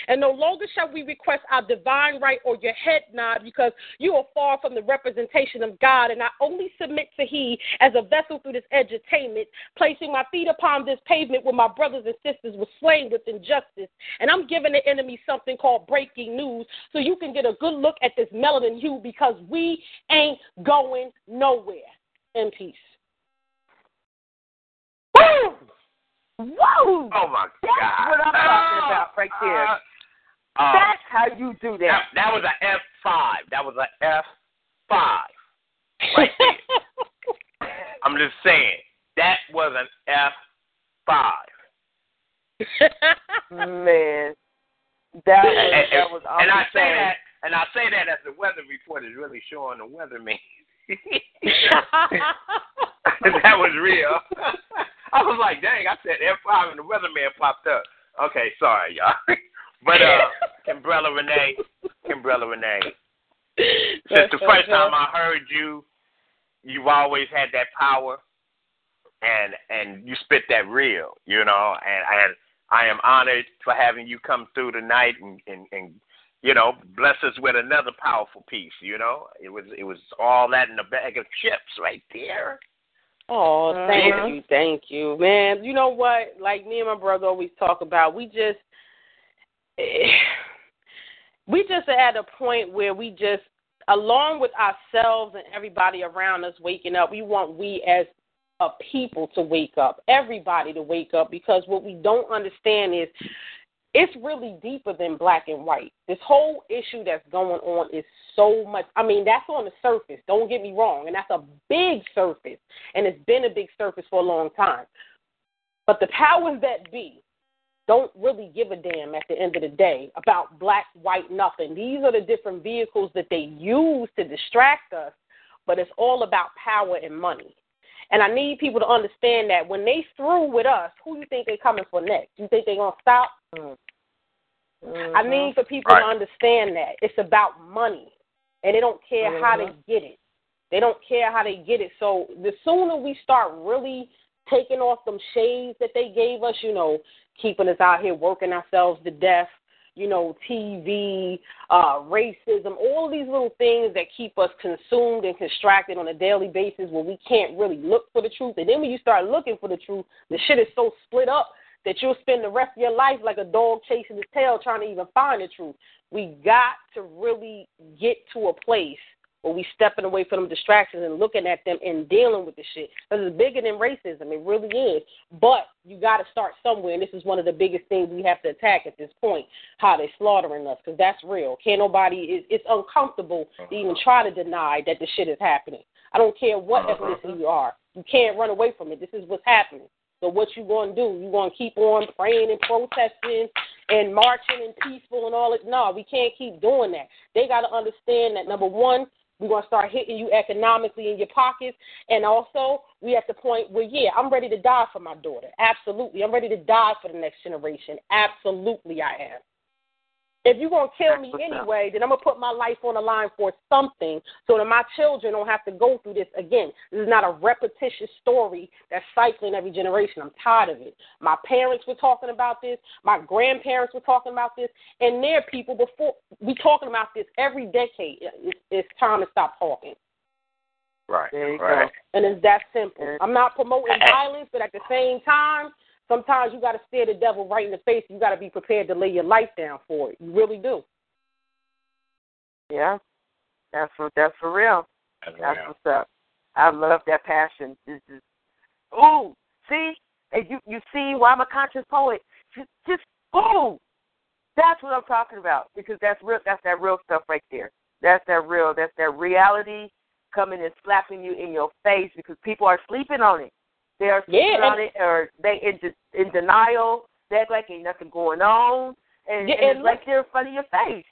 And no longer shall we request our divine right or your head nod because you are far from the representation of God. And I only submit to He as a vessel through this edutainment, placing my feet upon this pavement where my brothers and sisters were slain with injustice. And I'm giving the enemy something called breaking news so you can get a good look at this melanin hue because we ain't going nowhere. In peace. Whoa! Oh my That's God! what I'm talking about right there. Uh, That's how you do that. that. That was an F five. That was an F five. Right there. (laughs) I'm just saying that was an F five. Man, that was and, that was and I say that, and I say that as the weather report is really showing the weatherman. (laughs) (laughs) that was real. I was like, dang, I said F5 and the weatherman popped up. Okay, sorry, y'all. (laughs) but, uh, (laughs) Kimbrella Renee, Kimbrella Renee, since the first time I heard you, you've always had that power and and you spit that real, you know, and, and I am honored for having you come through tonight and, and, and you know, bless us with another powerful piece, you know. It was it was all that in a bag of chips right there. Oh, uh-huh. thank Yeah. you, thank you, man. You know what? Like me and my brother always talk about, we just, (sighs) we just are at a point where we just, along with ourselves and everybody around us waking up, we want we as a people to wake up, everybody to wake up, because what we don't understand is it's really deeper than black and white. This whole issue that's going on is so much. I mean, that's on the surface. Don't get me wrong, and that's a big surface, and it's been a big surface for a long time. But the powers that be don't really give a damn at the end of the day about black, white, nothing. These are the different vehicles that they use to distract us, but it's all about power and money. And I need people to understand that when they through with us, who you think they coming for next? You think they gonna stop? Mm. Mm-hmm. I mean for people Right. to understand that it's about money, and they don't care how they Mhm. get it. They don't care how they get it. So the sooner we start really taking off them shades that they gave us, you know, keeping us out here working ourselves to death, you know, TV, uh, racism, all these little things that keep us consumed and distracted on a daily basis where we can't really look for the truth. And then when you start looking for the truth, the shit is so split up that you'll spend the rest of your life like a dog chasing his tail trying to even find the truth. We got to really get to a place where we stepping away from them distractions and looking at them and dealing with the shit. Because it's bigger than racism. It really is. But you got to start somewhere, and this is one of the biggest things we have to attack at this point: how they slaughtering us. Because that's real. Can't nobody. It's, it's uncomfortable to even uh-huh. try to deny that the shit is happening. I don't care what uh-huh. ethnicity you are. You can't run away from it. This is what's happening. So what you gonna do? You gonna keep on praying and protesting and marching and peaceful and all it? No, we can't keep doing that. They got to understand that number one, we're gonna start hitting you economically in your pockets, and also we at the point where yeah, I'm ready to die for my daughter. Absolutely, I'm ready to die for the next generation. Absolutely, I am. If you're gonna kill me anyway, then I'm gonna put my life on the line for something so that my children don't have to go through this again. This is not a repetitious story that's cycling every generation. I'm tired of it. My parents were talking about this, my grandparents were talking about this, and their people before we talking about this every decade. It's, it's time to stop talking. Right. you right. And it's that simple. I'm not promoting violence, but at the same time, sometimes you got to stare the devil right in the face. You got to be prepared to lay your life down for it. You really do. Yeah, that's for that's for real. That's That's real. what's up. I love that passion. This is, ooh, see, and you you see why I'm a conscious poet. Just, just ooh, that's what I'm talking about because that's real. That's that real stuff right there. That's that real. That's that reality coming and slapping you in your face because people are sleeping on it. They are Yeah, it, or they in de- in denial. They act like ain't nothing going on, and, Yeah, and and it's like they're in front of your face.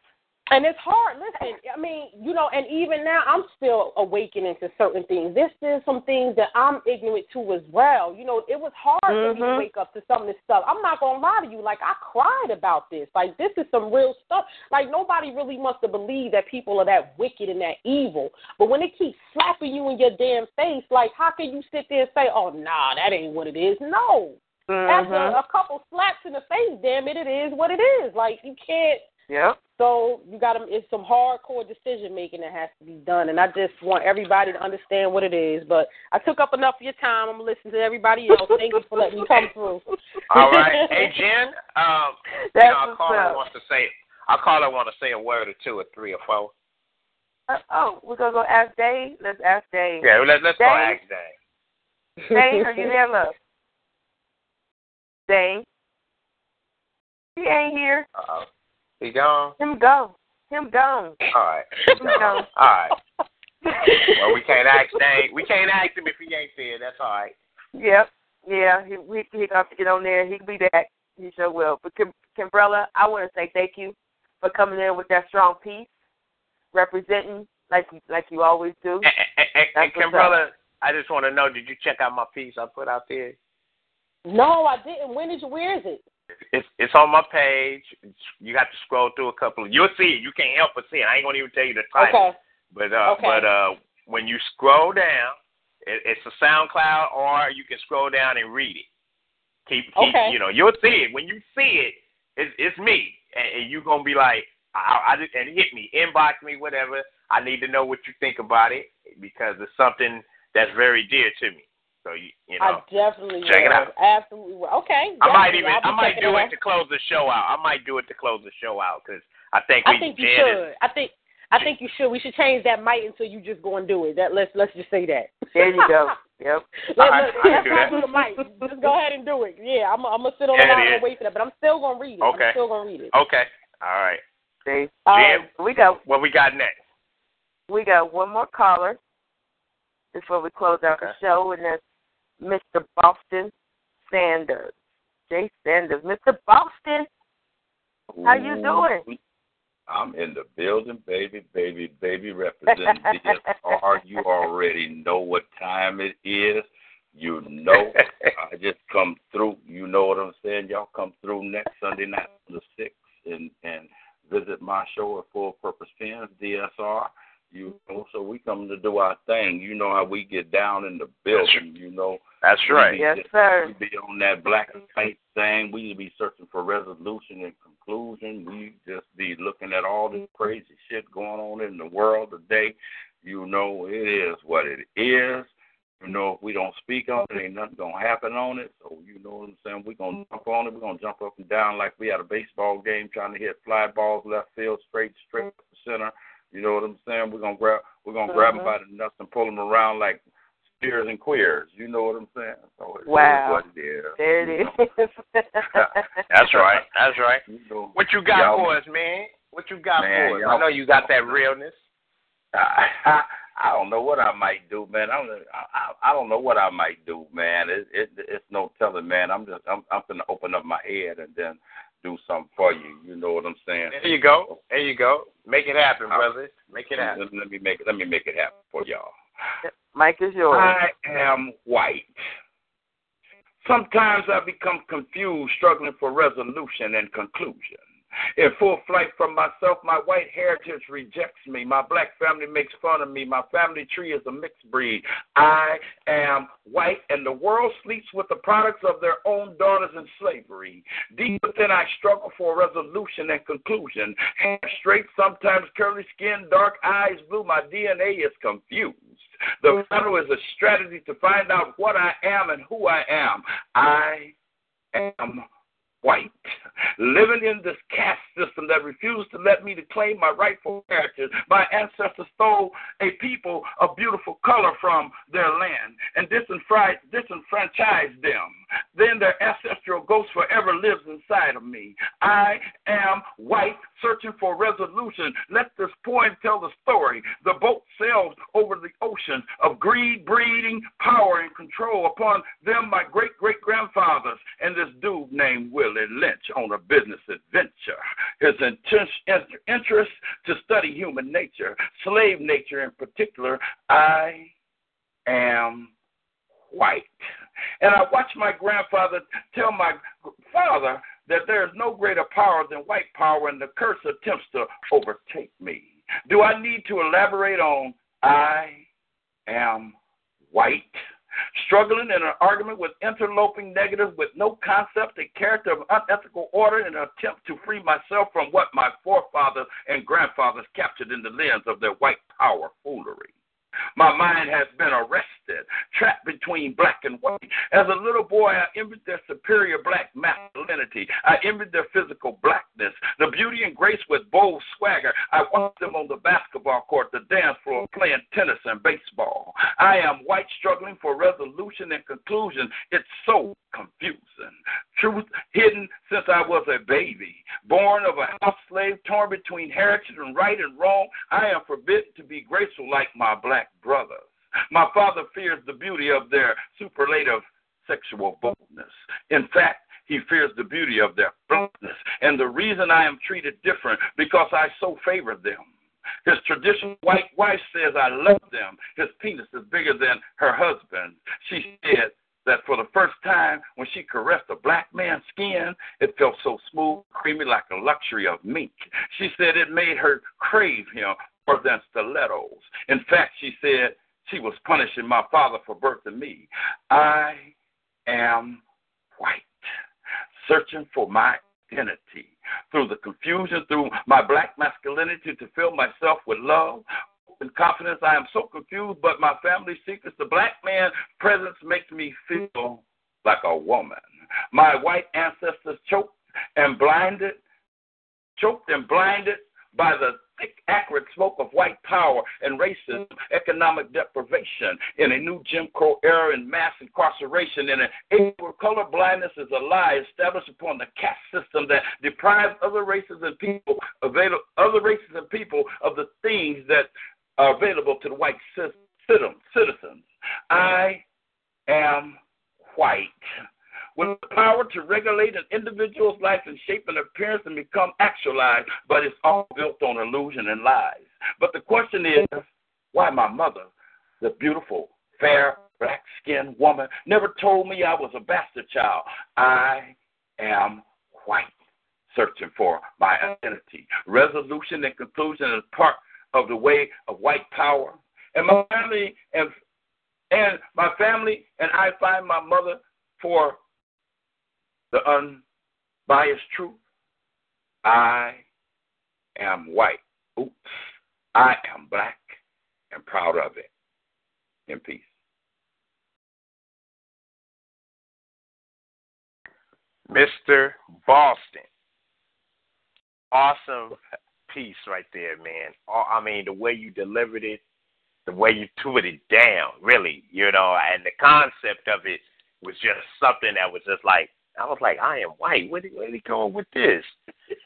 And it's hard. Listen, I mean, you know, and even now, I'm still awakening to certain things. This is some things that I'm ignorant to as well. You know, it was hard for me to Mhm. wake up to some of this stuff. I'm not gonna lie to you. Like, I cried about this. Like, this is some real stuff. Like, nobody really wants to believe that people are that wicked and that evil. But when they keep slapping you in your damn face, like, how can you sit there and say, "Oh, nah, that ain't what it is"? No. After Mhm. a couple slaps in the face, damn it, it is what it is. Like, you can't. Yep. So you got to. It's some hardcore decision making that has to be done, and I just want everybody to understand what it is. But I took up enough of your time. I'm gonna listen to everybody else. Thank you for letting me come through. (laughs) All right. Hey Jen, um (laughs) you That's know, our what's caller up. wants to say our caller want to say a word or two or three or four. Uh, oh, we're gonna go ask Dave. Let's ask Dave. Yeah, let, let's go Dave? ask Dave. Dave, are you there, (laughs) love? Dave. He ain't here. Uh oh. He gone? Him go. Him gone. All right. Him gone. All right. (laughs) Well, we can't ask Dave. We can't ask him if he ain't there. That's all right. Yep. Yeah, he he he got to get on there. He can be back. He sure will. But Kim, Kimbrella, I want to say thank you for coming in with that strong piece, representing like like you always do. And, and, and Kimbrella, I just want to know, did you check out my piece I put out there? No, I didn't. When did you? Where is it? It's it's on my page. You got to scroll through a couple. You'll see it. You can't help but see it. I ain't gonna even tell you the title. Okay. But uh, Okay. but uh, when you scroll down, it, it's a SoundCloud, or you can scroll down and read it. Keep, keep Okay. you know, you'll see it. When you see it, it's it's me, and, and you're gonna be like, I, I just and hit me, inbox me, whatever. I need to know what you think about it because it's something that's very dear to me. So you you know, I definitely check it out. Absolutely will. Okay. I might definitely. even I'll be I might do out. it to close the show out. I might do it to close the show out because I think I we think you should. is- I think I think you should. We should change that might until you just go and do it. That let's let's just say that. There you go. (laughs) Yep. Let, I- let, I can let's do not that. do the mic. Just go ahead and do it. Yeah, I'm I'm gonna sit on Yeah, the line and wait for that, but I'm still gonna read it. Okay. I'm still gonna read it. Okay. All right. See, All Jim, right. we got what we got next? we got one more caller before we close out the show, and that's Mr. Boston Sanders. Jay Sanders. Mr. Boston, how you doing? I'm in the building, baby, baby, baby, representing DSR. You already know what time it is. You know, I just come through. You know what I'm saying? Y'all come through next Sunday night on the sixth and and visit my show at Full Purpose Pens, DSR. You know, so we come to do our thing. You know how we get down in the building. You know, That's right. Yes, sir. we be on that black and white thing. We be searching for resolution and conclusion. We just be looking at all this crazy shit going on in the world today. You know, it is what it is. You know, if we don't speak on it, ain't nothing gonna happen on it. So you know what I'm saying? We're gonna jump on it. We're gonna jump up and down like we at a baseball game trying to hit fly balls left field, straight, straight up center. You know what I'm saying? We're gonna grab we're gonna grab uh-huh. them by the nuts and pull them around like spears and queers. You know what I'm saying? So it Wow. is what it is. There it is. (laughs) That's right. That's right. What you got y'all- for us, man? What you got Man, for us? I know you got that realness. I, (laughs) I don't know what I might do, man. I don't, I, I don't know what I might do, man. It, it, it's no telling, man. I'm just, I'm, I'm gonna open up my head and then do something for you. You know what I'm saying? There you go. There you go. Make it happen, Uh, brother. Make it happen. Let me make it. Let me make it happen for y'all. Mic is yours. I am white. Sometimes I become confused, struggling for resolution and conclusion. In full flight from myself, my white heritage rejects me. My black family makes fun of me. My family tree is a mixed breed. I am white, and the world sleeps with the products of their own daughters in slavery. Deep within, I struggle for resolution and conclusion. Straight, sometimes curly skin, dark eyes blue. My DNA is confused. The battle is a strategy to find out what I am and who I am. I am white, living in this caste system that refused to let me to claim my rightful heritage. My ancestors stole a people of beautiful color from their land and disenfranchised, them. Then their ancestral ghost forever lives inside of me. I am white, searching for resolution. Let this poem tell the story. The boat sails over the ocean of greed, breeding, power, and control. Upon them, my great great grandfathers and this dude named Willie Lynch on a business adventure. His interest to study human nature, slave nature in particular. I am white. And I watched my grandfather tell my father that there is no greater power than white power, and the curse attempts to overtake me. Do I need to elaborate on I am white? Struggling in an argument with interloping negatives with no concept and character of unethical order in an attempt to free myself from what my forefathers and grandfathers captured in the lens of their white power foolery. My mind has been arrested, trapped between black and white. As a little boy, I envied their superior black masculinity. I envied their physical blackness, the beauty and grace with bold swagger. I watched them on the basketball court, the dance floor, playing tennis and baseball. I am white, struggling for resolution and conclusion. It's so confusing. Truth hidden since I was a baby. Born of a house slave, torn between heritage and right and wrong, I am forbidden to be graceful like my black brothers. My father fears the beauty of their superlative sexual boldness. In fact, he fears the beauty of their blackness. And the reason I am treated different, because I so favor them. His traditional white wife says, I love them. His penis is bigger than her husband. She said that for the first time, when she caressed a black man's skin, it felt so smooth, creamy, like a luxury of mink. She said it made her crave him more than stilettos. In fact, she said she was punishing my father for birthing me. I am white, searching for my identity through the confusion, through my black masculinity to fill myself with love confidence. I am so confused, but my family secrets, the black man presence makes me feel like a woman. My white ancestors choked and blinded, choked and blinded by the thick, acrid smoke of white power and racism, economic deprivation, in a new Jim Crow era and mass incarceration, in an age where color blindness is a lie established upon the caste system that deprives other races and people other races and people of the things that are available to the white citizens. I am white. with the power to regulate an individual's life and shape an appearance and become actualized, but it's all built on illusion and lies. But the question is, why my mother, the beautiful, fair, black skinned woman, never told me I was a bastard child? I am white, searching for my identity. Resolution and conclusion is part of the way of white power. And my family and and my family and I find my mother for the unbiased truth. I am white. Oops. I am black and proud of it. In peace. Mr. Boston. Awesome piece right there, man. I mean, the way you delivered it, the way you threw it down, really, you know, and the concept of it was just something that was just like, I was like, I am white. Where where did he going with this?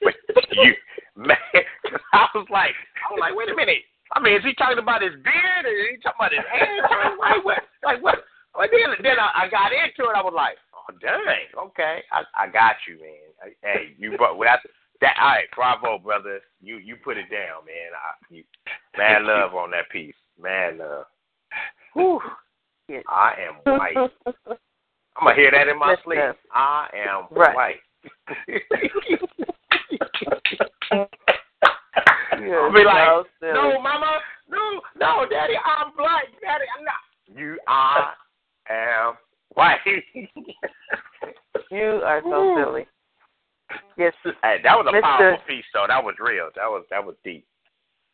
But (laughs) you, man, (laughs) I was like, I was like, wait a minute. I mean, is he talking about his beard or is he talking about his hair? like what? Like what? Well, then, then I, I got into it. I was like, oh dang, okay, I, I got you, man. Hey, you brought well, that's that. All right, bravo, brother. You you put it down, man. I, you, mad love on that piece. Mad love. Whew. I am white. (laughs) I'm gonna hear that in my sleep. I am right. white. (laughs) I'll be like, so no, mama, no, no, daddy, I'm black, daddy, I'm not. You, I (laughs) am white. you are so silly. Yes, hey, that was a Mr. powerful piece, though. That was real. That was that was deep.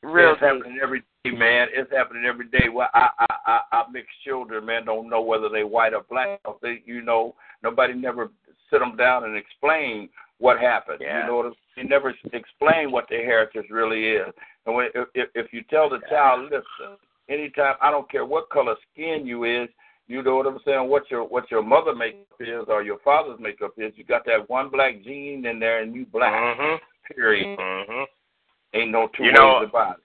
Real it's happening every day, man. It's happening every day. Well, I, I, I, I mixed children, man, don't know whether they white or black. They, you know, nobody never sit them down and explain what happened. Yeah. You know, they never explain what their heritage really is. And when, if, if if you tell the child, listen, anytime, I don't care what color skin you is, you know what I'm saying, what your what your mother makeup is or your father's makeup is, you got that one black gene in there and you black. Mhm. Period. Mhm. Ain't no two You ways know, about it.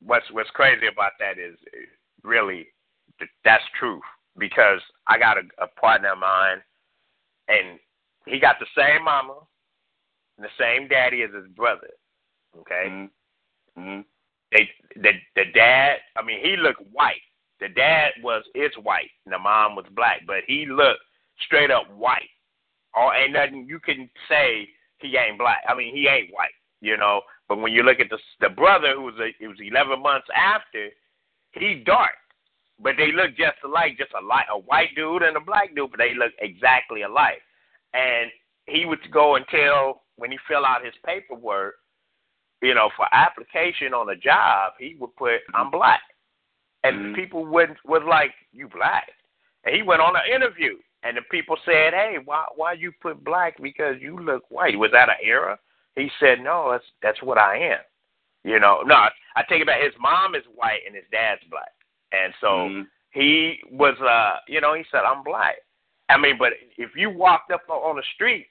what's what's crazy about that is really that's truth because I got a, a partner of mine and he got the same mama and the same daddy as his brother. Okay. Mm-hmm. They the the dad I mean he looked white. The dad was is white and the mom was black, but he looked straight up white. Or ain't nothing you can say he ain't black. I mean he ain't white, you know. But when you look at the the brother who was a, it was eleven months after, he dark. But they look just alike, just a light a white dude and a black dude, but they look exactly alike. And he would go and tell when he fill out his paperwork, you know, for application on a job, he would put I'm black. And people would was like, You black. And he went on an interview and the people said, Hey, why why you put black because you look white? Was that an error? He said, No, that's that's what I am. You know, no, I take it back. His mom is white and his dad's black. And so he was uh you know, he said, I'm black. I mean, but if you walked up on the street,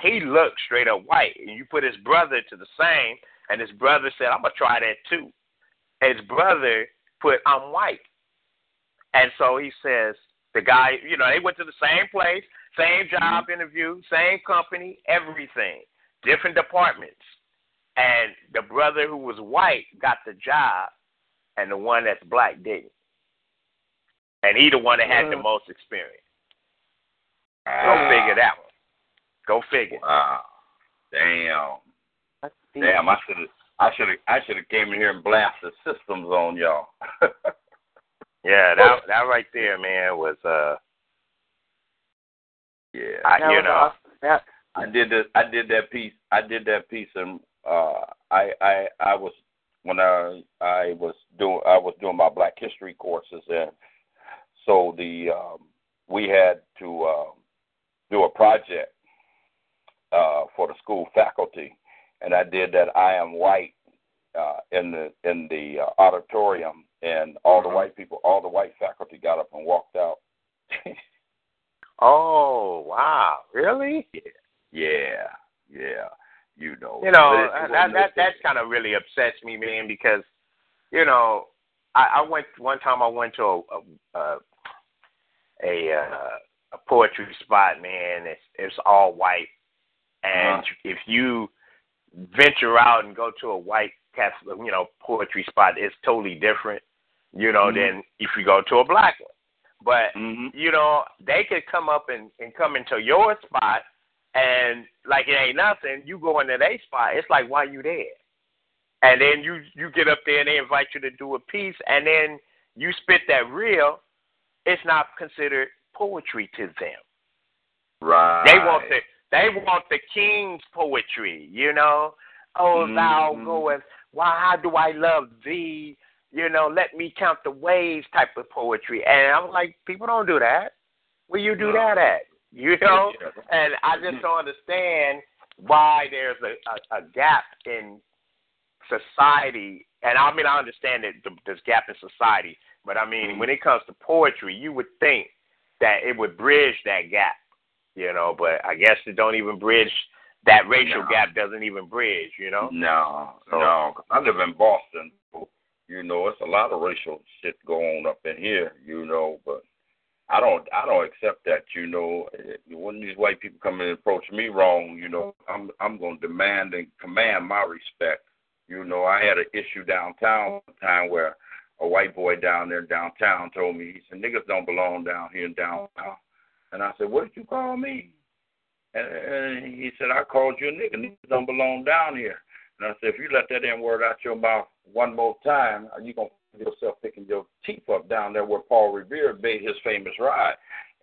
he looked straight up white. And you put his brother to the same and his brother said, I'm gonna try that too. His brother put I'm white. And so he says, the guy, you know, they went to the same place, same job mm-hmm. interview, same company, everything, different departments. And the brother who was white got the job, and the one that's black didn't. And he the one that had the most experience. Go figure that one. Go figure. Wow. Damn. Damn, I should have I should have I should have came in here and blasted systems on y'all. (laughs) Yeah, that that right there, man, was uh yeah. I, That you know. awesome. That, I did that I did that piece I did that piece and uh I I I was when I I was doing I was doing my black history courses and so the um we had to um do a project uh for the school faculty and I did that I am white uh in the in the uh, auditorium and all the white people all the white faculty got up and walked out. (laughs) Oh, wow. Really? Yeah, yeah. You know. You know, it- that that that kind of really upsets me, man, because you know, I, I went one time. I went to a a, a, a uh, a poetry spot, man, it's it's all white, and Uh-huh. if you venture out and go to a white Catholic, you know, poetry spot, it's totally different, you know, Mhm. than if you go to a black one. But Mm-hmm. you know, they could come up and, and come into your spot and like it ain't nothing, you go into their spot, it's like why you there? And then you you get up there and they invite you to do a piece and then you spit that real, it's not considered poetry to them. Right. They want the they want the king's poetry, you know. Oh thou Mhm. goest, why how do I love thee? You know, let me count the waves type of poetry. And I'm like, people don't do that. Where you do No. that at? (laughs) You know? And I just don't understand why there's a, a, a gap in society. And I mean, I understand that th- there's gap in society, but I mean, when it comes to poetry, you would think that it would bridge that gap, you know. But I guess it don't even bridge that racial No. gap. Doesn't even bridge, you know. No, So- no. I live in Boston. You know, it's a lot of racial shit going on up in here. You know, but I don't, I don't accept that. You know, when these white people come in and approach me wrong, you know, I'm, I'm going to demand and command my respect. You know, I had an issue downtown one time where a white boy down there downtown told me, he said, niggas don't belong down here in downtown. And I said, what did you call me? And, and he said, I called you a nigga. Niggas don't belong down here. And I said, if you let that N word out your mouth one more time, you're going to find yourself picking your teeth up down there where Paul Revere made his famous ride?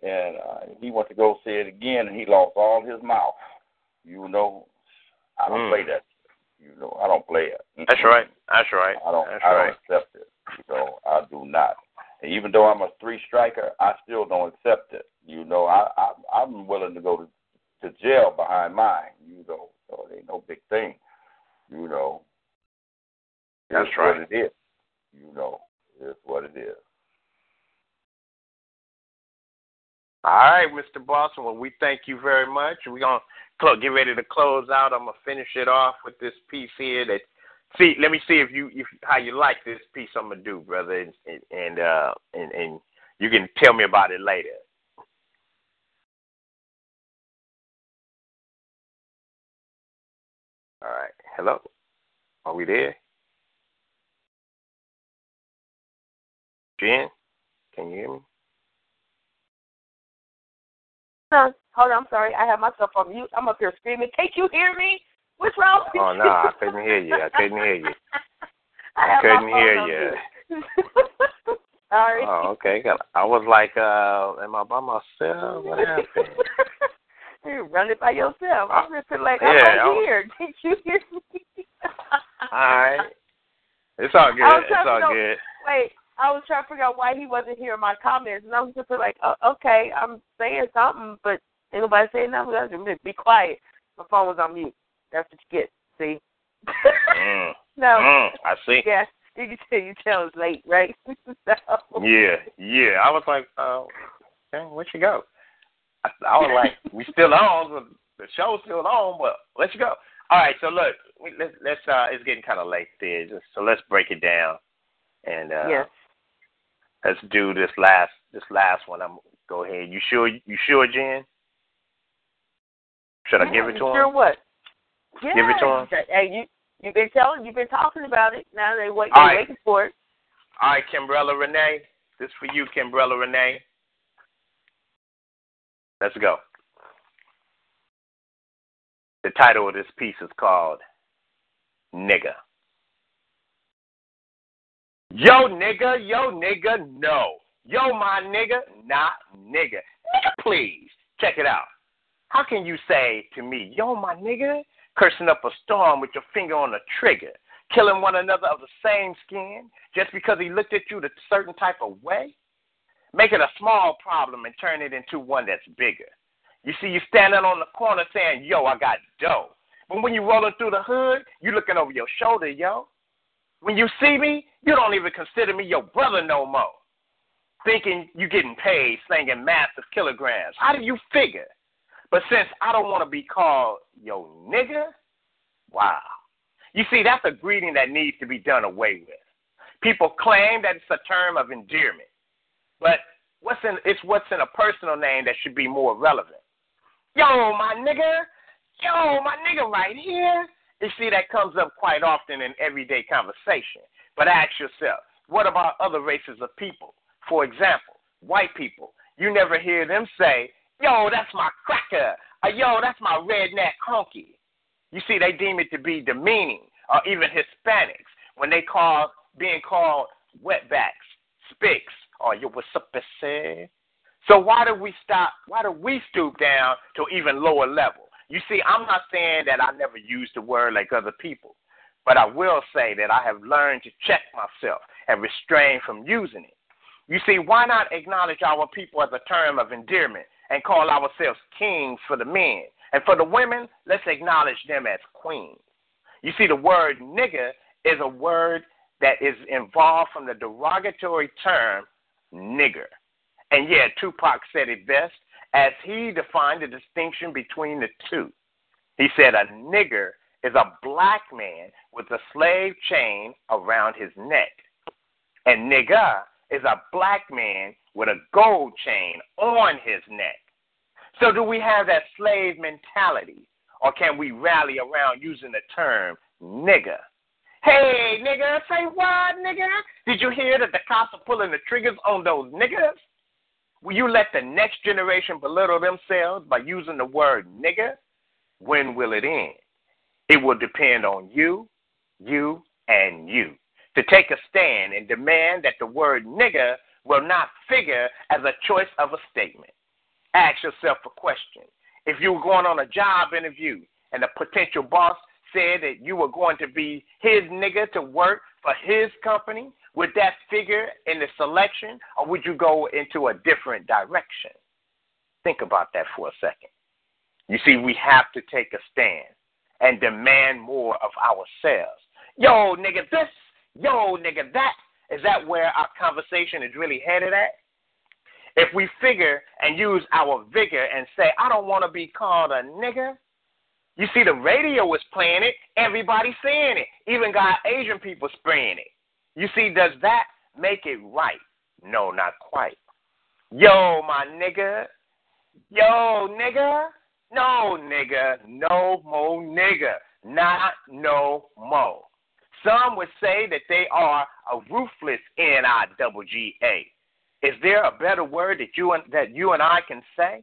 And uh, he went to go say it again, and he lost all his mouth. You know, I don't Mm. play that. You know, I don't play it. That's right. That's right. I don't. That's I don't accept it. You know, I do not. And even though I'm a three striker, I still don't accept it. You know, I, I I'm willing to go to to jail behind mine. You know, so it ain't no big thing. You know, That's it's right. What it is. You know, it's what it is. All right, Mr. Boston. Well, we thank you very much. We're gonna clo- get ready to close out. I'm gonna finish it off with this piece here. That see, let me see if you if how you like this piece. I'm gonna do, brother, and and uh and and you can tell me about it later. All right. Hello. Are we there? Jen, can you hear me? No, hold on, I'm sorry. I have myself on mute. I'm up here screaming. Can't you hear me? What's wrong with Oh you? no, I couldn't hear you. I couldn't hear you. (laughs) I have couldn't hear you. (laughs) sorry. Oh, okay. I was like, uh, am I by myself? What happened? You run it by yourself. I'm just like, I'm I right was- here. (laughs) Can't you hear me? All right. It's all good. It's all know- good. Wait, I was trying to figure out why he wasn't hearing my comments, and I was just like, oh, okay, I'm saying something, but ain't nobody saying nothing. I just be quiet. My phone was on mute. That's what you get. See? Mm. (laughs) no. Mm, I see. Yeah. You can tell you tell it's late, right? (laughs) so, Yeah, yeah. I was like, uh, okay, where'd you go? I, I was like, we still on, the show's still on, but let's go. All right, so look, we, let's let's uh, it's getting kind of late there, just, so let's break it down, and uh, Yes. let's do this last this last one. I'm go ahead. You sure? You sure, Jen? Should I give it to you him? Sure what? Yeah. Give it to him? Hey, you you've been telling you've been talking about it. Now they wait All they right. waiting for it. All right, Kimbrella Renee. This for you, Kimbrella Renee. Let's go. The title of this piece is called Nigga. Yo, nigga, yo, nigga, no. Yo, my nigga, not nigga. Nigga, please. Check it out. How can you say to me, yo, my nigga, cursing up a storm with your finger on the trigger, killing one another of the same skin just because he looked at you a certain type of way? Make it a small problem and turn it into one that's bigger. You see, you standing on the corner saying, yo, I got dough. But when you rolling through the hood, you looking over your shoulder, yo. When you see me, you don't even consider me your brother no more. Thinking you getting paid, slinging massive kilograms. How do you figure? But since I don't want to be called yo nigga, wow. You see, that's a greeting that needs to be done away with. People claim that it's a term of endearment. But what's in it's what's in a personal name that should be more relevant. Yo, my nigga, yo, my nigga right here. You see, that comes up quite often in everyday conversation. But ask yourself, what about other races of people? For example, white people. You never hear them say, yo, that's my cracker, or yo, that's my redneck honky. You see, they deem it to be demeaning, or even Hispanics, when they call being called wetbacks, spicks, or yo, what's up, say? So why do we stop? Why do we stoop down to even lower level? You see, I'm not saying that I never use the word like other people, but I will say that I have learned to check myself and restrain from using it. You see, why not acknowledge our people as a term of endearment and call ourselves kings for the men? And for the women, let's acknowledge them as queens. You see, the word nigger is a word that is involved from the derogatory term nigger. And yet, Tupac said it best as he defined the distinction between the two. He said a nigger is a black man with a slave chain around his neck, and nigger is a black man with a gold chain on his neck. So, do we have that slave mentality, or can we rally around using the term nigger? Hey, nigger, say what, nigger? Did you hear that the cops are pulling the triggers on those niggers? Will you let the next generation belittle themselves by using the word nigger? When will it end? It will depend on you, you, and you to take a stand and demand that the word nigger will not figure as a choice of a statement. Ask yourself a question. If you were going on a job interview and the potential boss said that you were going to be his nigger to work for his company, would that figure in the selection or would you go into a different direction? Think about that for a second. You see, we have to take a stand and demand more of ourselves. Yo, nigga, this, yo, nigga, that. Is that where our conversation is really headed at? If we figure and use our vigor and say, I don't want to be called a nigger, you see, the radio is playing it, everybody's saying it. Even got Asian people spraying it. You see, does that make it right? No, not quite. Yo, my nigga. Yo, nigga. No, nigga. No more nigga. Not no more. Some would say that they are a ruthless N-I-double-G-A. Is there a better word that you and, that you and I can say?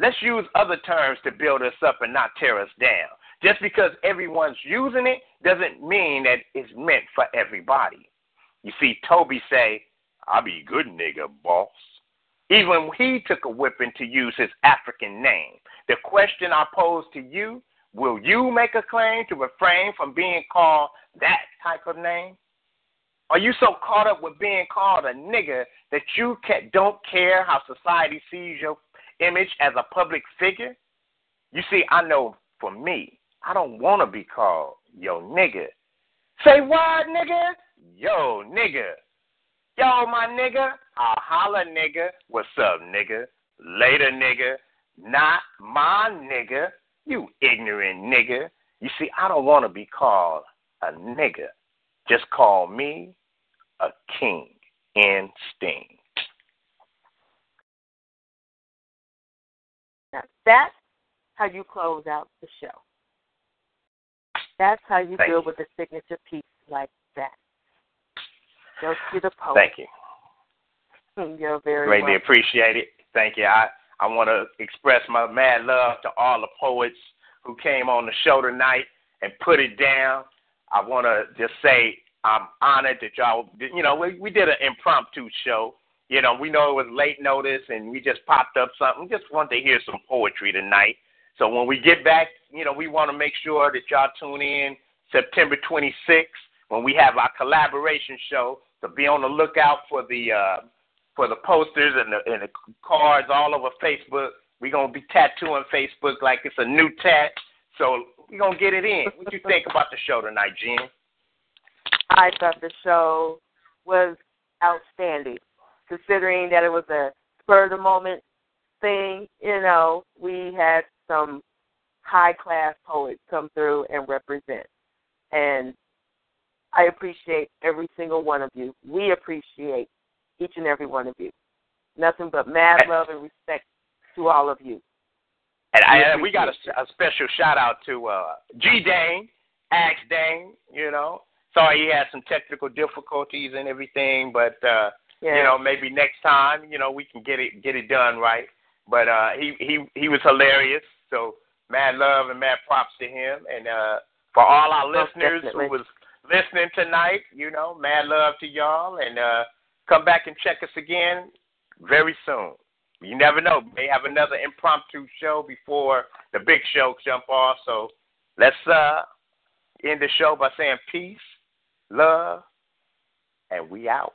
Let's use other terms to build us up and not tear us down. Just because everyone's using it doesn't mean that it's meant for everybody. You see, Toby say, I be good nigga, boss. Even he took a whipping to use his African name. The question I pose to you Will you make a claim to refrain from being called that type of name? Are you so caught up with being called a nigger that you can, don't care how society sees your image as a public figure? You see, I know for me, I don't want to be called yo nigger. Say what, nigger? Yo nigger. Yo, my nigger. I'll holla, nigger. What's up, nigger? Later, nigger. Not my nigger. You ignorant nigger. You see, I don't want to be called a nigger. Just call me a king in Sting. Now, that's how you close out the show. That's how you Thank deal you. with a signature piece like that. Go to the poet. Thank you. (laughs) You're very Greatly welcome. appreciate it. Thank you. I, I want to express my mad love to all the poets who came on the show tonight and put it down. I want to just say I'm honored that y'all, you know, we, we did an impromptu show. You know, we know it was late notice and we just popped up something. Just wanted to hear some poetry tonight. So when we get back, you know, we want to make sure that y'all tune in September 26th when we have our collaboration show. So be on the lookout for the uh, for the posters and the, and the cards all over Facebook. We're gonna be tattooing Facebook like it's a new tat. So we're gonna get it in. What you think about the show tonight, Jen? I thought the show was outstanding, considering that it was a spur of the moment thing. You know, we had some high class poets come through and represent, and I appreciate every single one of you. We appreciate each and every one of you. Nothing but mad love and respect to all of you. And, I, and we got a, a special shout out to uh, G Dane, Axe Dane. You know, sorry he had some technical difficulties and everything, but uh, Yeah. you know maybe next time you know we can get it get it done right. But uh, he he he was hilarious. So mad love and mad props to him, and uh, for all our listeners definitely. who was listening tonight, you know, mad love to y'all, and uh, come back and check us again very soon. You never know. May have another impromptu show before the big show jump off. So let's uh end the show by saying peace, love, and we out.